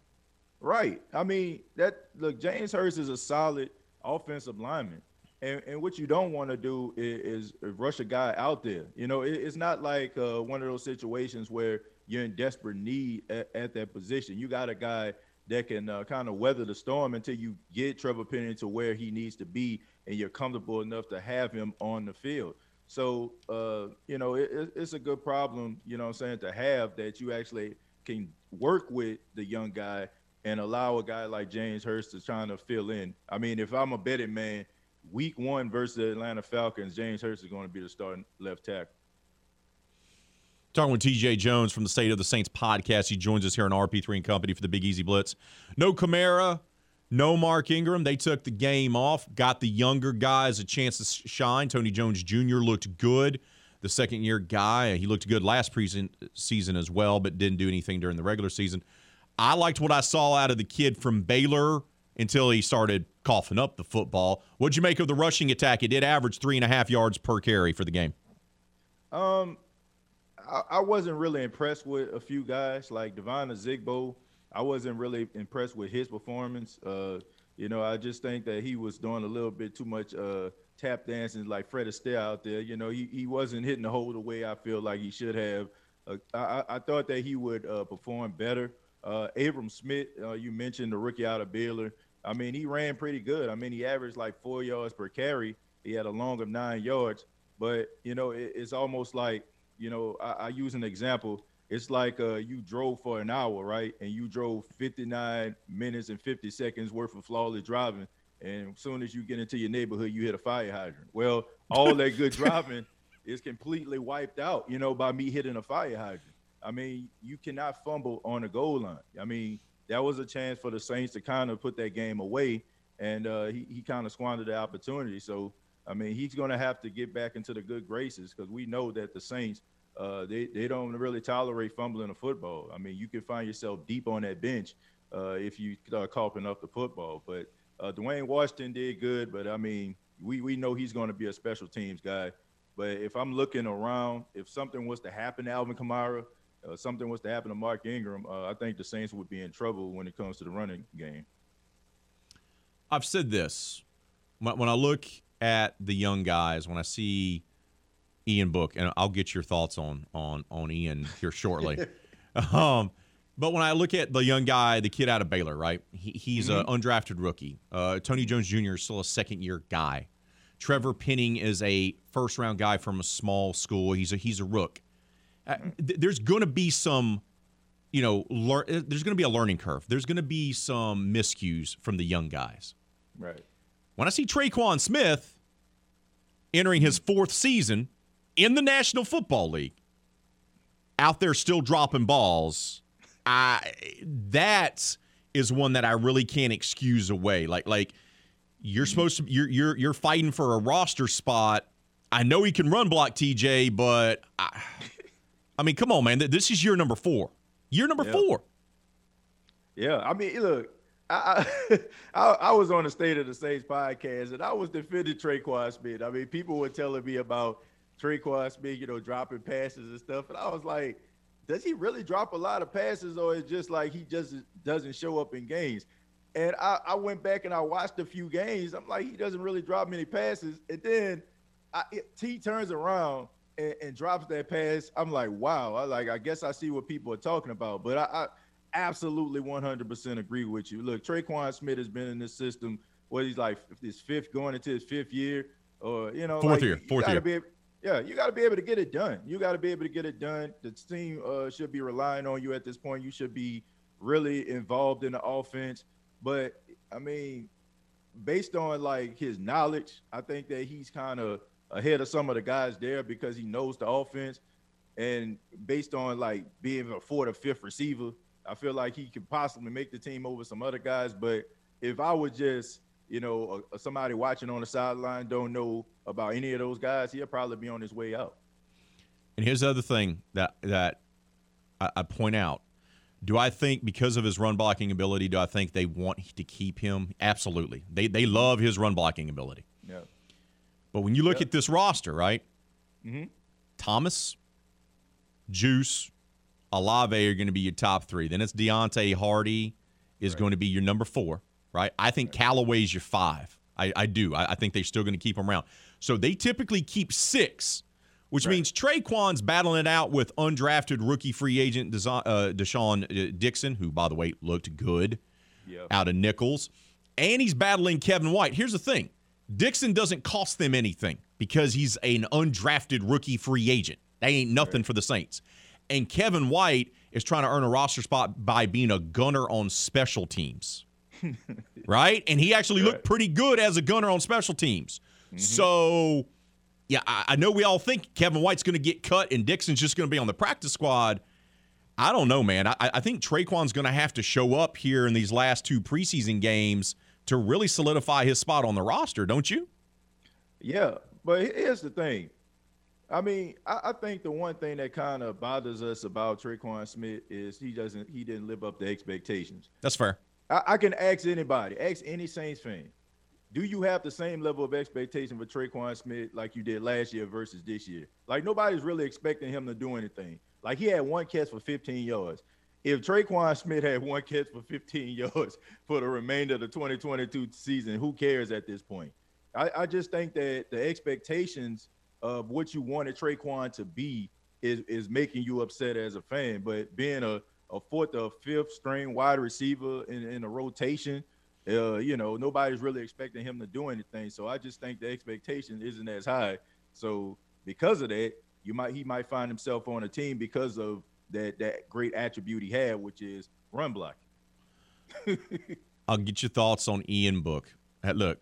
Right. I mean, that look, James Hurst is a solid offensive lineman. And, and what you don't want to do is, is, rush a guy out there. You know, it, it's not like uh, one of those situations where you're in desperate need at, at that position. You got a guy that can uh, kind of weather the storm until you get Trevor Penning to where he needs to be and you're comfortable enough to have him on the field. So, uh, you know, it, it's a good problem, you know I'm saying, to have that you actually can work with the young guy and allow a guy like James Hurst to try to fill in. I mean, if I'm a betting man, week one versus the Atlanta Falcons, James Hurst is going to be the starting left tackle. Talking with TJ Jones from the State of the Saints podcast. He joins us here on RP3 and Company for the Big Easy Blitz. No Kamara, no Mark Ingram. They took the game off, got the younger guys a chance to shine. Tony Jones Jr. looked good. The second year guy, he looked good last season as well, but didn't do anything during the regular season. I liked what I saw out of the kid from Baylor until he started coughing up the football. What'd you make of the rushing attack? It did average three and a half yards per carry for the game. Um, I, I wasn't really impressed with a few guys like Devine Ozigbo. I wasn't really impressed with his performance. Uh, you know, I just think that he was doing a little bit too much uh, tap dancing like Fred Astaire out there. You know, he, he wasn't hitting the hole the way I feel like he should have. Uh, I, I thought that he would uh, perform better. Uh, Abram Smith, uh, you mentioned the rookie out of Baylor. I mean, he ran pretty good. I mean, he averaged like four yards per carry. He had a long of nine yards. But, you know, it, it's almost like you know, I, I use an example. It's like uh, you drove for an hour, right? And you drove 59 minutes and 50 seconds worth of flawless driving. And as soon as you get into your neighborhood, you hit a fire hydrant. Well, all that good driving is completely wiped out, you know, by me hitting a fire hydrant. I mean, you cannot fumble on the goal line. I mean, that was a chance for the Saints to kind of put that game away, and uh, he, he kind of squandered the opportunity. So I mean, he's going to have to get back into the good graces because we know that the Saints, uh, they, they don't really tolerate fumbling the football. I mean, you can find yourself deep on that bench uh, if you start coughing up the football. But uh, Dwayne Washington did good, but I mean, we, we know he's going to be a special teams guy. But if I'm looking around, if something was to happen to Alvin Kamara, uh, something was to happen to Mark Ingram, uh, I think the Saints would be in trouble when it comes to the running game. I've said this when I look at the young guys, when I see Ian Book, and I'll get your thoughts on on on Ian here shortly. um, but when I look at the young guy, the kid out of Baylor, right? He, he's Mm-hmm. an undrafted rookie. Uh, Tony Jones Jr. is still a second year guy. Trevor Penning is a first round guy from a small school. He's a he's a rook. Uh, th- there's going to be some, you know, lear- uh, there's going to be a learning curve. There's going to be some miscues from the young guys. Right. When I see Tre'Quan Smith entering his fourth season in the National Football League, out there still dropping balls, I that is one that I really can't excuse away. Like like you're supposed to you're you're you're fighting for a roster spot. I know he can run block TJ, but I, I mean, come on, man. This is year number four. Year number Yeah. four. Yeah, I mean, look, I, I I was on the State of the Saints podcast, and I was defending Tre'Quan Smith. I mean, people were telling me about Tre'Quan Smith, you know, dropping passes and stuff, and I was like, does he really drop a lot of passes, or is just like he just doesn't show up in games? And I, I went back and I watched a few games. I'm like, he doesn't really drop many passes, and then I, it, T turns around and, and drops that pass. I'm like, wow. I like, I guess I see what people are talking about. But I, I absolutely 100% agree with you. Look, Tre'Quan Smith has been in this system. What he's like, his fifth going into his fifth year, or you know, Fourth like, year, fourth year. Be, yeah, you got to be able to get it done. You got to be able to get it done. The team uh, should be relying on you at this point. You should be really involved in the offense. But I mean, based on like his knowledge, I think that he's kind of ahead of some of the guys there because he knows the offense. And based on like being a fourth or fifth receiver, I feel like he could possibly make the team over some other guys. But if I was just, you know, a, somebody watching on the sideline, don't know about any of those guys, he'll probably be on his way out. And here's the other thing that that I, I point out. Do I think because of his run blocking ability, do I think they want to keep him? Absolutely. They they love his run blocking ability. Yeah. But when you look at this roster, right? Mm-hmm. Thomas, Juice, Olave are going to be your top three. Then it's Deonte Harty is going to be your number four, right? I think Callaway's your five. I, I do. I, I think they're still going to keep him around. So they typically keep six, which means Tre'Quan's battling it out with undrafted rookie free agent uh, Dai'Jean uh, Dixon, who, by the way, looked good Yeah. out of Nicholls. And he's battling Kevin White. Here's the thing Dixon doesn't cost them anything because he's an undrafted rookie free agent. That ain't nothing for the Saints. And Kevin White is trying to earn a roster spot by being a gunner on special teams. Right? And he actually looked pretty good as a gunner on special teams. Mm-hmm. So, yeah, I, I know we all think Kevin White's going to get cut and Dixon's just going to be on the practice squad. I don't know, man. I, I think Tre'Quan's going to have to show up here in these last two preseason games to really solidify his spot on the roster, don't you? Yeah, but here's the thing. I mean, I, I think the one thing that kind of bothers us about Tre'Quan Smith is he doesn't he didn't live up to expectations. That's fair. I, I can ask anybody, ask any Saints fan. Do you have the same level of expectation for Tre'Quan Smith like you did last year versus this year? Like nobody's really expecting him to do anything. Like he had one catch for 15 yards. If Tre'Quan Smith had one catch for 15 yards for the remainder of the 2022 season, who cares at this point? I, I just think that the expectations of what you wanted Tre'Quan to be is is making you upset as a fan. But being a, a fourth or fifth string wide receiver in, in a rotation, uh, you know, nobody's really expecting him to do anything. So I just think the expectation isn't as high. So because of that, you might he might find himself on a team because of that that great attribute he had, which is run blocking. I'll get your thoughts on Ian Book. Look,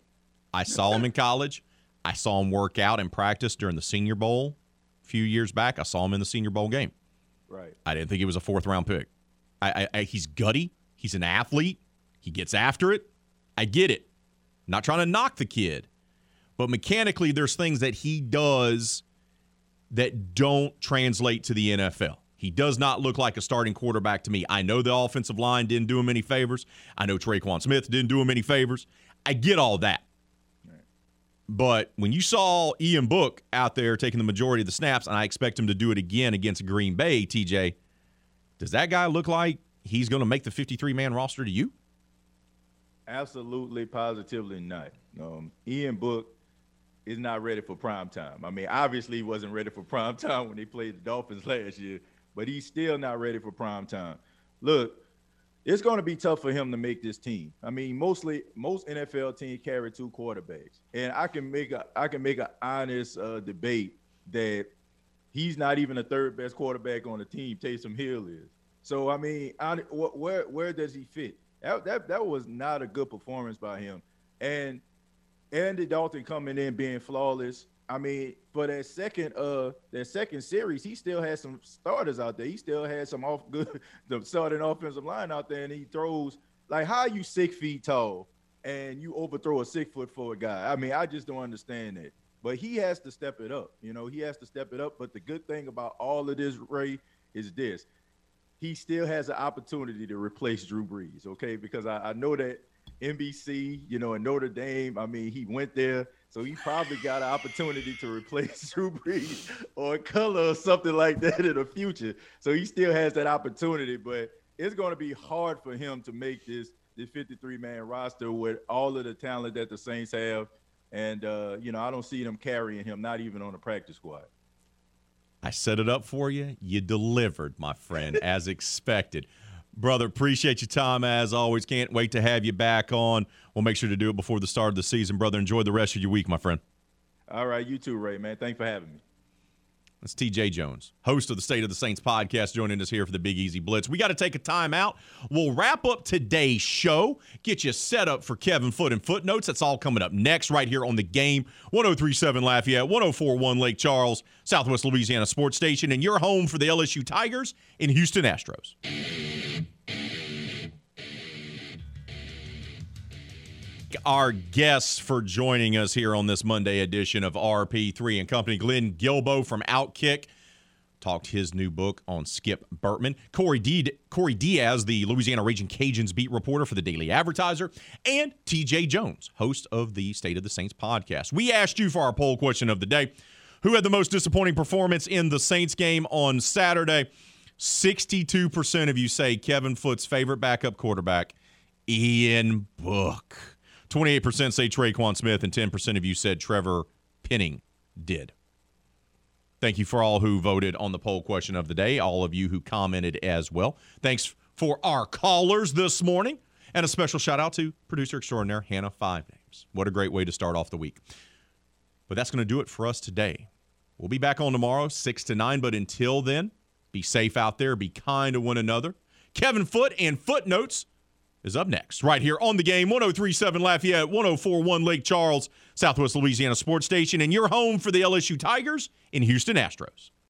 I saw him in college. I saw him work out and practice during the Senior Bowl a few years back. I saw him in the Senior Bowl game. Right. I didn't think he was a fourth round pick. I, I, I he's gutty. He's an athlete. He gets after it. I get it. not trying to knock the kid, but mechanically, there's things that he does that don't translate to the NFL. He does not look like a starting quarterback to me. I know the offensive line didn't do him any favors. I know Tre'Quan Smith didn't do him any favors. I get all that. But when you saw Ian Book out there taking the majority of the snaps, and I expect him to do it again against Green Bay, TJ, does that guy look like he's going to make the 53 man roster to you? Absolutely, positively not. Um, Ian Book is not ready for prime time. I mean, obviously, he wasn't ready for prime time when he played the Dolphins last year, but he's still not ready for prime time. Look, it's going to be tough for him to make this team. I mean, mostly most NFL teams carry two quarterbacks, and I can make a I can make an honest uh, debate that he's not even the third best quarterback on the team. Taysom Hill is. So I mean, I, where where does he fit? That, that that was not a good performance by him, and Andy Dalton coming in being flawless. I mean, for that second uh that second series, he still had some starters out there. He still had some off good the starting offensive line out there, and he throws like how are you six feet tall and you overthrow a six foot four guy? I mean, I just don't understand that. But he has to step it up. You know, he has to step it up. But the good thing about all of this, Ray, is this. He still has an opportunity to replace Drew Brees, okay? Because I, I know that NBC, you know, in Notre Dame. I mean, he went there, so he probably got an opportunity to replace Drew Brees or color or something like that in the future. So he still has that opportunity, but it's going to be hard for him to make this this 53 man roster with all of the talent that the Saints have. And uh, you know, I don't see them carrying him, not even on the practice squad. I set it up for you. You delivered, my friend, as expected. Brother, appreciate your time as always. Can't wait to have you back on. We'll make sure to do it before the start of the season, brother. Enjoy the rest of your week, my friend. All right, you too, Ray, man. Thanks for having me. That's TJ Jones, host of the State of the Saints podcast, joining us here for the Big Easy Blitz. We got to take a time out. We'll wrap up today's show, get you set up for Kevin Foot and Footnotes. That's all coming up next, right here on the game 1037 Lafayette, 1041 Lake Charles, Southwest Louisiana Sports Station, and your home for the LSU Tigers in Houston Astros. Our guests for joining us here on this Monday edition of RP3 and Company. Glenn Guilbeau from Outkick talked his new book on Skip Bertman. Corey, Corey Diaz, the Louisiana Raging Cajuns beat reporter for the Daily Advertiser, and TJ Jones, host of the State of the Saints podcast. We asked you for our poll question of the day. Who had the most disappointing performance in the Saints game on Saturday? 62% of you say Kevin Foot's favorite backup quarterback, Ian Book. 28% say Tre'Quan Smith, and 10% of you said Trevor Penning did. Thank you for all who voted on the poll question of the day, all of you who commented as well. Thanks for our callers this morning. And a special shout out to producer extraordinaire Hannah Five Names. What a great way to start off the week. But that's going to do it for us today. We'll be back on tomorrow, 6 to 9. But until then, be safe out there, be kind to one another. Kevin Foot and Footnotes is up next, right here on the game 1037 Lafayette, 1041 Lake Charles, Southwest Louisiana Sports Station, and your home for the LSU Tigers in Houston Astros.